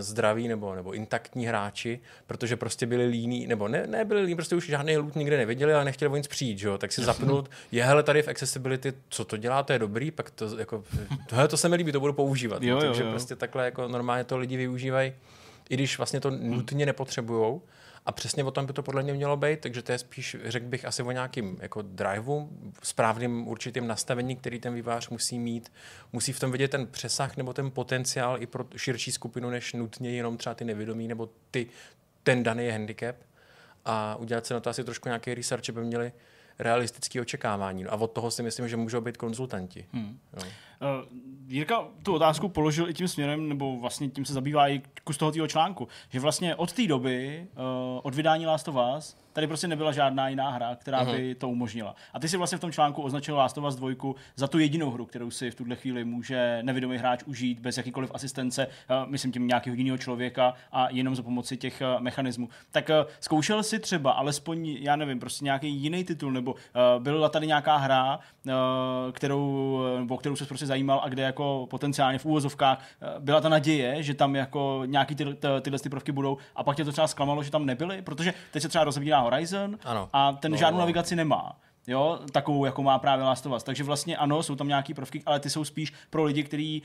zdraví nebo, nebo intaktní hráči, protože prostě byli líní, nebo ne, ne byli líní, prostě už žádný loot nikde neviděli, ale nechtěli o nic přijít, že jo? tak si zapnul, je hele tady v accessibility, co to dělá, to je dobrý, pak to jako, tohle to se mi líbí, to budu používat. Jo, no, jo, takže jo. prostě takhle jako normálně to lidi využívají, i když vlastně to nutně nepotřebujou, a přesně o tom by to podle mě mělo být, takže to je spíš, řekl bych, asi o nějakým jako driveu, správným určitým nastavení, který ten vývář musí mít. Musí v tom vidět ten přesah nebo ten potenciál i pro širší skupinu, než nutně jenom třeba ty nevědomí nebo ty, ten daný handicap. A udělat se na to asi trošku nějaký research, aby měli realistické očekávání. No A od toho si myslím, že můžou být konzultanti. Hmm. Jo. Uh, Jirka tu otázku položil i tím směrem, nebo vlastně tím se zabývá i kus toho týho článku, že vlastně od té doby, uh, od vydání Last of Us, tady prostě nebyla žádná jiná hra, která uh-huh. by to umožnila. A ty si vlastně v tom článku označil Last of Us 2 za tu jedinou hru, kterou si v tuhle chvíli může nevědomý hráč užít bez jakýkoliv asistence, uh, myslím tím nějakého jiného člověka a jenom za pomoci těch uh, mechanismů. Tak uh, zkoušel si třeba alespoň, já nevím, prostě nějaký jiný titul, nebo uh, byla tady nějaká hra, uh, kterou, nebo kterou se prostě zajímal a kde jako potenciálně v úvozovkách uh, byla ta naděje, že tam jako nějaký ty, ty, tyhle ty prvky budou a pak tě to třeba zklamalo, že tam nebyly, protože teď se třeba rozebírá Horizon Ano. a ten No, žádnou no. navigaci nemá. Jo, takovou, jako má právě Last of Us. Takže vlastně ano, jsou tam nějaký prvky, ale ty jsou spíš pro lidi, kteří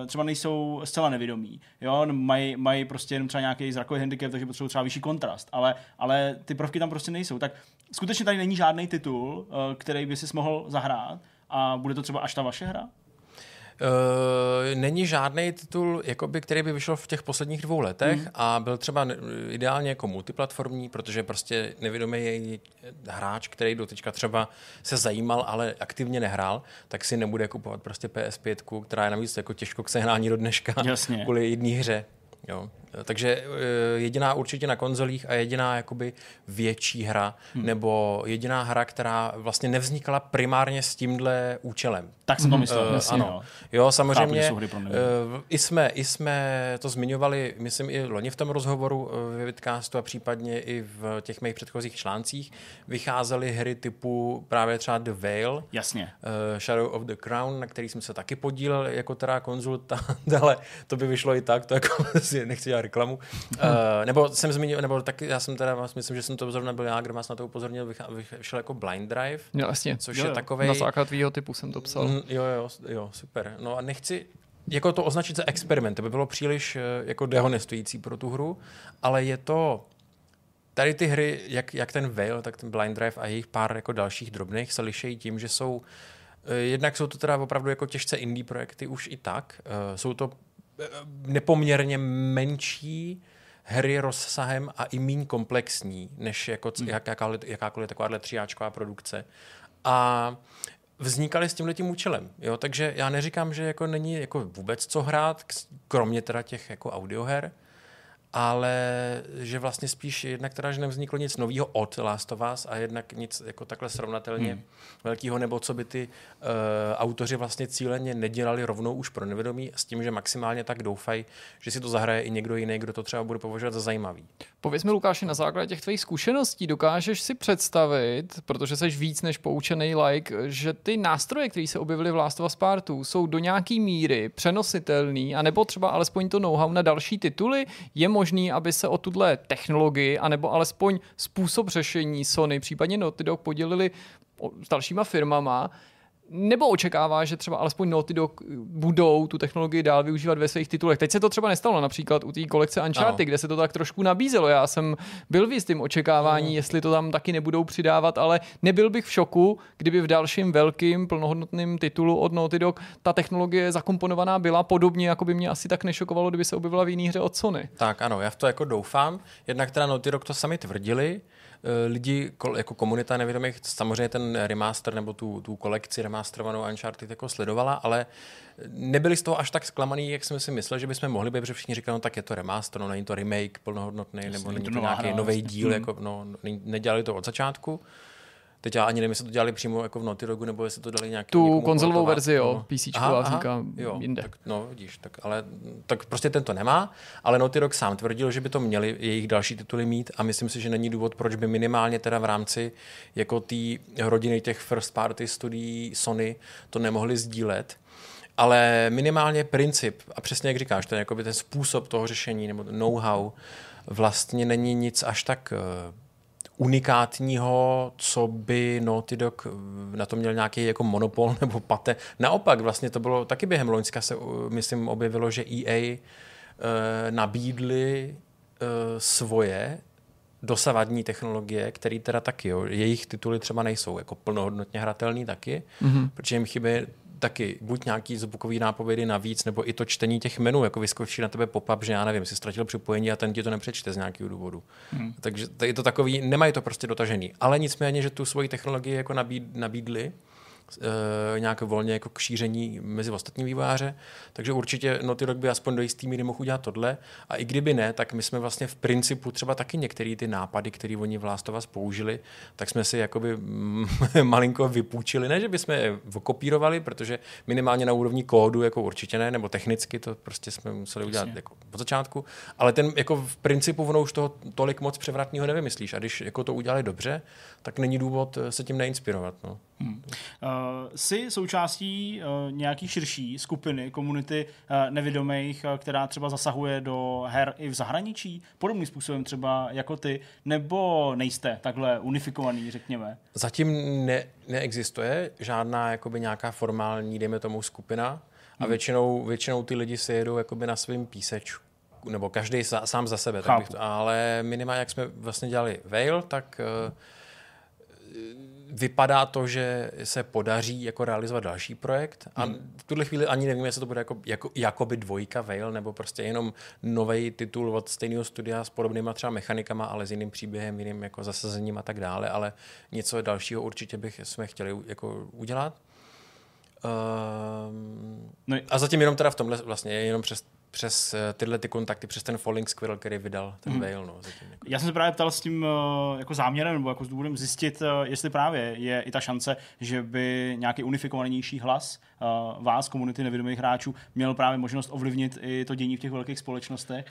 uh, třeba nejsou zcela nevědomí. Jo, mají, mají prostě jenom třeba nějaký zrakový handicap, takže potřebují třeba vyšší kontrast, ale, ale ty prvky tam prostě nejsou. Tak skutečně tady není žádný titul, uh, který by si mohl zahrát a bude to třeba až ta vaše hra? Uh, není žádný titul, jakoby, který by vyšel v těch posledních dvou letech mm. a byl třeba ideálně jako multiplatformní, protože prostě nevědomý je hráč, který do teďka třeba se zajímal, ale aktivně nehrál, tak si nebude kupovat prostě PS5, která je navíc jako těžko k sehnání do dneška Jasně. kvůli jedné hře. Jo. Takže eh, jediná určitě na konzolích a jediná jakoby větší hra, hmm. nebo jediná hra, která vlastně nevznikala primárně s tímhle účelem. Tak jsem to myslel. Uh, jasně, ano. Jo. jo, samozřejmě. Uh, i, jsme, I jsme to zmiňovali, myslím, i loni v tom rozhovoru ve Vidcastu a případně i v těch mých předchozích článcích vycházely hry typu právě třeba The Veil. Jasně. Uh, Shadow of the Crown, na který jsem se taky podílel jako teda konzultant, ale to by vyšlo i tak, to jako nechci dělat reklamu. uh, nebo jsem zmínil, nebo tak já jsem teda, myslím, že jsem to zrovna byl já, kdo vás na to upozornil, vyšel jako Blind Drive. Jo, jasně. Což jo, je takový. Na základ tvýho typu jsem to psal. Jo, jo, jo, super. No a nechci, jako to označit za experiment, to by bylo příliš eh, jako dehonestující pro tu hru, ale je to tady ty hry, jak, jak ten Veil, tak ten Blind Drive a jejich pár jako dalších drobných se lišejí tím, že jsou eh, jednak jsou to teda opravdu jako těžce indie projekty už i tak. Jsou to nepoměrně menší hry rozsahem a i méně komplexní, než jako hmm. jakákoliv, jakákoliv takováhle tříáčková produkce. A vznikaly s tímhle tím účelem. Jo? Takže já neříkám, že jako není jako vůbec co hrát, kromě teda těch jako audioher, ale že vlastně spíš jednak teda, že nevzniklo nic nového od Last of Us a jednak nic jako takhle srovnatelně hmm. velkého, nebo co by ty uh, autoři vlastně cíleně nedělali rovnou už pro nevědomí s tím, že maximálně tak doufají, že si to zahraje i někdo jiný, kdo to třeba bude považovat za zajímavý. Pověz mi, Lukáši, na základě těch tvých zkušeností dokážeš si představit, protože jsi víc než poučený like, že ty nástroje, které se objevily v Last of Us Part jsou do nějaký míry přenositelný, anebo třeba alespoň to know-how na další tituly, je možný, aby se o tuhle technologii, anebo alespoň způsob řešení Sony, případně Naughty Dog podělili s dalšíma firmama, nebo očekává, že třeba alespoň Naughty Dog budou tu technologii dál využívat ve svých titulech. Teď se to třeba nestalo například u té kolekce Uncharted, ano. kde se to tak trošku nabízelo. Já jsem byl v jistým očekávání, ano. jestli to tam taky nebudou přidávat, ale nebyl bych v šoku, kdyby v dalším velkým plnohodnotným titulu od Naughty Dog ta technologie zakomponovaná byla podobně, jako by mě asi tak nešokovalo, kdyby se objevila v jiné hře od Sony. Tak ano, já v to jako doufám. Jednak teda Naughty Dog to sami tvrdili, lidi jako komunita nevědomých samozřejmě ten remaster nebo tu, tu kolekci remasterovanou Uncharted jako sledovala, ale nebyli z toho až tak zklamaný, jak jsme si mysleli, že bychom mohli být, protože všichni říkali, no tak je to remaster, no není to remake plnohodnotný, nebo není to nějaký nový díl, hmm. jako, no, nedělali to od začátku. Teď já ani nevím, jestli to dělali přímo jako v Naughty Dogu, nebo jestli to dali nějak. Tu konzolovou verzi, jo, PC vzniká jo, jinde. Tak, no, vidíš, tak, ale tak prostě ten to nemá, ale Naughty Dog sám tvrdil, že by to měli jejich další tituly mít a myslím si, že není důvod, proč by minimálně teda v rámci jako té rodiny těch first party studií Sony to nemohli sdílet. Ale minimálně princip, a přesně jak říkáš, ten, ten způsob toho řešení nebo know-how vlastně není nic až tak eh, unikátního, co by Naughty Dog eh, na to měl nějaký jako monopol nebo pate. Naopak, vlastně to bylo taky během Loňska se, eh, myslím, objevilo, že EA e, eh, nabídli e, svoje dosavadní technologie, které teda taky, jo, jejich tituly třeba nejsou jako plnohodnotně hratelný taky, mm-hmm. protože jim chybí taky buď nějaký zvukový nápovědy navíc, nebo i to čtení těch menů, jako vyskočí na tebe pop-up, že já nevím, jsi ztratil připojení a ten ti to nepřečte z nějakého důvodu. Hmm. Takže je to takový, nemají to prostě dotažený. Ale nicméně, že tu svoji technologii jako nabíd, nabídli, e, nějak volně jako k šíření mezi ostatní výváře. Takže určitě Naughty Dog by aspoň do jistý míry mohl udělat tohle. A i kdyby ne, tak my jsme vlastně v principu třeba taky některé ty nápady, které oni v Last of použili, tak jsme si jakoby malinko vypůjčili. Ne, že bychom je kopírovali, protože minimálně na úrovni kódu jako určitě ne, nebo technicky to prostě jsme museli udělat jako od začátku. Ale ten jako v principu ono už toho tolik moc převratného nevymyslíš. A když jako to udělali dobře, tak není důvod se tím neinspirovat. No. Hmm. Uh, jsi součástí uh, nějaký širší skupiny, komunity uh, nevědomých, uh, která třeba zasahuje do her i v zahraničí, podobným způsobem třeba jako ty, nebo nejste takhle unifikovaný, řekněme? Zatím ne, neexistuje žádná jakoby nějaká formální, dejme tomu, skupina a hmm. většinou, většinou ty lidi si jedou jakoby na svým písečku nebo každý sám za sebe. Tak bych to, ale minimálně, jak jsme vlastně dělali Veil, tak uh, vypadá to, že se podaří jako realizovat další projekt a hmm. v tuhle chvíli ani nevím, jestli to bude jako, jako, jakoby dvojka Veil, nebo prostě jenom nový titul od stejného studia s podobnýma třeba mechanikama, ale s jiným příběhem, jiným jako zasazením a tak dále, ale něco dalšího určitě bych jsme chtěli jako udělat. Um, no, a zatím jenom teda v tomhle vlastně, jenom přes přes eh, tyhle ty kontakty, přes ten Falling Squirrel, který vydal ten hmm. Veil. No, zatím, jako. Já jsem se právě ptal s tím uh, jako záměrem, nebo jako s důvodem zjistit, uh, jestli právě je i ta šance, že by nějaký unifikovanější hlas vás, komunity nevědomých hráčů, měl právě možnost ovlivnit i to dění v těch velkých společnostech,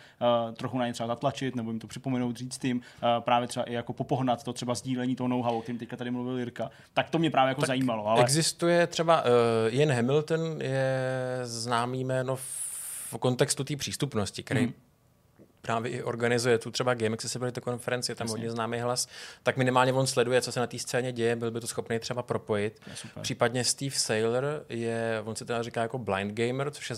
trochu na ně třeba zatlačit, nebo jim to připomenout, říct jim, právě třeba i jako popohnat to třeba sdílení toho know-how, o kterém teďka tady mluvil Jirka. Tak to mě právě jako tak zajímalo. Ale... Existuje třeba uh, Ian Hamilton je známý jméno v kontextu té přístupnosti, který hmm právě i organizuje tu třeba Game Accessibility konferenci, je tam Jasně. hodně známý hlas, tak minimálně on sleduje, co se na té scéně děje, byl by to schopný třeba propojit. Případně Steve Saylor je, on se teda říká jako blind gamer, což je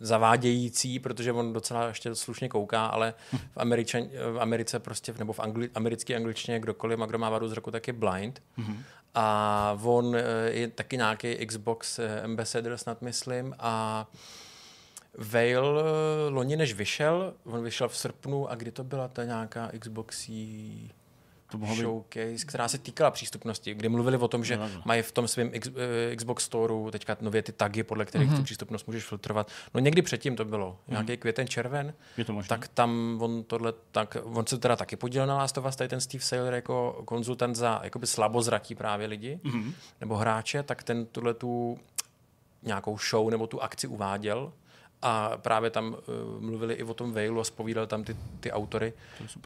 zavádějící, protože on docela ještě slušně kouká, ale v, Američan, v Americe prostě, nebo v angli, americké angličtině kdokoliv, a kdo má vadu zraku, tak je blind. Mm-hmm. A on eh, je taky nějaký Xbox eh, ambassador snad myslím a Veil eh, loni než vyšel, on vyšel v srpnu a kdy to byla ta nějaká Xboxí to mohlo showcase, být... která se týkala přístupnosti, kde mluvili o tom, že no, mají v tom svém X, uh, Xbox Storeu teďka nově ty tagy, podle kterých mm-hmm. tu přístupnost můžeš filtrovat. No někdy předtím to bylo, mm-hmm. nějaký květen, červen, Je to tak tam on tohle, tak on se teda taky podílel na Last of Us, tady ten Steve Saylor jako konzultant za jakoby slabozratí právě lidi, mm-hmm. nebo hráče, tak ten tuhle tu nějakou show nebo tu akci uváděl a právě tam uh, mluvili i o tom Vailu a spovídali tam ty, ty autory.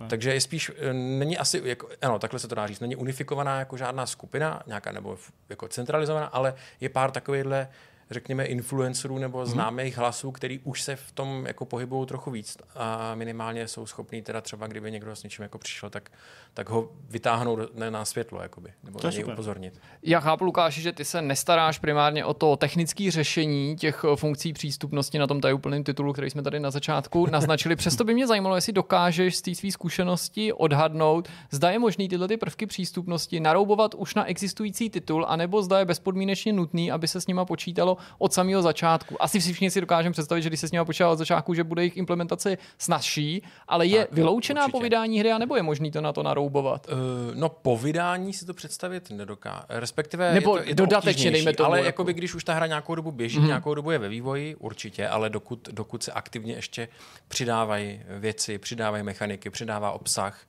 Takže je spíš, uh, není asi, jako, ano, takhle se to dá říct, není unifikovaná jako žádná skupina, nějaká nebo jako centralizovaná, ale je pár takovýchhle řekněme, influencerů nebo mm-hmm. známých hlasů, který už se v tom jako pohybují trochu víc a minimálně jsou schopní teda třeba, kdyby někdo s něčím jako přišel, tak, tak ho vytáhnou na, světlo, jakoby, nebo to na něj upozornit. Já chápu, Lukáši, že ty se nestaráš primárně o to technické řešení těch eh, funkcí přístupnosti na tom tajuplném titulu, který jsme tady na začátku naznačili. Přesto by mě zajímalo, jestli dokážeš z té své zkušenosti odhadnout, zda je možný tyhle ty prvky přístupnosti naroubovat už na existující titul, anebo zda je bezpodmínečně nutný, aby se s nima počítalo od samého začátku. Asi všichni si dokážeme představit, že když se s nimi počítá od začátku, že bude jejich implementace snazší, ale je tak, vyloučená určitě. po vydání hry, nebo je možný to na to naroubovat? Uh, no po vydání si to představit nedoká. Respektive nebo je to, je to dodatečně, dejme tomu. Ale jako... jakoby, když už ta hra nějakou dobu běží, mm-hmm. nějakou dobu je ve vývoji, určitě, ale dokud, dokud se aktivně ještě přidávají věci, přidávají mechaniky, přidává obsah,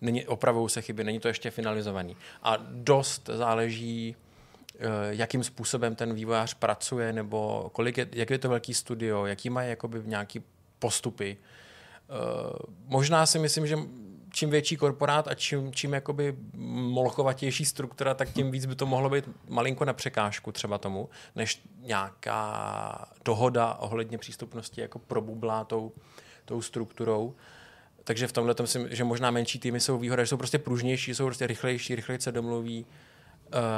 není, opravují se chyby, není to ještě finalizovaný. A dost záleží jakým způsobem ten vývojář pracuje, nebo kolik je, jak je to velký studio, jaký mají jakoby nějaký postupy. Eh, možná si myslím, že čím větší korporát a čím, čím jakoby molchovatější struktura, tak tím víc by to mohlo být malinko na překážku třeba tomu, než nějaká dohoda ohledně přístupnosti jako probublá tou, tou strukturou. Takže v tomhle si, že možná menší týmy jsou výhoda, že jsou prostě pružnější, jsou prostě rychlejší, rychleji se domluví, Uh,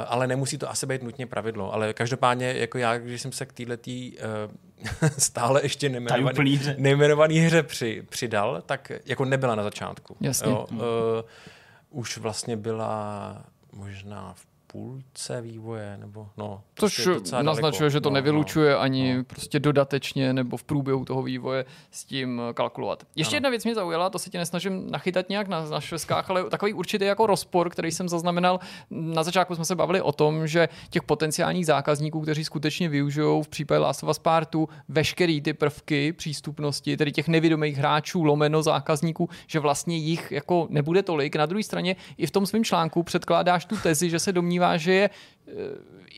ale nemusí to asi být nutně pravidlo. Ale každopádně, jako já, když jsem se k této uh, stále ještě nejmenovaný, nejmenovaný hře při, přidal, tak jako nebyla na začátku. Jasně. Jo, uh, už vlastně byla možná v půlce vývoje, nebo no. Což naznačuje, daleko. že to no, nevylučuje no, ani no. prostě dodatečně nebo v průběhu toho vývoje s tím eh, kalkulovat. Ještě ano. jedna věc mě zaujala, to se ti nesnažím nachytat nějak na, na šveskách, ale takový určitý jako rozpor, který jsem zaznamenal. Na začátku jsme se bavili o tom, že těch potenciálních zákazníků, kteří skutečně využijou v případě Last of Us Partu veškerý ty prvky přístupnosti, tedy těch nevědomých hráčů, lomeno zákazníků, že vlastně jich jako nebude tolik. Na druhé straně i v tom svém článku předkládáš tu tezi, že se domnívá, domnívá, že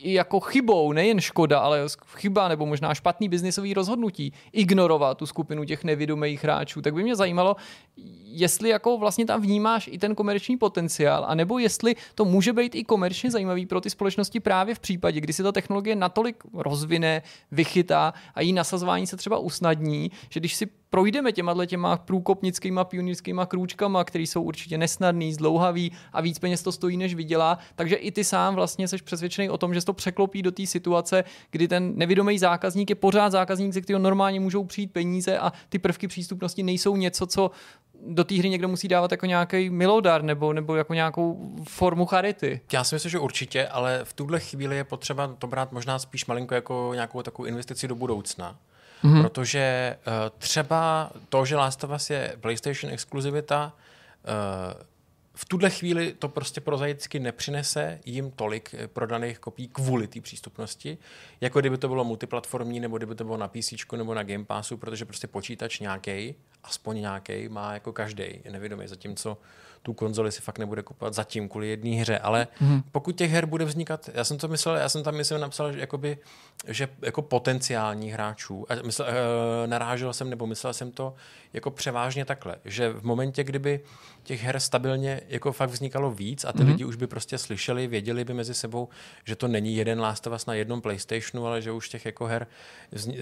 i jako chybou, nejen škoda, ale chyba nebo možná špatný biznisový rozhodnutí ignorovat tu skupinu těch nevědomých hráčů, tak by mě zajímalo, jestli jako vlastně tam vnímáš i ten komerční potenciál, anebo jestli to může být i komerčně zajímavý pro ty společnosti právě v případě, kdy se ta technologie natolik rozvine, vychytá a její nasazování se třeba usnadní, že když si projdeme těma těma průkopnickýma pionýrskýma krůčkama, které jsou určitě nesnadný, zdlouhavý a víc peněz to stojí, než vydělá, takže i ty sám vlastně seš přesvědčený o tom, že se to překlopí do té situace, kdy ten nevědomý zákazník je pořád zákazník, ze kterého normálně můžou přijít peníze a ty prvky přístupnosti nejsou něco, co do té hry někdo musí dávat jako nějaký milodar nebo, nebo jako nějakou formu charity. Já si myslím, že určitě, ale v tuhle chvíli je potřeba to brát možná spíš malinko jako nějakou takovou investici do budoucna. Mm-hmm. Protože uh, třeba to, že Last of Us je PlayStation exkluzivita, uh, v tuhle chvíli to prostě prozaicky nepřinese jim tolik eh, prodaných kopií kvůli té přístupnosti, jako kdyby to bylo multiplatformní, nebo kdyby to bylo na PC nebo na Game Passu, protože prostě počítač nějaký, aspoň nějaký, má jako každý, je nevědomý, zatímco tu konzoli si fakt nebude kupovat zatím kvůli jedné hře, ale mm-hmm. pokud těch her bude vznikat, já jsem to myslel, já jsem tam myslím napsal, že, jakoby, že jako potenciální hráčů, a myslel, e, narážel jsem nebo myslel jsem to jako převážně takhle, že v momentě, kdyby těch her stabilně jako fakt vznikalo víc a ty mm-hmm. lidi už by prostě slyšeli, věděli by mezi sebou, že to není jeden Last of Us na jednom PlayStationu, ale že už těch jako her eh,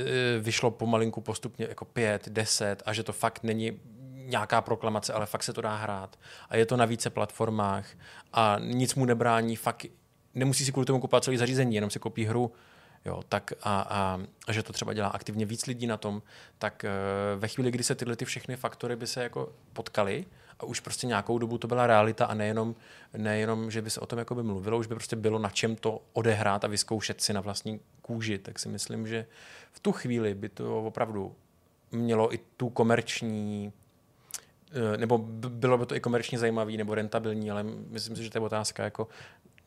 vyšlo pomalinku postupně jako pět, deset a že to fakt není nějaká proklamace, ale fakt se to dá hrát. A je to na více platformách a nic mu nebrání, fakt nemusí si kvůli tomu kupovat celý zařízení, jenom si koupí hru, jo, tak a, a, a že to třeba dělá aktivně víc lidí na tom, tak uh, ve chvíli, kdy se tyhle ty všechny faktory by se jako potkaly a už prostě nějakou dobu to byla realita a nejenom, nejenom že by se o tom jako by mluvilo, už by prostě bylo na čem to odehrát a vyzkoušet si na vlastní kůži, tak si myslím, že v tu chvíli by to opravdu mělo i tu komerční nebo bylo by to i komerčně zajímavý nebo rentabilní, ale myslím si, že to je otázka jako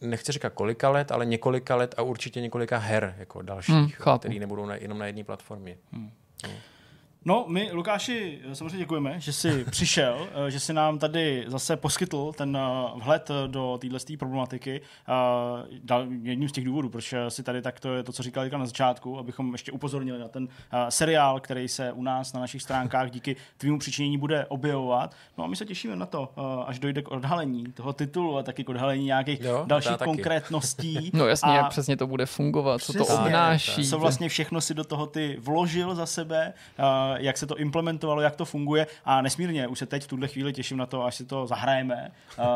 nechci říkat kolika let, ale několika let a určitě několika her jako dalších, hmm, které nebudou na, jenom na jedné platformě. Hmm. Hmm. No, my, Lukáši, samozřejmě děkujeme, že jsi přišel, eh, že jsi nám tady zase poskytl ten eh, vhled do téhle problematiky. Jedním z těch důvodů, proč si tady tak to je to, co říkal na začátku, abychom ještě upozornili na ten eh, seriál, který se u nás na našich stránkách díky tvýmu přičinění bude objevovat. No a my se těšíme na to, až dojde k odhalení toho titulu a taky k odhalení nějakých jo, dalších konkrétností. No jasně, a jak přesně to bude fungovat, co to obnáší. Co vlastně všechno si do toho ty vložil za sebe, jak se to implementovalo, jak to funguje a nesmírně už se teď v tuhle chvíli těším na to, až si to zahrajeme,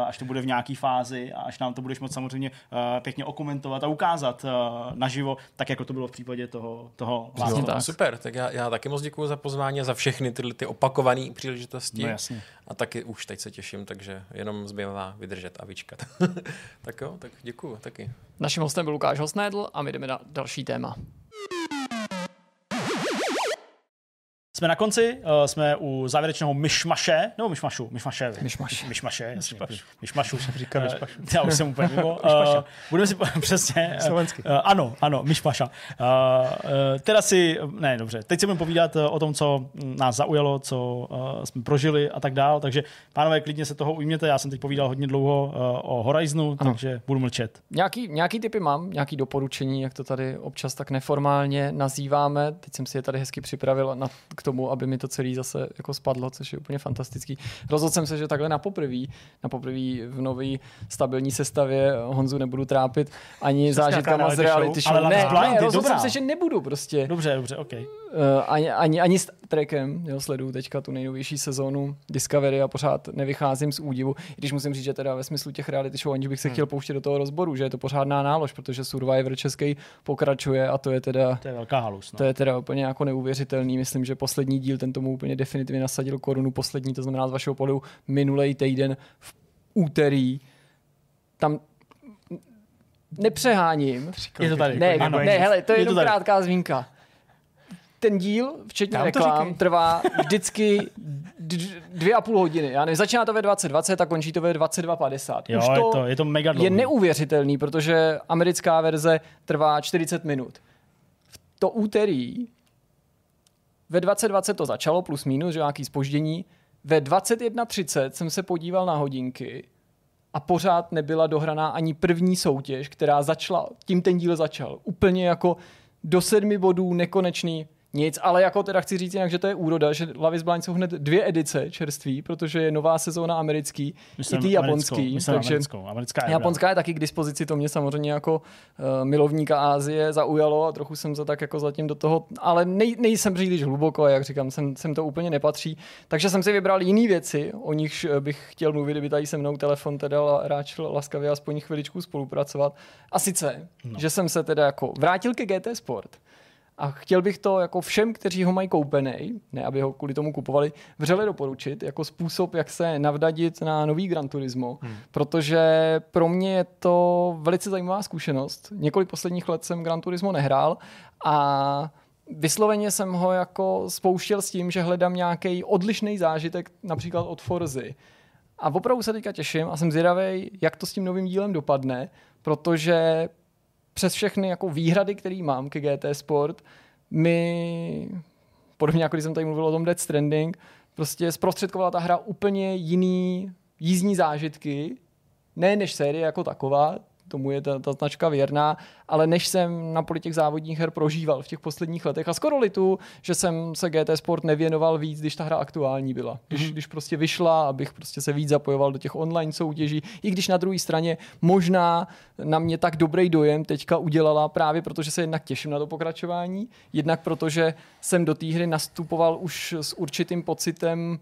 až to bude v nějaké fázi a až nám to budeš moct samozřejmě pěkně okomentovat a ukázat naživo, tak jako to bylo v případě toho, toho jo, tak. Super, tak já, já taky moc děkuji za pozvání a za všechny tyhle ty opakované příležitosti. No, jasně. A taky už teď se těším, takže jenom zbývá vydržet a vyčkat. tak jo, tak děkuji taky. Naším hostem byl Lukáš Hosnédl a my jdeme na další téma. Jsme na konci, uh, jsme u závěrečného myšmaše, nebo myšmašu, myšmaše. Myšmaš. Myšmaše, jasně. Myšmašu. Říká myšmašu. Uh, já už jsem úplně mimo. Uh, budeme si, přesně. Slovensky. Uh, ano, ano, myšmaša. Uh, uh, teda si, ne, dobře, teď si budeme povídat uh, o tom, co nás zaujalo, co uh, jsme prožili a tak dál, takže pánové, klidně se toho ujměte, já jsem teď povídal hodně dlouho uh, o Horizonu, ano. takže budu mlčet. Nějaký, nějaký typy mám, nějaký doporučení, jak to tady občas tak neformálně nazýváme, teď jsem si je tady hezky připravil na, k tomu, aby mi to celé zase jako spadlo, což je úplně fantastický. Rozhodl jsem se, že takhle na poprvé, na poprvé v nové stabilní sestavě Honzu nebudu trápit ani zážitkama z reality show. Ale ne, ne, rozhodl jsem se, že nebudu prostě. Dobře, dobře, OK. Uh, ani, ani, ani s Trekem, jo, sleduju teďka tu nejnovější sezónu Discovery a pořád nevycházím z údivu, i když musím říct, že teda ve smyslu těch reality show, aniž bych se hmm. chtěl pouštět do toho rozboru, že je to pořádná nálož, protože Survivor český pokračuje a to je teda... To je velká halus. No. To je teda úplně jako neuvěřitelný. Myslím, že poslední díl ten tomu úplně definitivně nasadil korunu. Poslední, to znamená z vašeho pohledu minulý týden v úterý. Tam nepřeháním. Je to tady. Ne, ano, ne, hele, to je, je jenom krátká zmínka. Ten díl, včetně Já reklám, trvá vždycky dvě a půl hodiny. Já nevím, začíná to ve 2020 a končí to ve 22.50. Jo, Už to je, to, je to mega dlouhý. Je neuvěřitelný, protože americká verze trvá 40 minut. V to úterý ve 2020 to začalo, plus minus, že nějaký spoždění. Ve 21.30 jsem se podíval na hodinky a pořád nebyla dohraná ani první soutěž, která začala, tím ten díl začal. Úplně jako do sedmi bodů, nekonečný nic, ale jako teda chci říct jinak, že to je úroda, že Love is Blind jsou hned dvě edice čerství, protože je nová sezóna americký, myslím, i ty japonský. Myslím takže americkou, americká je japonská je taky k dispozici, to mě samozřejmě jako uh, milovníka Ázie zaujalo a trochu jsem se tak jako zatím do toho, ale nej, nejsem příliš hluboko, jak říkám, jsem, jsem to úplně nepatří. Takže jsem si vybral jiné věci, o nichž eh, bych chtěl mluvit, kdyby tady se mnou telefon teda ráč laskavě aspoň chviličku spolupracovat. A sice, no. že jsem se teda jako vrátil ke GT Sport a chtěl bych to jako všem, kteří ho mají koupený, ne aby ho kvůli tomu kupovali, vřele doporučit jako způsob, jak se navdadit na nový Gran Turismo, hmm. protože pro mě je to velice zajímavá zkušenost. Několik posledních let jsem Gran Turismo nehrál a vysloveně jsem ho jako spouštěl s tím, že hledám nějaký odlišný zážitek například od Forzy A opravdu se teďka těším a jsem zvědavý, jak to s tím novým dílem dopadne, protože přes všechny jako výhrady, které mám ke GT Sport, mi, podobně jako když jsem tady mluvil o tom Dead Stranding, prostě zprostředkovala ta hra úplně jiný jízdní zážitky, ne než série jako taková, tomu je ta, ta značka věrná, ale než jsem na poli těch závodních her prožíval v těch posledních letech a skoro litu, že jsem se GT Sport nevěnoval víc, když ta hra aktuální byla. Když, mm-hmm. když prostě vyšla, abych prostě se víc zapojoval do těch online soutěží, i když na druhé straně možná na mě tak dobrý dojem teďka udělala právě protože se jednak těším na to pokračování, jednak protože jsem do té hry nastupoval už s určitým pocitem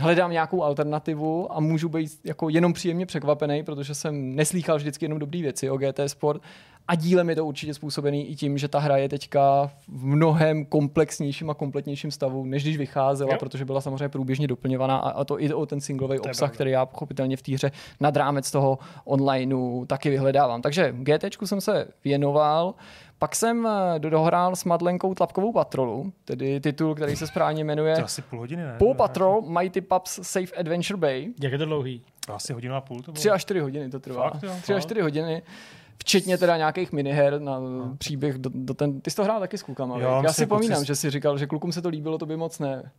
hledám nějakou alternativu a můžu být jako jenom příjemně překvapený, protože jsem neslýchal vždycky jenom dobré věci o GT Sport a dílem je to určitě způsobený i tím, že ta hra je teďka v mnohem komplexnějším a kompletnějším stavu, než když vycházela, jo. protože byla samozřejmě průběžně doplňovaná a, a to i o ten singlový obsah, který já pochopitelně v té hře nad rámec toho onlineu taky vyhledávám. Takže GT jsem se věnoval. Pak jsem eh, dohrál s Madlenkou Tlapkovou patrolu, tedy titul, který se správně jmenuje to asi půl hodiny, ne? Paw Patrol Mighty Pups Safe Adventure Bay. Jak je to dlouhý? To asi hodinu a půl to bylo. Tři až čtyři hodiny to trvá. Fakt, jo, Tři až čtyři hodiny. Včetně teda nějakých miniher na no. příběh do, do ten... Ty jsi to hrál taky s klukama, jo, Já si pomínám, pocit... že jsi říkal, že klukům se to líbilo, to by moc ne.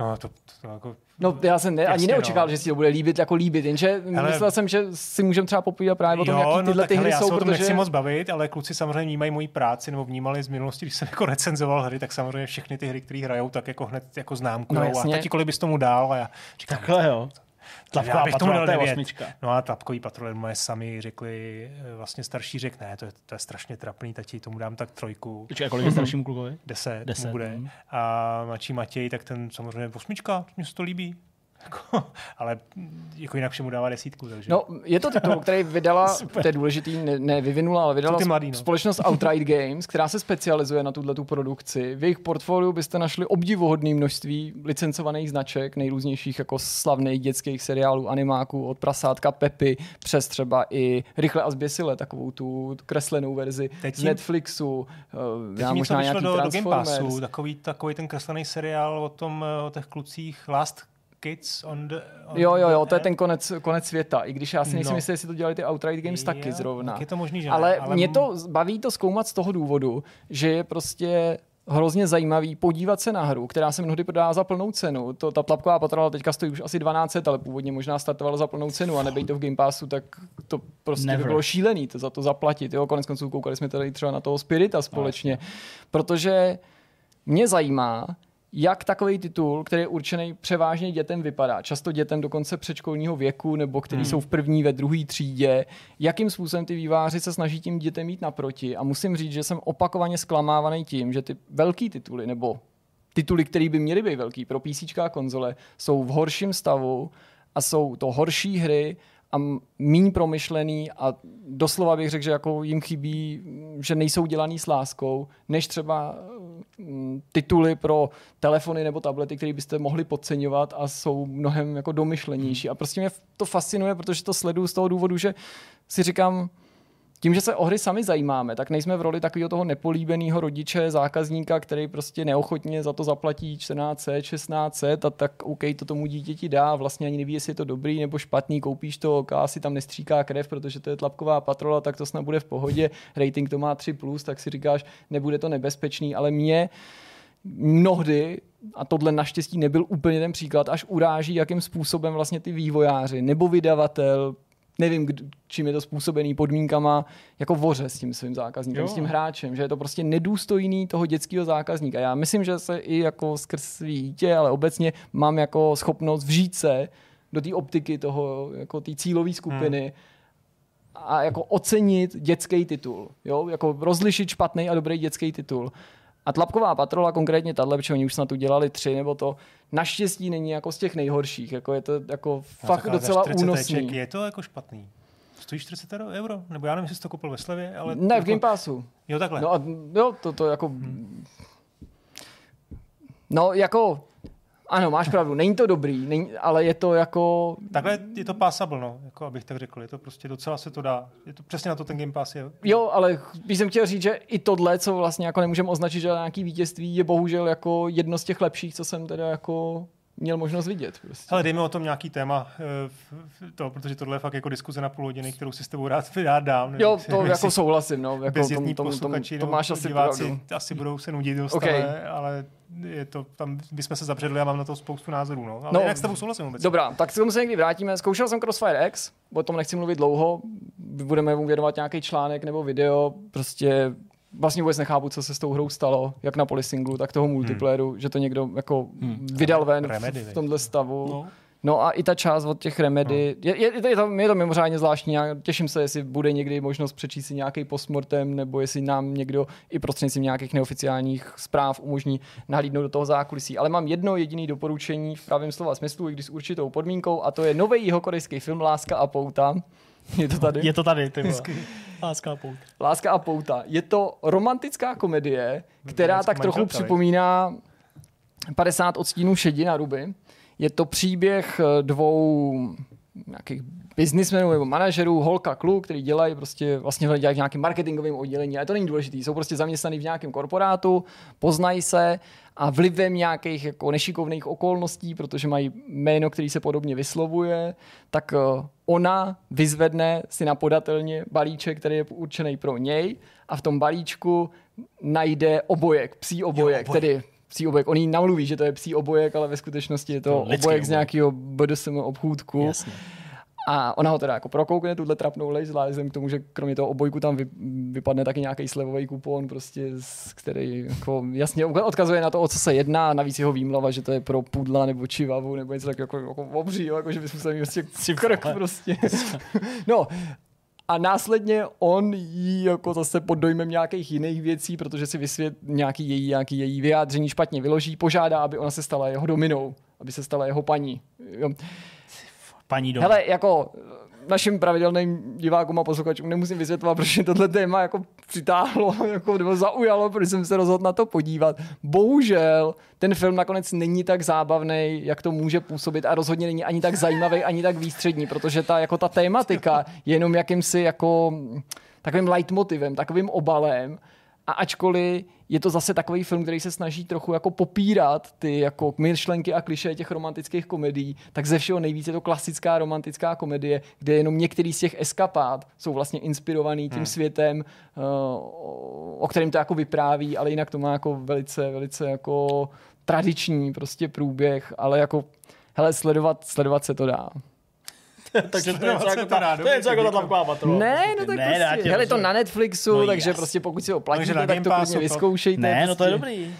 No, to, to, to jako... No, já jsem ne, ani neočekal, no. že si to bude líbit jako líbit, jenže ale... myslel jsem, že si můžeme třeba popovídat právě o tom, jaký no, tyhle no, ty hry já jsou, se o tom protože... nechci moc bavit, ale kluci samozřejmě vnímají moji práci, nebo vnímali z minulosti, když jsem jako recenzoval hry, tak samozřejmě všechny ty hry, které hrajou, tak jako hned jako známku. No, a tati, kolik bys tomu dál? A já říkám, Takhle jo. Tlapková bych tomu dal No a tlapkový patrol moje sami řekli, eh, vlastně starší řek, ne, to je, to je strašně trapný, tati tomu dám tak trojku. Počkej, kolik je staršímu klukovi? Deset, Deset bude. Mm. A mladší Matěj, tak ten samozřejmě osmička, mně se to líbí. Jako, ale jako jinak všemu dává desítku. Takže. No, je to titul, který vydala, to je důležitý, ne, ne vyvinula, ale vydala mladý, no. společnost Outright Games, která se specializuje na tuhle tu produkci. V jejich portfoliu byste našli obdivuhodné množství licencovaných značek, nejrůznějších jako slavných dětských seriálů, animáků, od prasátka Pepy přes třeba i Rychle a zběsile, takovou tu kreslenou verzi Teď z Netflixu. Eh, Teď já možná nějaký do, do Game Passu, takový, takový ten kreslený seriál o tom, eh, o těch klucích Last Kids on the... On jo, jo, jo, to je ten konec, konec světa. I když já si nejsem no. jistý, jestli to dělali ty Outright Games taky jo, zrovna. je to možný, že ale, ale mě to baví to zkoumat z toho důvodu, že je prostě hrozně zajímavý podívat se na hru, která se mnohdy prodá za plnou cenu. To, ta tlapková patrola teďka stojí už asi 12, ale původně možná startovala za plnou cenu a nebejt to v Game Passu, tak to prostě Never. by bylo šílený to za to zaplatit. Jo, konec konců koukali jsme tady třeba na toho Spirita společně, no, protože mě zajímá, jak takový titul, který je určený převážně dětem, vypadá. Často dětem dokonce předškolního věku, nebo který hmm. jsou v první, ve druhé třídě. Jakým způsobem ty výváři se snaží tím dětem mít naproti. A musím říct, že jsem opakovaně zklamávaný tím, že ty velký tituly, nebo tituly, které by měly být velký pro PC a konzole, jsou v horším stavu a jsou to horší hry a míň promyšlený a doslova bych řekl, že jako jim chybí, že nejsou dělaný s láskou, než třeba tituly pro telefony nebo tablety, které byste mohli podceňovat a jsou mnohem jako domyšlenější. A prostě mě to fascinuje, protože to sleduju z toho důvodu, že si říkám, tím, že se o hry sami zajímáme, tak nejsme v roli takového toho nepolíbeného rodiče, zákazníka, který prostě neochotně za to zaplatí 14, 16 a tak OK, to tomu dítěti dá, vlastně ani neví, jestli je to dobrý nebo špatný, koupíš to, asi tam nestříká krev, protože to je tlapková patrola, tak to snad bude v pohodě, rating to má 3+, plus, tak si říkáš, nebude to nebezpečný, ale mě mnohdy, a tohle naštěstí nebyl úplně ten příklad, až uráží, jakým způsobem vlastně ty vývojáři nebo vydavatel nevím, čím je to způsobený podmínkama, jako voře s tím svým zákazníkem, jo. s tím hráčem, že je to prostě nedůstojný toho dětského zákazníka. Já myslím, že se i jako skrz svý dítě, ale obecně mám jako schopnost vžít se do té optiky toho, jako té cílové skupiny hmm. a jako ocenit dětský titul. Jo? Jako rozlišit špatný a dobrý dětský titul. A tlapková patrola, konkrétně tahle, protože oni už snad udělali tři nebo to, naštěstí není jako z těch nejhorších. Jako je to jako no, fakt docela únosný. Je to jako špatný? Stojí 40 euro? Nebo já nevím, jestli jsi to koupil ve slevě, ale... Ne, jako... v Game Passu. Jo, takhle. No a jo, to, to jako... Hmm. No, jako ano, máš pravdu, není to dobrý, není, ale je to jako... Takhle je to passable, no, jako abych tak řekl, je to prostě docela se to dá, je to přesně na to ten Game Pass je. Jo, ale bych jsem chtěl říct, že i tohle, co vlastně jako nemůžeme označit, že nějaký vítězství, je bohužel jako jedno z těch lepších, co jsem teda jako měl možnost vidět. Prostě. Ale dejme o tom nějaký téma, eh, to, protože tohle je fakt jako diskuze na půl hodiny, kterou si s tebou rád, rád dám. Jo, to jako souhlasím. No, jako tom, tom, tom, to máš asi diváci pravdu. asi budou se nudit okay. ale je to, tam bychom se zabředli a mám na to spoustu názorů. No. Ale no, jak s tebou souhlasím vůbec. Dobrá, tak se tomu se někdy vrátíme. Zkoušel jsem Crossfire X, o tom nechci mluvit dlouho, budeme mu věnovat nějaký článek nebo video, prostě vlastně vůbec nechápu, co se s tou hrou stalo, jak na polysinglu, tak toho multiplayeru, hmm. že to někdo jako hmm. vydal ven Remedy, v, v tomhle stavu. No. No a i ta část od těch remedy, no. je, je, je, to, je to mimořádně zvláštní, já těším se, jestli bude někdy možnost přečíst si nějaký postmortem, nebo jestli nám někdo i prostřednictvím nějakých neoficiálních zpráv umožní nahlídnout do toho zákulisí. Ale mám jedno jediné doporučení v pravém slova smyslu, i když s určitou podmínkou, a to je nový jihokorejský film Láska a pouta. Je to tady? Je to tady, ty Láska a pouta. Láska a pouta. Je to romantická komedie, která tak trochu připomíná 50 odstínů šedi na ruby. Je to příběh dvou nějakých biznismenů nebo manažerů, holka, kluk, který dělají prostě vlastně dělají v nějakém marketingovém oddělení, ale to není důležité. Jsou prostě zaměstnaní v nějakém korporátu, poznají se a vlivem nějakých jako nešikovných okolností, protože mají jméno, který se podobně vyslovuje, tak eh, ona vyzvedne si na podatelně balíček, který je určený pro něj a v tom balíčku najde obojek, psí obojek, jo, obojek. tedy psí obojek. On jí namluví, že to je psí obojek, ale ve skutečnosti je to no, obojek z nějakého BDSM obchůdku. Jasně. A ona ho teda jako prokoukne, tuhle trapnou lež, zvlášť k tomu, že kromě toho obojku tam vy, vypadne taky nějaký slevový kupon, prostě, který jako jasně odkazuje na to, o co se jedná, a navíc jeho výmlava, že to je pro pudla nebo čivavu nebo něco tak jako, jako obří, jako, že bychom se měli prostě krok prostě. no, a následně on jí jako zase pod dojmem nějakých jiných věcí, protože si vysvět nějaký její, nějaký její vyjádření špatně vyloží, požádá, aby ona se stala jeho dominou, aby se stala jeho paní. Jo. Paní dom. Hele, jako našim pravidelným divákům a posluchačům nemusím vysvětlovat, proč mě tohle téma jako přitáhlo jako, nebo zaujalo, protože jsem se rozhodl na to podívat. Bohužel ten film nakonec není tak zábavný, jak to může působit a rozhodně není ani tak zajímavý, ani tak výstřední, protože ta, jako ta tématika je jenom jakýmsi jako takovým leitmotivem, takovým obalem a ačkoliv je to zase takový film, který se snaží trochu jako popírat ty jako myšlenky a kliše těch romantických komedií, tak ze všeho nejvíce je to klasická romantická komedie, kde jenom některý z těch eskapát jsou vlastně inspirovaný tím hmm. světem, uh, o kterém to jako vypráví, ale jinak to má jako velice, velice jako tradiční prostě průběh, ale jako hele, sledovat, sledovat se to dá. takže to je něco jako, ta, to je něco jako ta patrola. Ne, no tak ne, prostě, hele, to na Netflixu, no, takže prostě pokud si ho platíte, tak to klidně vyzkoušejte. Ne, no to je prostě. dobrý.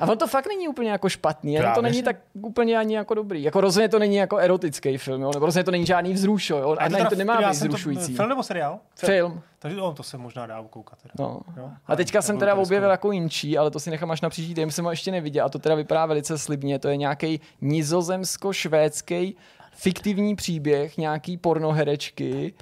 A on to fakt není úplně jako špatný, jenom to není tak úplně ani jako dobrý. Jako rozhodně to není jako erotický film, jo? nebo rozhodně to není žádný vzruš, jo? A, to, to nemá být vzrušující. Film nebo seriál? Film. Takže oh, to se možná dá ukoukat. Teda. No. Jo? A teďka jsem teda objevil jako jinčí, ale to si nechám až na příští týden, jsem ho ještě neviděl a to teda vypadá velice slibně. To je nějaký nizozemsko-švédský fiktivní příběh nějaký pornoherečky,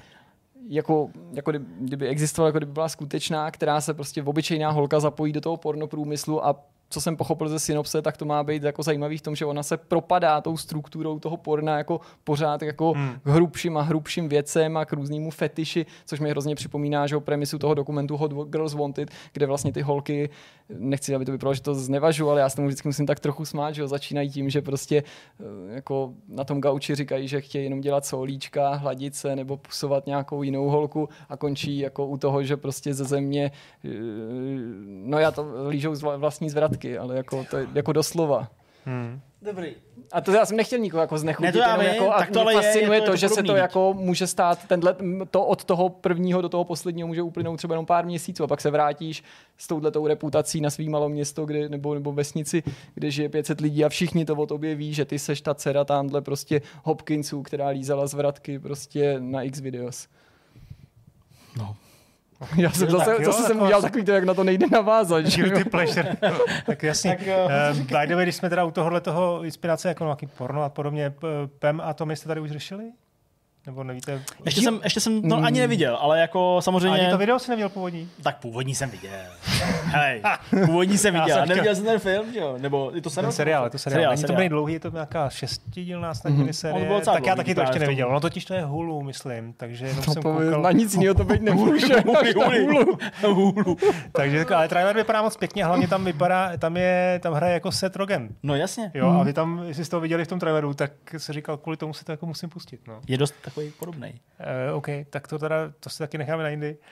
jako, jako kdyby existovala, jako kdyby byla skutečná, která se prostě obyčejná holka zapojí do toho pornoprůmyslu a co jsem pochopil ze synopse, tak to má být jako zajímavý v tom, že ona se propadá tou strukturou toho porna jako pořád jako hmm. k hrubším a hrubším věcem a k různému fetiši, což mi hrozně připomíná, že o premisu toho dokumentu Hot Girls Wanted, kde vlastně ty holky, nechci, aby to vypadalo, že to znevažu, ale já se tomu vždycky musím tak trochu smát, že začínají tím, že prostě eh, jako na tom gauči říkají, že chtějí jenom dělat solíčka, hladit se nebo pusovat nějakou jinou holku a končí jako u toho, že prostě ze země, eh, no já to lížou vlastní zvratky taky, ale jako, to je, jako doslova. Hmm. Dobrý. A to já jsem nechtěl nikoho jako znechutit, ne, to jenom jako, tak to ale fascinuje je, je to, to, že se to jako může stát, tenhle, to od toho prvního do toho posledního může uplynout třeba jenom pár měsíců a pak se vrátíš s touhletou reputací na svý malo město kde, nebo, nebo vesnici, kde žije 500 lidí a všichni to o tobě ví, že ty seš ta dcera tamhle prostě Hopkinsů, která lízala zvratky prostě na X videos. No, Já jsem zase, tak, jo, zase jsem udělal takový to, jak na to nejde navázat. Guilty pleasure. tak jasně. tak, uh, by the way, když jsme teda u tohohle toho inspirace jako nějaký porno a podobně, PEM a to my jste tady už řešili? Nebo nevíte? Ještě jsem, ještě jsem to mm. ani neviděl, ale jako samozřejmě... Ani to video si neviděl původní? Tak původní jsem viděl. Hej, původní jsem viděl. jsem A neviděl jsem ten film, že jo? Nebo je to seriál? Ten seriál, je to seriál. seriál Není to seriál. úplně dlouhý, je to nějaká šestidílná snad Mhm. On miniserie. byl Tak já dlouhý, taky to ještě neviděl. No totiž to je Hulu, myslím. Takže jenom To jsem koukal. na nic jiného to být nemůže. Hulu. Hulu. Takže, ale trailer vypadá moc pěkně, hlavně tam vypadá, tam je, tam hraje jako Seth Rogen. No jasně. Jo, a vy tam, jestli jste to viděli v tom traileru, tak se říkal, kvůli tomu si to jako musím pustit. No. Je dost takový podobný. Uh, OK, tak to teda, to si taky necháme na jindy.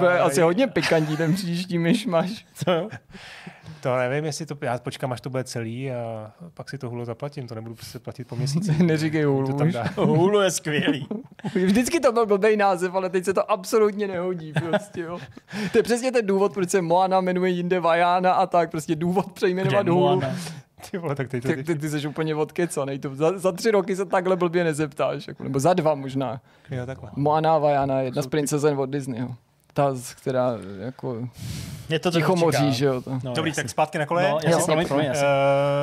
To je Uh, asi hodně pikantní ten příští myšmaš. Co jo? To nevím, jestli to, já počkám, až to bude celý a pak si to Hulu zaplatím, to nebudu prostě platit po měsíci. Neříkej to Hulu tam už. dá. Hulu je skvělý. Vždycky to byl blbý název, ale teď se to absolutně nehodí. Prostě, jo. To je přesně ten důvod, proč se Moana jmenuje jinde Vajána a tak. Prostě důvod přejmenovat Hulu. Moana? Ty vole, tak teď to, Tak ty, ty jsi úplně odkecanej. To za, za tři roky se takhle blbě nezeptáš. Jako, nebo za dva možná. jo, takhle. Moana Vajana, jedna z princezen od Disneyho. Ta, která jako Mě to ticho moří, že jo. To. No, Dobrý, jasně. tak zpátky na kole. No, Jo. jasně, promiň, promiň, Uh, jasně.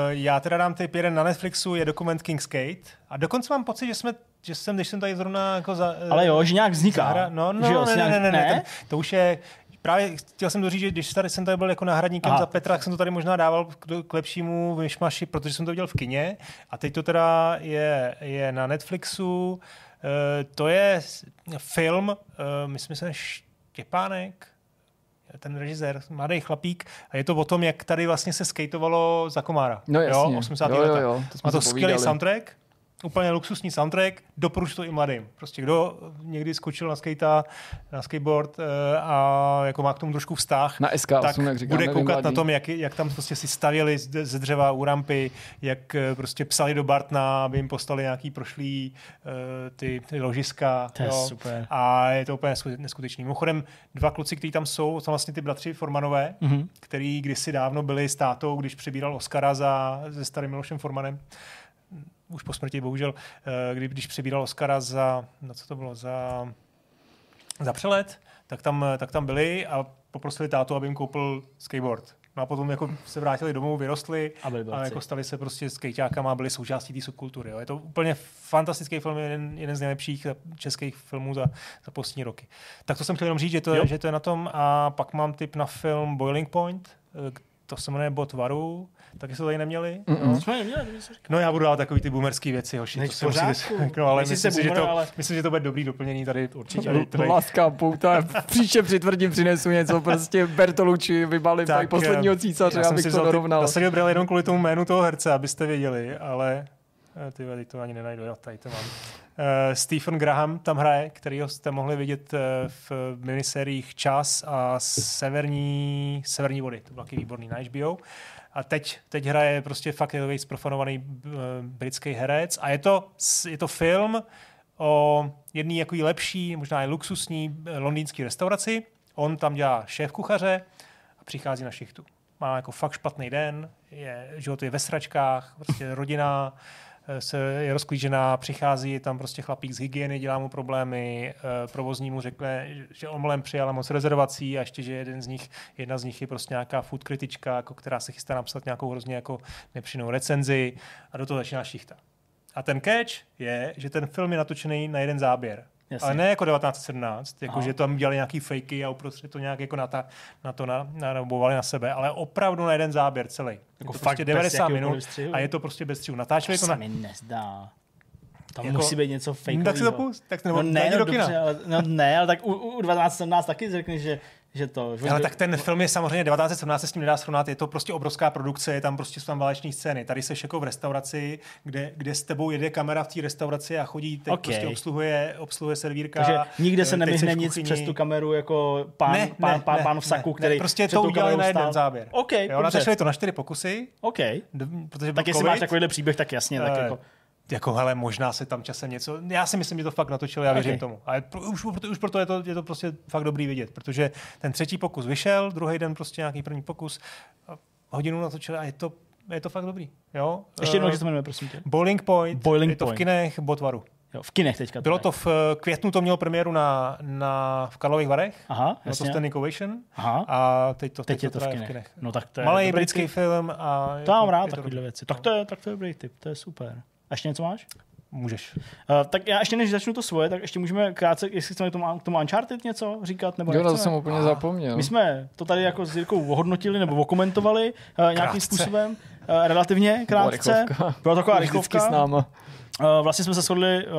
já teda dám tip jeden na Netflixu, je dokument King's Gate. A dokonce mám pocit, že jsme, že jsem, když jsem tady zrovna jako za... eh, Ale jo, že nějak vzniká. Zahra... No, no, že jo, ne, ne, ne, ne, ne, ten, to už je, právě chtěl jsem doříct, že když tady jsem tady byl jako náhradníkem Aha. za Petra, tak jsem to tady možná dával k, k lepšímu vyšmaši, protože jsem to viděl v kině a teď to teda je, je na Netflixu, uh, to je film, uh, myslím, že Štěpánek, ten režisér, mladý chlapík, a je to o tom, jak tady vlastně se skateovalo za komára. No jasně. Jo, 80. Jo, jo, jo, to Má to skvělý soundtrack, úplně luxusní soundtrack, doporučuji to i mladým. Prostě kdo někdy skočil na skate, na skateboard eh, a jako má k tomu trošku vztah, Na SK8, tak jak říkáme, bude koukat mladí. na tom, jak, jak tam prostě si stavěli z- ze dřeva u rampy, jak eh, prostě psali do Bartna, aby jim postali nějaký prošlý eh, ty, ty ložiska. To je jo. super. A je to úplně nesku- neskutečný. Mimochodem, dva kluci, kteří tam jsou, jsou vlastně ty bratři Formanové, Mhm. mm-hmm. který kdysi dávno byli s tátou, když přebíral Oscara za, se starým Milošem Formanem, už po smrti bohužel, eh, kdy, když přebíral Oscara za, na co to bylo, za, za přelet, tak tam, tak tam byli a poprosili tátu, aby jim koupil skateboard. No a potom jako se vrátili domů, vyrostli A byli a jako stali se prostě skejťákama a byli součástí té subkultury. Jo. Je to úplně fantastický film, jeden, jeden z nejlepších českých filmů za, za poslední roky. Tak to jsem chtěl jenom říct, že to, je, že to je na tom a pak mám tip na film Boiling Point, eh, to se jmenuje Bod varu, taky se to tady neměli. Mm-mm. To jsme neměli. No já budu dát takový ty boomerský věci, hoši. Nej, to se musíte, pořádku. no, ale myslím, si, že boomer, to, ale- myslím, že to bude dobrý doplnění tady. Určitě. Tady, tady. Láska pouta, příště při tvrdím přinesu něco, prostě Bertolucci vybalím tak, tady posledního eh, císaře, já jsem abych si to dorovnal. Nasadil brýle jenom kvůli tomu jménu toho herce, abyste věděli, ale eh, ty to ani nenajdu, jo, tady to mám. Uh, Stephen Graham tam hraje, kterýho jste mohli vidět uh, v minisériích Čas a Severní, Severní vody. To byl taky výborný na HBO. A teď, teď hraje prostě fakt takový zprofanovaný uh, britský herec a je to, je to film o jedné jako lepší, možná i luxusní eh, londýnské restauraci. On tam dělá šéf kuchaře a přichází na šichtu. Má jako fakt špatný den, je, život je ve sračkách, prostě rodina eh, se je rozklížená, přichází tam prostě chlapík z hygieny, dělá mu problémy, eh, provozní mu řekne, že omylem přijala moc rezervací a ještě, že jeden z nich, jedna z nich je prostě nějaká food kritička, jako která se chystá napsat nějakou hrozně jako nepřínou recenzi a do toho začíná šichta. A ten catch je, že ten film je natočený na jeden záběr. Jasně. Ale ne jako 1917, jako Aha. že tam dělali nějaký fakey a uprostřed to nějak jako na, ta, na to na, na, nabovali na sebe, ale opravdu na jeden záběr celý. Jako fakt prostě bez 90 jakéhokoliv minut střihu? a je to prostě bez střihu. To Natáčeli to se na... mi nezdá. Tam Jako- musí být něco No, tak si to pust, tak nebo No ne, no, dobře, ale, no ne, ale tak u, u 1217 taky řekneš, že, že to. Že Ale tak ten film je samozřejmě 1917 se s tím nedá srovnat, je to prostě obrovská produkce, je tam prostě jsou tam váleční scény. Tady seš jako v restauraci, kde, kde s tebou jede kamera v té restauraci a chodí, teď Ok. prostě obsluhuje, obsluhuje servírka. Takže nikde se eh, nemihne nic přes tu kameru jako pán, ne, pán, ne, pán, ne, pán v saku, ne, který ne, prostě to udělali na jeden stál. záběr. OK, jo, natáčeli to na čtyři pokusy, OK. d- protože Tak jestli covid. máš takovýhle příběh, tak jasně, tak Eh, jako... jako hele, možná se tam časem něco, já si myslím, že to fakt natočili, já věřím Ok. tomu. Ale pro, už, proto- už proto je to, je to prostě fakt dobrý vidět, protože ten třetí pokus vyšel, druhý den prostě nějaký první pokus, a hodinu natočili a je to, je to fakt dobrý. Jo? Ještě jednou, Eh, jak se to jmenuje, prosím tě. Bowling Point, Bowling je to Point. v kinech, Botvaru. Jo, v kinech teďka. Bylo to v eh, květnu, to mělo premiéru na, na, v Karlových Varech, Aha, bylo to jasně. Standing Ovation Aha, a teď to, teď je to v teda kinech. v kinech. No tak to je Malý britský tip. film a To mám rád to takovýhle věci. Tak to, je, tak to je dobrý tip, to je super. A ještě něco máš? můžeš. Uh, tak já ještě než začnu to svoje, tak ještě můžeme krátce, jestli chceme k tomu, k tomu Uncharted něco říkat, nebo Jo, to jsem úplně zapomněl. My jsme to tady jako s Jirkou ohodnotili nebo okomentovali uh, nějakým Krátce. způsobem, uh, relativně Byla krátce. rychlovka. Byla taková rychlovka. s náma. Uh, vlastně jsme se shodli uh,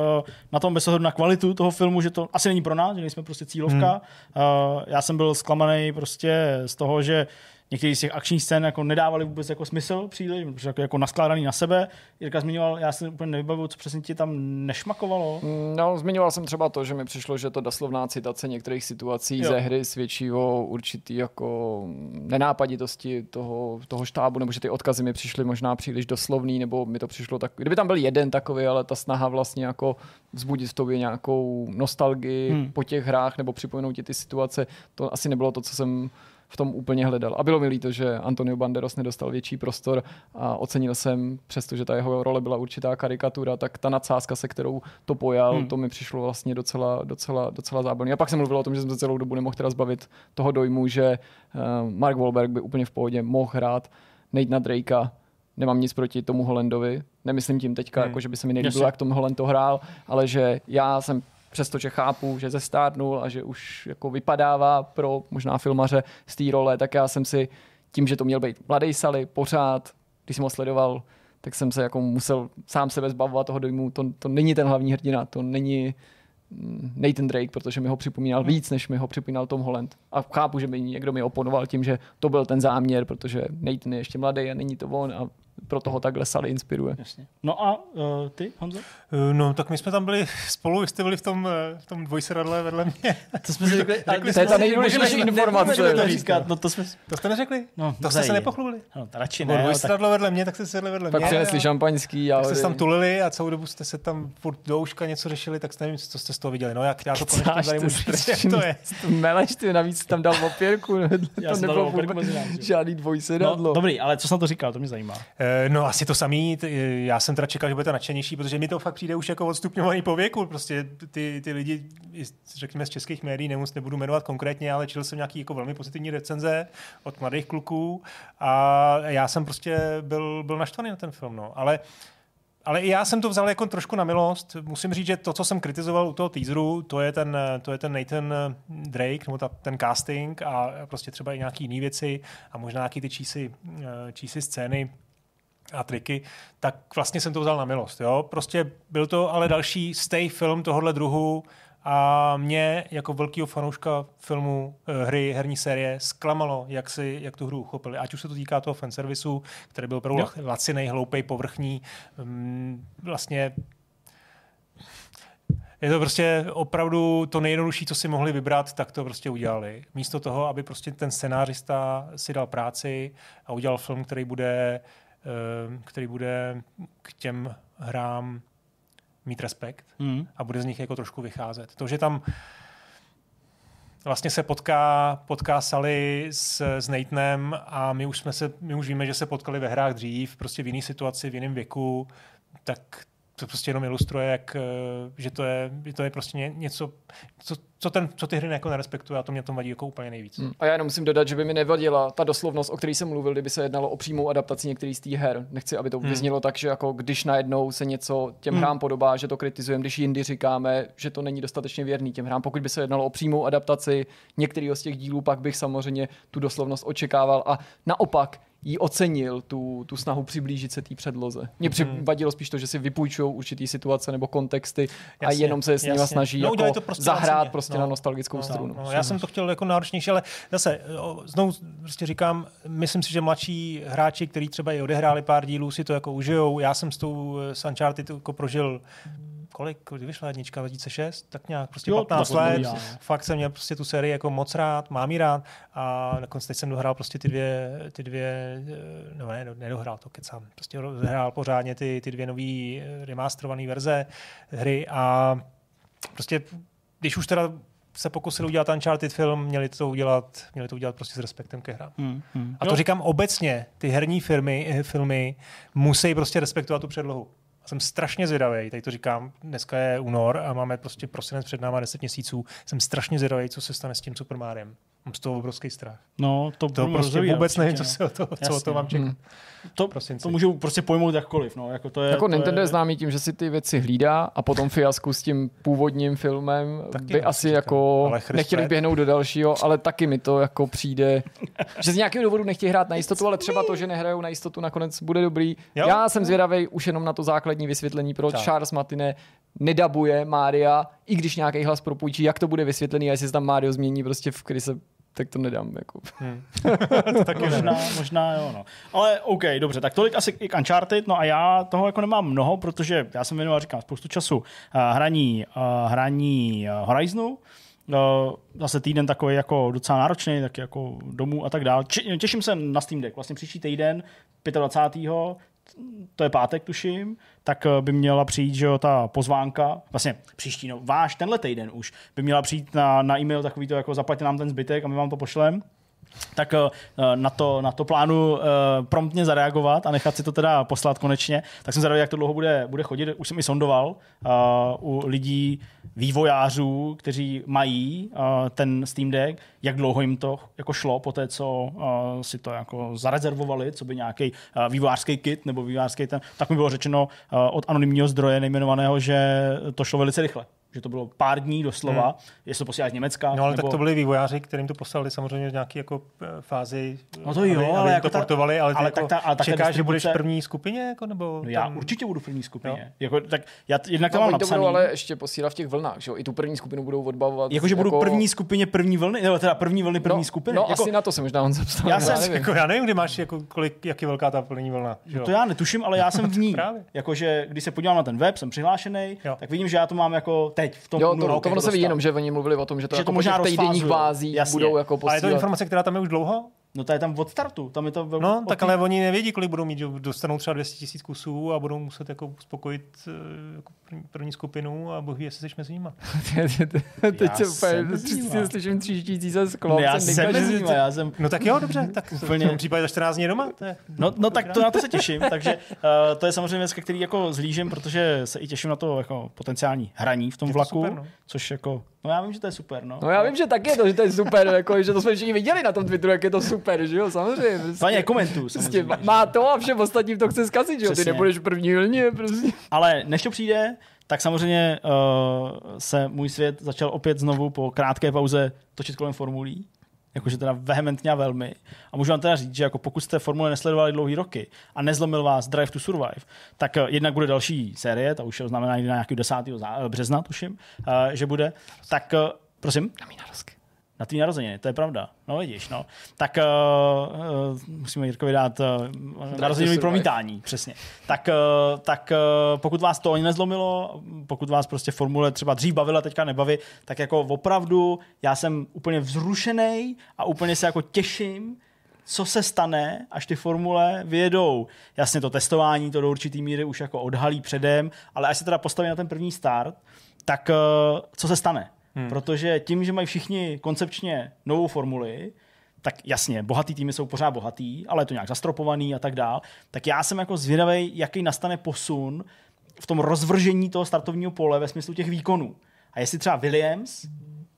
na tom bez ohledu na kvalitu toho filmu, že to asi není pro nás, že nejsme prostě cílovka. Hmm. Uh, já jsem byl zklamaný prostě z toho, že některé z těch akčních scén jako nedávali vůbec jako smysl příliš, protože jako, jako naskládaný na sebe. Jirka zmiňoval, já si úplně nevybavuju, co přesně ti tam nešmakovalo. No, zmiňoval jsem třeba to, že mi přišlo, že to doslovná citace některých situací Jo. ze hry svědčí o určitý jako nenápaditosti toho, toho štábu, nebo že ty odkazy mi přišly možná příliš doslovný, nebo mi to přišlo tak, kdyby tam byl jeden takový, ale ta snaha vlastně jako vzbudit v tobě nějakou nostalgii hmm. po těch hrách, nebo připomenout ti ty situace, to asi nebylo to, co jsem v tom úplně hledal. A bylo mi líto, že Antonio Banderas nedostal větší prostor a ocenil jsem, přestože ta jeho role byla určitá karikatura, tak ta nadsázka, se kterou to pojal, Hmm. to mi přišlo vlastně docela, docela, docela zábavný. A pak jsem mluvil o tom, že jsem se celou dobu nemohl teda zbavit toho dojmu, že uh, Mark Wahlberg by úplně v pohodě mohl hrát Nathana Drakea. Nemám nic proti tomu Holandovi. Nemyslím tím teďka, Hmm. jako, že by se mi nelíbilo, Jasně. jak Tom Holland to hrál, ale že já jsem přestože chápu, že zestárnul a že už jako vypadává pro možná filmaře z té role, tak já jsem si tím, že to měl být mladý Sally pořád, když jsem ho sledoval, tak jsem se jako musel sám sebe zbavovat toho dojmu. To, to není ten hlavní hrdina, to není mm, Nathan Drake, protože mi ho připomínal víc, než mi ho připomínal Tom Holland. A chápu, že by někdo mi oponoval tím, že to byl ten záměr, protože Nathan je ještě mladý a není to on a proto ho takhle Sally inspiruje. Jasně. No a uh, ty, Honzo? Eh, No, tak my jsme tam byli spolu, vy jste byli v tom, eh, v tom dvojsedadle vedle mě. To jsme si řekli, ale to je ta nejdůležitější informace. to říkat, no to jsme, To jste neřekli? no, To jste se nepochlubili? No, to radši Bylo ne, ale tak, vedle mě, tak jste sedli vedle Pak mě. přinesli a- šampaňský a Tak jste se tam tulili a celou dobu jste se tam furt do uška něco řešili, tak nevím, co jste z toho viděli. No jak já to konečně tady můžu to je. Meleš, ty navíc tam dal opěrku, Já to jsem dal nebylo žádný dvojsedadlo. no, dobrý, ale co jsem to říkal, to mě zajímá. Eh, No asi to samý, eh, já jsem teda čekal, že budete nadšenější, protože mi to fakt přijde už jako odstupňovaný po věku. Prostě ty, ty lidi, řekněme z českých médií, nemus, nebudu jmenovat konkrétně, ale četl jsem nějaký jako velmi pozitivní recenze od mladých kluků a já jsem prostě byl, byl naštvaný na ten film. No. Ale ale i já jsem to vzal jako trošku na milost. Musím říct, že to, co jsem kritizoval u toho teaseru, to je ten, to je ten Nathan Drake, nebo ta, ten casting a prostě třeba i nějaký jiné věci a možná nějaký ty čísy, eh, čísy scény a triky, tak vlastně jsem to vzal na milost. Jo? Prostě byl to ale další stay film tohohle druhu a mě jako velkého fanouška filmu, eh, hry, herní série zklamalo, jak, si, jak tu hru uchopili. Ať už se to týká toho fanservisu, který byl opravdu no. lacinej, hloupej, povrchní. Mm, Vlastně je to prostě opravdu to nejjednodušší, co si mohli vybrat, tak to prostě udělali. Místo toho, aby prostě ten scenářista si dal práci a udělal film, který bude, eh, který bude k těm hrám mít respekt Mm. a bude z nich jako trošku vycházet. To, že tam vlastně se potká, potká Sally s, s Nathanem a my už, jsme se, my už víme, že se potkali ve hrách dřív, prostě v jiné situaci, v jiném věku, tak to prostě jenom ilustruje, jak, eh, že to je, že to je prostě ně- něco, co, co, ten, co ty hry jako nerespektuje a to mě tom vadí jako úplně nejvíc. Hmm. A já jenom musím dodat, že by mi nevadila ta doslovnost, o které jsem mluvil, kdyby se jednalo o přímou adaptaci některých z těch her. Nechci, aby to Hmm. vyznělo tak, že jako když najednou se něco těm Hmm. hrám podobá, že to kritizujeme, když jindy říkáme, že to není dostatečně věrný těm hrám. Pokud by se jednalo o přímou adaptaci některého z těch dílů, pak bych samozřejmě tu doslovnost očekával a naopak jí ocenil tu, tu snahu přiblížit se té předloze. Mně Mhm. vadilo spíš to, že si vypůjčují určitý situace nebo kontexty a Jasně, jenom se s nimi snaží No, jako to prostě zahrát prostě No. na nostalgickou No, strunu. No, já jsem to chtěl jako náročnější, ale zase znovu prostě říkám, myslím si, že mladší hráči, kteří třeba i odehráli pár dílů, si to jako užijou. Já jsem s tou s Uncharted jako prožil kolik, kdy vyšla jednička, 2006, tak nějak prostě Jo, jo, to 15 tak let. no. Fakt jsem měl prostě tu sérii jako moc rád, mám ji rád a nakonec teď jsem dohrál prostě ty dvě, ty dvě eh, no ne, nedohrál to kecám, prostě hrál pořádně ty, ty dvě nový eh, remasterované verze hry a prostě když už teda se pokusili udělat Uncharted film, měli to udělat, měli to udělat prostě s respektem ke hrám. Mm. Mm. A to říkám obecně, ty herní firmy, eh, filmy musí prostě respektovat tu předlohu. Jsem strašně zvědavý, tady to říkám, dneska je únor a máme prostě prosinec před náma 10 měsíců. Jsem strašně zvědavý, co se stane s tím Super Mariem. Mám z toho obrovský strach. No, to, To prostě rozvíjet vůbec nevím, co, se o to, co o to mám čekat. Hmm. To, prosinci. to můžu prostě pojmout jakkoliv. No. Jako, to je, Jako to Nintendo je je, známý tím, že si ty věci hlídá a potom fiasku s tím původním filmem Taky by no, asi říkám. jako Ale Chris nechtěli Pratt- běhnout do dalšího, ale taky mi to jako přijde, že z nějakého důvodu nechtějí hrát na jistotu, ale třeba to, že nehrajou na jistotu, nakonec bude dobrý. Jo. Já jsem zvědavý už jenom na to základní vysvětlení, proč Tak. Charles Martinet nedabuje Mária, i když nějaký hlas propůjčí, jak to bude vysvětlený a jestli se tam Mario změní prostě v Krise, tak to nedám. Jako. to taky Možná, ne. možná jo, no. Ale OK, dobře, tak tolik asi i k Uncharted, no a já toho jako nemám mnoho, protože já jsem věnoval, říkám, spoustu času uh, hraní, uh, hraní uh, Horizonu, Uh, zase týden takový jako docela náročný, tak jako domů a tak dál. Těším se na Steam Deck. Vlastně příští týden, 25. to je pátek, tuším, tak eh, by měla přijít, že jo, ta pozvánka, vlastně příští, no, váš tenhle týden už, by měla přijít na, na e-mail takový to, jako zaplaťte nám ten zbytek a my vám to pošlem tak eh, na to, na to plánu eh, promptně zareagovat a nechat si to teda poslat konečně. Tak jsem zvědavý, jak to dlouho bude, bude chodit. Už jsem i sondoval uh, u lidí, vývojářů, kteří mají ten Steam Deck, jak dlouho jim to jako šlo po té, co si to jako zarezervovali, co by nějaký vývojářský kit nebo vývojářský ten, tak mi bylo řečeno od anonymního zdroje nejmenovaného, že to šlo velice rychle. Že to bylo pár dní doslova, hmm. jestli to posílá z Německa. No ale nebo... tak to byli vývojáři, kterým to poslali samozřejmě v nějaké jako eh, fázi, No to jo, aby, ale aby jako to ta- portovali, ale, ale jako tak ta- ale tak ta čekáš, že budeš v distribuce- první skupině? Jako, nebo No já tam... určitě budu v první skupině. Jako, tak já t- jednak to No, mám oni to napsaný. budou ale ještě posílat v těch vlnách, že jo? I tu první skupinu budou odbavovat. Jakože budu jako... první skupině první vlny, nebo teda první vlny první no, skupiny. No, jako, asi na to se možná on zapsal. Já jsem- nevím. Jako, já nevím, kdy máš, jako, kolik, jak je velká ta plní vlna. Že jo? to já netuším, ale já jsem v ní. Právě. Jakože když se podívám na ten web, jsem přihlášený, Jo. tak vidím, že já to mám jako teď v tom Jo, únoru, to, to ono se ví jenom, že oni mluvili o tom, že to, Že jako to po možná těch týdenních bázích Jasně. budou jako Ale je to posílat. informace, která tam je už dlouho? No to je tam od startu, tam je to vel- No, tak ale oni nevědí, kolik budou mít, že dostanou třeba 200 tisíc kusů a budou muset jako uspokojit eh, jako první, první skupinu a bohu ví, jestli jsi mezi nimi. Teď se úplně slyším tříštící se sklo. No, já jsem mezi že- nimi, já jsem No tak jo, dobře, tak Úplně. v tom případě za 14 dní doma. To je... No, no tak to na to se těším, takže uh, to je samozřejmě věc, který jako zlížím, protože se i těším na to jako potenciální hraní v tom Je to vlaku, super, no. což jako, no já vím, že to je super, no. No já vím, že tak je to, že to je super, jako, že to jsme všichni viděli na tom Twitteru, jak je to super, že jo, samozřejmě. Prostě, To ani nekomentuju, prostě samozřejmě, má- že- má to a všem ostatním to chce zkazit, že jo, ty nebudeš první vlně, prostě. Ale než to přijde, tak samozřejmě uh, se můj svět začal opět znovu po krátké pauze točit kolem formulí. Jakože teda vehementně a velmi. A můžu vám teda říct, že jako pokud jste formule nesledovali dlouhý roky a nezlomil vás Drive to Survive, tak eh, jednak bude další série, ta už je oznámená někdy na nějaký 10. zá- eh, března, tuším, eh, že bude. Tak, prosím? Na mý narozky. Na tvý narozeniny, to je pravda. No vidíš, no. Tak uh, uh, musíme Jirkovi dát uh, narozeninový Survive. promítání, přesně. Tak, uh, tak uh, pokud vás to ani nezlomilo, pokud vás prostě formule třeba dřív bavila, teďka nebaví, tak jako opravdu já jsem úplně vzrušený a úplně se jako těším, co se stane, až ty formule vyjedou. Jasně to testování, to do určitý míry už jako odhalí předem, ale až se teda postaví na ten první start, tak uh, co se stane? Hmm. Protože tím, že mají všichni koncepčně novou formuli, tak jasně, bohatý týmy jsou pořád bohatý, ale je to nějak zastropovaný a tak dál. Tak já jsem jako zvědavý, jaký nastane posun v tom rozvržení toho startovního pole ve smyslu těch výkonů. A jestli třeba Williams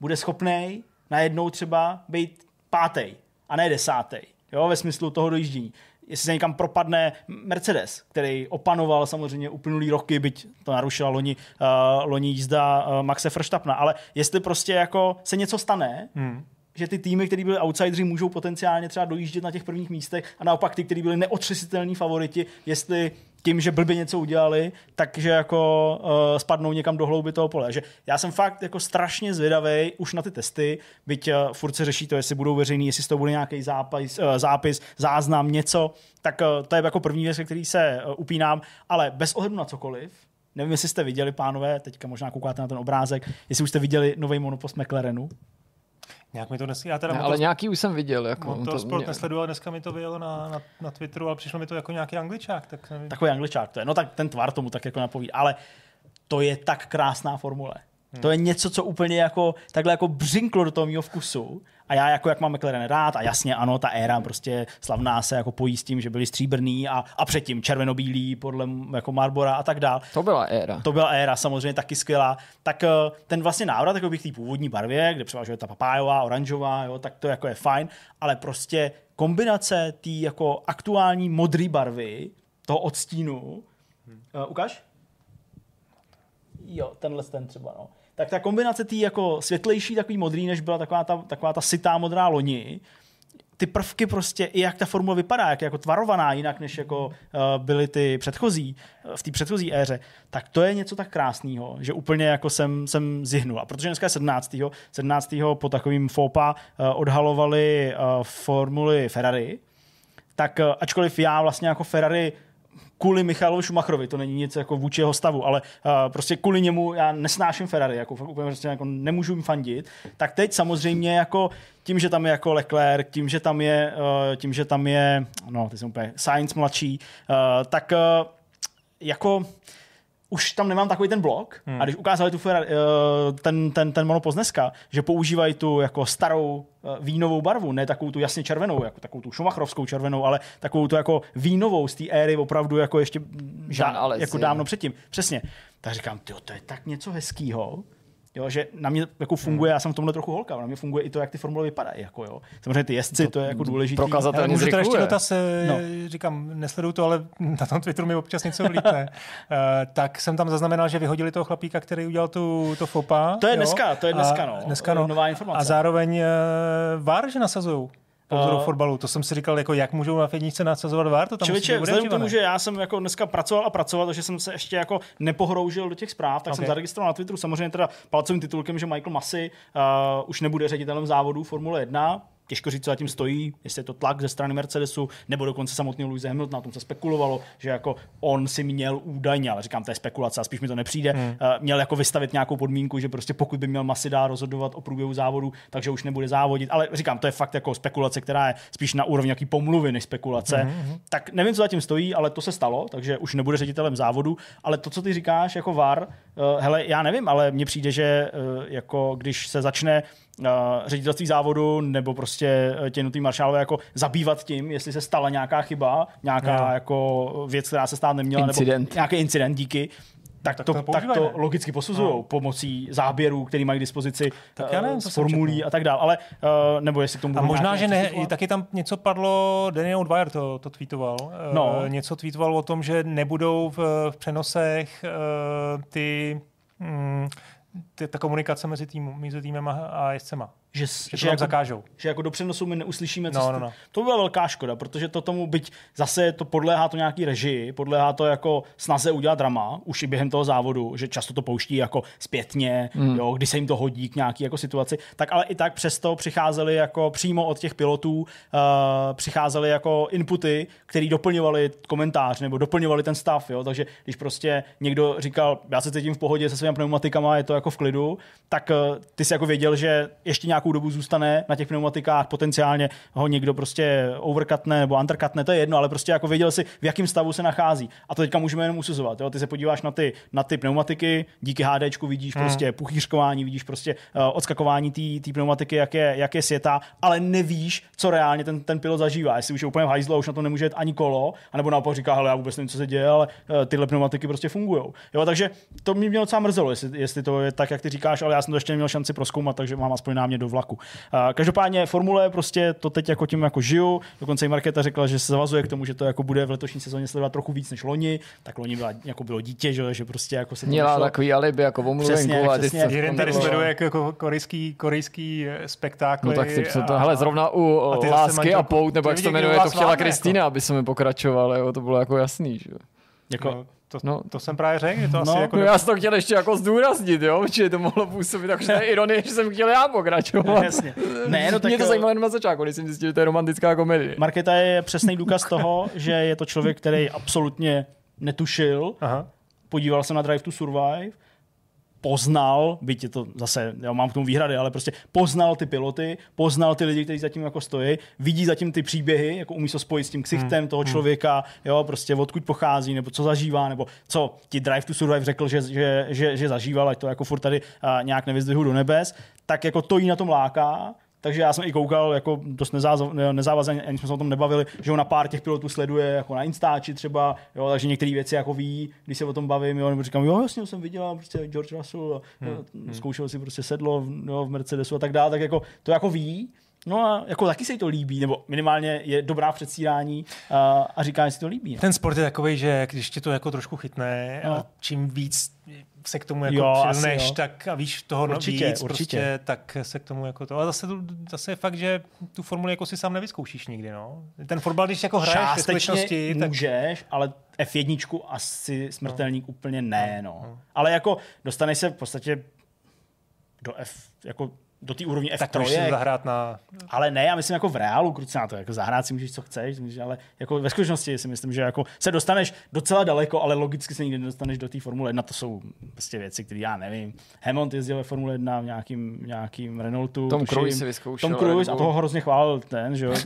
bude schopný najednou třeba být pátý a ne desátý, jo, ve smyslu toho dojíždění. Jestli se někam propadne Mercedes, který opanoval samozřejmě uplynulý roky, byť to narušila loni, uh, loni jízda uh, Maxe Verstappena, ale jestli prostě jako se něco stane, hmm že ty týmy, které byly outsideri, můžou potenciálně třeba dojíždět na těch prvních místech a naopak ty, kteří byli neotřesitelní favoriti, jestli tím, že blbě něco udělali, takže jako uh, spadnou někam do hlouby toho pole. Že já jsem fakt jako strašně zvědavý už na ty testy, byť uh, furt se řeší to, jestli budou veřejný, jestli z toho bude nějaký zápis, uh, zápis, záznam, něco, tak uh, to je jako první věc, který se uh, upínám, ale bez ohledu na cokoliv, nevím, jestli jste viděli, pánové, teďka možná koukáte na ten obrázek, jestli už jste viděli nový monopost McLarenu, Nějak mi to dnes... Já teda Ne, motor- ale nějaký už jsem viděl. Jako, Motorsport mě- nesledoval, dneska mi to vyjelo na, na, na Twitteru, ale přišlo mi to jako nějaký angličák, tak nevím. Takový angličák to je. No tak ten tvar tomu tak jako napoví. Ale to je tak krásná formule. To je něco, co úplně jako takhle jako břinklo do toho mého vkusu. A já jako jak mám McLaren rád a jasně ano, ta éra prostě slavná se jako pojí s tím, že byli stříbrný a, a předtím červenobílý podle jako Marbora a tak dál. To byla éra. To byla éra, samozřejmě taky skvělá. Tak eh, ten vlastně návrat jako bych té původní barvě, kde převažuje ta papájová, oranžová, jo, tak to jako je fajn, ale prostě kombinace té jako aktuální modré barvy, toho odstínu, hmm. uh, ukáž? Jo, tenhle ten třeba, no. Tak ta kombinace té jako světlejší, takový modrý, než byla taková ta, taková ta sitá modrá loni, ty prvky prostě, i jak ta formule vypadá, jak je jako tvarovaná jinak, než jako uh, byly ty předchozí, v té předchozí éře, tak to je něco tak krásného, že úplně jako jsem, jsem zihnul. A protože dneska je 17. 17. po takovým FOPA uh, odhalovali uh, formuly Ferrari, tak ačkoliv já vlastně jako Ferrari kvůli Michalovi Schumacherovi, to není nic jako vůči jeho stavu, ale uh, prostě kvůli němu já nesnáším Ferrari, jako úplně prostě jako nemůžu jim fandit, tak teď samozřejmě jako tím, že tam je jako Leclerc, tím, že tam je, uh, tím, že tam je, no, ty jsem úplně Science mladší, uh, tak uh, jako už tam nemám takový ten blok hmm. a když ukázali tu Ferrari, ten, ten, ten monopoz dneska, že používají tu jako starou vínovou barvu, ne takovou tu jasně červenou, jako takovou tu šumachrovskou červenou, ale takovou tu jako vínovou z té éry opravdu jako ještě dá, jako dávno předtím. Přesně. Tak říkám, to je tak něco hezkýho, Jo, že na mě jako funguje, já jsem v tomhle trochu holka, na mě funguje i to, jak ty formule vypadají. Jako, jo. Samozřejmě ty jezdci, to, to je jako důležité. Prokazatelně Můžu to ještě dotaz, no. říkám, nesleduju to, ale na tom Twitteru mi občas něco vlítne. uh, tak jsem tam zaznamenal, že vyhodili toho chlapíka, který udělal tu, to FOPA. To je jo? dneska, to je dneska, no. Dneska, no. Nová informace. A zároveň uh, VAR, že nasazují po vzoru uh, fotbalu. To jsem si říkal, jako jak můžou na F1 nasazovat VAR, to tam Člověče, vzhledem k tomu, že já jsem jako dneska pracoval a pracoval, takže jsem se ještě jako nepohroužil do těch zpráv, tak okay. jsem zaregistroval na Twitteru samozřejmě teda palcovým titulkem, že Michael Massey uh, už nebude ředitelem závodu Formule 1 těžko říct, co zatím stojí, jestli je to tlak ze strany Mercedesu, nebo dokonce samotného Louise Hamiltona, na tom se spekulovalo, že jako on si měl údajně, ale říkám, to je spekulace a spíš mi to nepřijde, hmm. uh, měl jako vystavit nějakou podmínku, že prostě pokud by měl Masida rozhodovat o průběhu závodu, takže už nebude závodit, ale říkám, to je fakt jako spekulace, která je spíš na úrovni nějaký pomluvy než spekulace. Hmm, hmm. Tak nevím, co zatím stojí, ale to se stalo, takže už nebude ředitelem závodu, ale to, co ty říkáš jako VAR, uh, hele, já nevím, ale mně přijde, že uh, jako když se začne ředitelství závodu nebo prostě tě nutý maršálové jako zabývat tím, jestli se stala nějaká chyba, nějaká no. jako věc, která se stát neměla, incident. nebo nějaký incident díky, tak, tak to, to, tak to logicky posuzují no. pomocí záběrů, který mají k dispozici tak já nevím, uh, formulí a tak dále. Ale uh, nebo jestli k tomu A možná, že ne, taky tam něco padlo, Daniel Dwyer to, to tweetoval. No. Uh, něco tweetoval o tom, že nebudou v, v přenosech uh, ty... Mm, ta komunikace mezi, tým, mezi týmem a jezdcema že, že, že jako, zakážou. Že jako do přenosu my neuslyšíme, co no, no, no. To by byla velká škoda, protože to tomu byť zase to podléhá to nějaký režii, podléhá to jako snaze udělat drama, už i během toho závodu, že často to pouští jako zpětně, mm. jo, když se jim to hodí k nějaký jako situaci, tak ale i tak přesto přicházeli jako přímo od těch pilotů, uh, přicházely jako inputy, které doplňovali komentář nebo doplňovali ten stav, jo, takže když prostě někdo říkal, já se cítím v pohodě se svými pneumatikama, je to jako v klidu, tak uh, ty si jako věděl, že ještě nějakou dobu zůstane na těch pneumatikách, potenciálně ho někdo prostě overcutne nebo undercutne, to je jedno, ale prostě jako věděl si, v jakém stavu se nachází. A to teďka můžeme jenom usuzovat. Jo? Ty se podíváš na ty, na ty pneumatiky, díky HDčku vidíš hmm. prostě puchýřkování, vidíš prostě uh, odskakování té pneumatiky, jak je, jak je světa, ale nevíš, co reálně ten, ten pilot zažívá. Jestli už je úplně v hajzlu už na to nemůže jet ani kolo, anebo naopak říká, hele, já vůbec nevím, co se děje, ale uh, tyhle pneumatiky prostě fungují. Jo, takže to mě mělo docela mrzelo, jestli, jestli, to je tak, jak ty říkáš, ale já jsem to ještě neměl šanci proskoumat, takže mám aspoň námě do vlaku. Každopádně formule prostě to teď jako tím jako žiju. Dokonce i Markéta řekla, že se zavazuje k tomu, že to jako bude v letošní sezóně sledovat trochu víc než loni. Tak loni byla, jako bylo dítě, že, že prostě jako se Měla takový alibi jako omluvenku. A přesně, Jeden tady sleduje jako, jako korejský, korejský eh, spektákl. No tak ty, co to, hele, zrovna u a Lásky a Pout, nebo jak se to jmenuje, to chtěla Kristýna, jako. aby se mi pokračoval, jo, to bylo jako jasný, že Jako, no, to, no, to jsem právě řekl, to asi no, jako... No, já jsem to chtěl ještě jako zdůraznit, jo, že to mohlo působit, to je ironie, že jsem chtěl já pokračovat. Jasně. Ne, no, tak... Mě to zajímalo jenom na začátku, když jsem zjistil, že to je romantická komedie. Marketa je přesný důkaz toho, že je to člověk, který absolutně netušil, Aha. podíval se na Drive to Survive, poznal, byť je to zase, já mám k tomu výhrady, ale prostě poznal ty piloty, poznal ty lidi, kteří zatím jako stojí, vidí zatím ty příběhy, jako umí to spojit s tím ksichtem hmm. toho člověka, jo, prostě odkud pochází, nebo co zažívá, nebo co ti Drive to Survive řekl, že, že, že, že zažíval, ať to jako furt tady a, nějak nevyzdvihu do nebes, tak jako to jí na tom láká takže já jsem i koukal jako dost nezávazně, ani jsme se o tom nebavili, že ho na pár těch pilotů sleduje jako na Instači třeba, jo, takže některé věci jako ví, když se o tom bavím, jo, nebo říkám, jo, jasně, jsem viděl prostě George Russell, a, hmm. hmm. zkoušel si prostě sedlo jo, v Mercedesu a tak dále, tak jako to jako ví, No a jako taky se jí to líbí, nebo minimálně je dobrá předstírání a, a říká, že si to líbí. No. Ten sport je takový, že když ti to jako trošku chytne no. a čím víc se k tomu jako jo, přilneš, tak a víš toho určitě, víc, určitě. Prostě, tak se k tomu jako to. A zase, zase je fakt, že tu formuli jako si sám nevyzkoušíš nikdy, no. Ten fotbal, když jako hraješ ve skutečnosti, tak... můžeš, ale F1 asi smrtelník no. úplně ne, no. no. Ale jako dostaneš se v podstatě do F, jako do té úrovně F3. Tak si zahrát na... Ale ne, já myslím jako v reálu, kruce na to, jako zahrát si můžeš, co chceš, ale jako ve skutečnosti si myslím, že jako se dostaneš docela daleko, ale logicky se nikdy nedostaneš do té Formule 1, to jsou prostě věci, které já nevím. Hammond jezdil ve Formule 1 v nějakým, nějakým Renaultu. Tom Cruise si vyzkoušel. Tom Cruise, a toho hrozně chválil ten, že jo.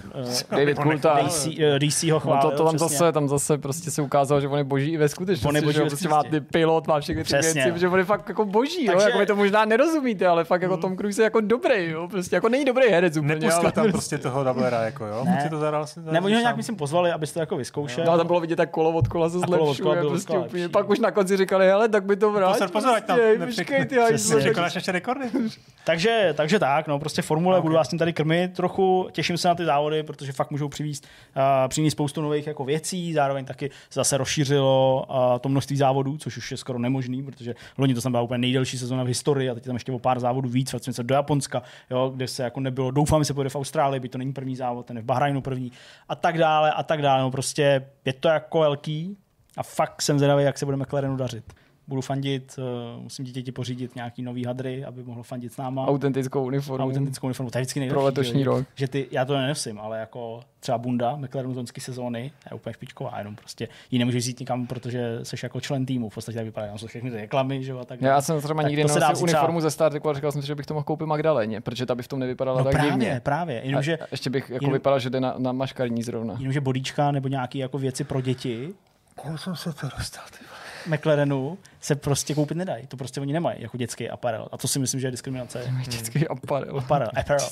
Eh, David Coulthard. DC, uh, DC ho chválil. No to, to tam, zase, tam zase prostě se ukázalo, že on je boží i ve skutečnosti. On je boží že prostě má ty pilot, má všechny ty věci, že on je fakt jako boží, Takže... jo, jako vy to možná nerozumíte, ale fakt jako hmm. Tom Cruise je jako dobrý, jo, prostě jako není dobrý herec úplně. Nepustili ale tam prostě, prostě toho dublera, jako jo? Ne, to zadal, ne oni ho nějak myslím pozvali, abyste to jako vyzkoušel. No, tam bylo vidět, tak kolo od kola se zlepšuje, prostě úplně. Pak už na konci říkali, hele, tak by to vrátil. Pozor, pozor, tam počkej, ty Překonáš ještě rekordy. takže, takže tak, no, prostě formule, okay. budu vás tím tady krmit trochu, těším se na ty závody, protože fakt můžou přivízt, uh, přinést spoustu nových jako věcí, zároveň taky zase rozšířilo uh, to množství závodů, což už je skoro nemožný, protože loni to jsem byla úplně nejdelší sezóna v historii a teď tam ještě o pár závodů víc, vracíme se do Japonska, jo, kde se jako nebylo, doufám, že se pojede v Austrálii, by to není první závod, ten je v Bahrajnu první a tak dále a tak dále. No prostě je to jako velký a fakt jsem zvědavý, jak se bude McLarenu dařit budu fandit, uh, musím dítěti pořídit nějaký nový hadry, aby mohlo fandit s náma. Autentickou uniformu. Autentickou uniformu, to je vždycky nejlepší. Pro letošní rok. Že ty, já to nenosím, ale jako třeba bunda McLaren zonské sezóny je úplně špičková, jenom prostě ji nemůžeš jít nikam, protože jsi jako člen týmu, v podstatě tak vypadá, jsou všechny ty reklamy, že jo, tak Já jsem třeba nikdy nosil uniformu ze Star Trek, říkal jsem si, že bych to mohl koupit Magdaleně, protože ta by v tom nevypadala no tak právě, divně. právě, jenomže, a ještě bych jako jenom, vypadal, že jde na, na maškarní zrovna. Jenomže bodíčka nebo nějaké jako věci pro děti. Já jsem se to dostal, ty McLarenu se prostě koupit nedají. To prostě oni nemají jako dětský aparel. A to si myslím, že je diskriminace. Mají dětský aparel. Aparel. aparel.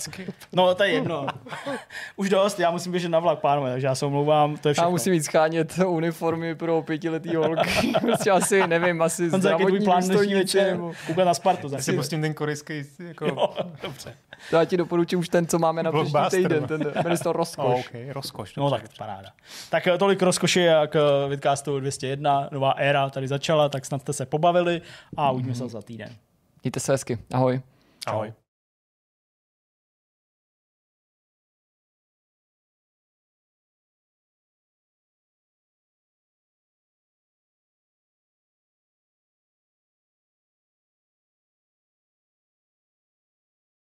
No, to je jedno. Už dost, já musím běžet na vlak, pánové, takže já se omlouvám. To je všechno. Já musím jít schánět uniformy pro pětiletý holky. prostě asi, nevím, asi On zdravotní plán dnešní večer. Koukat na Spartu. Já si pustím ten korejský. Jako... Jo, dobře. To já ti doporučím už ten, co máme na příští týden. Ten, jmenuje to Rozkoš. Oh, okay, rozkoš. No tak paráda. Tak eh, tolik rozkoši jak eh, Vidcastu 201, nová éra tady začala, tak snad jste se pobavili a uvidíme mm-hmm. se za týden. Mějte se hezky. Ahoj. Ahoj.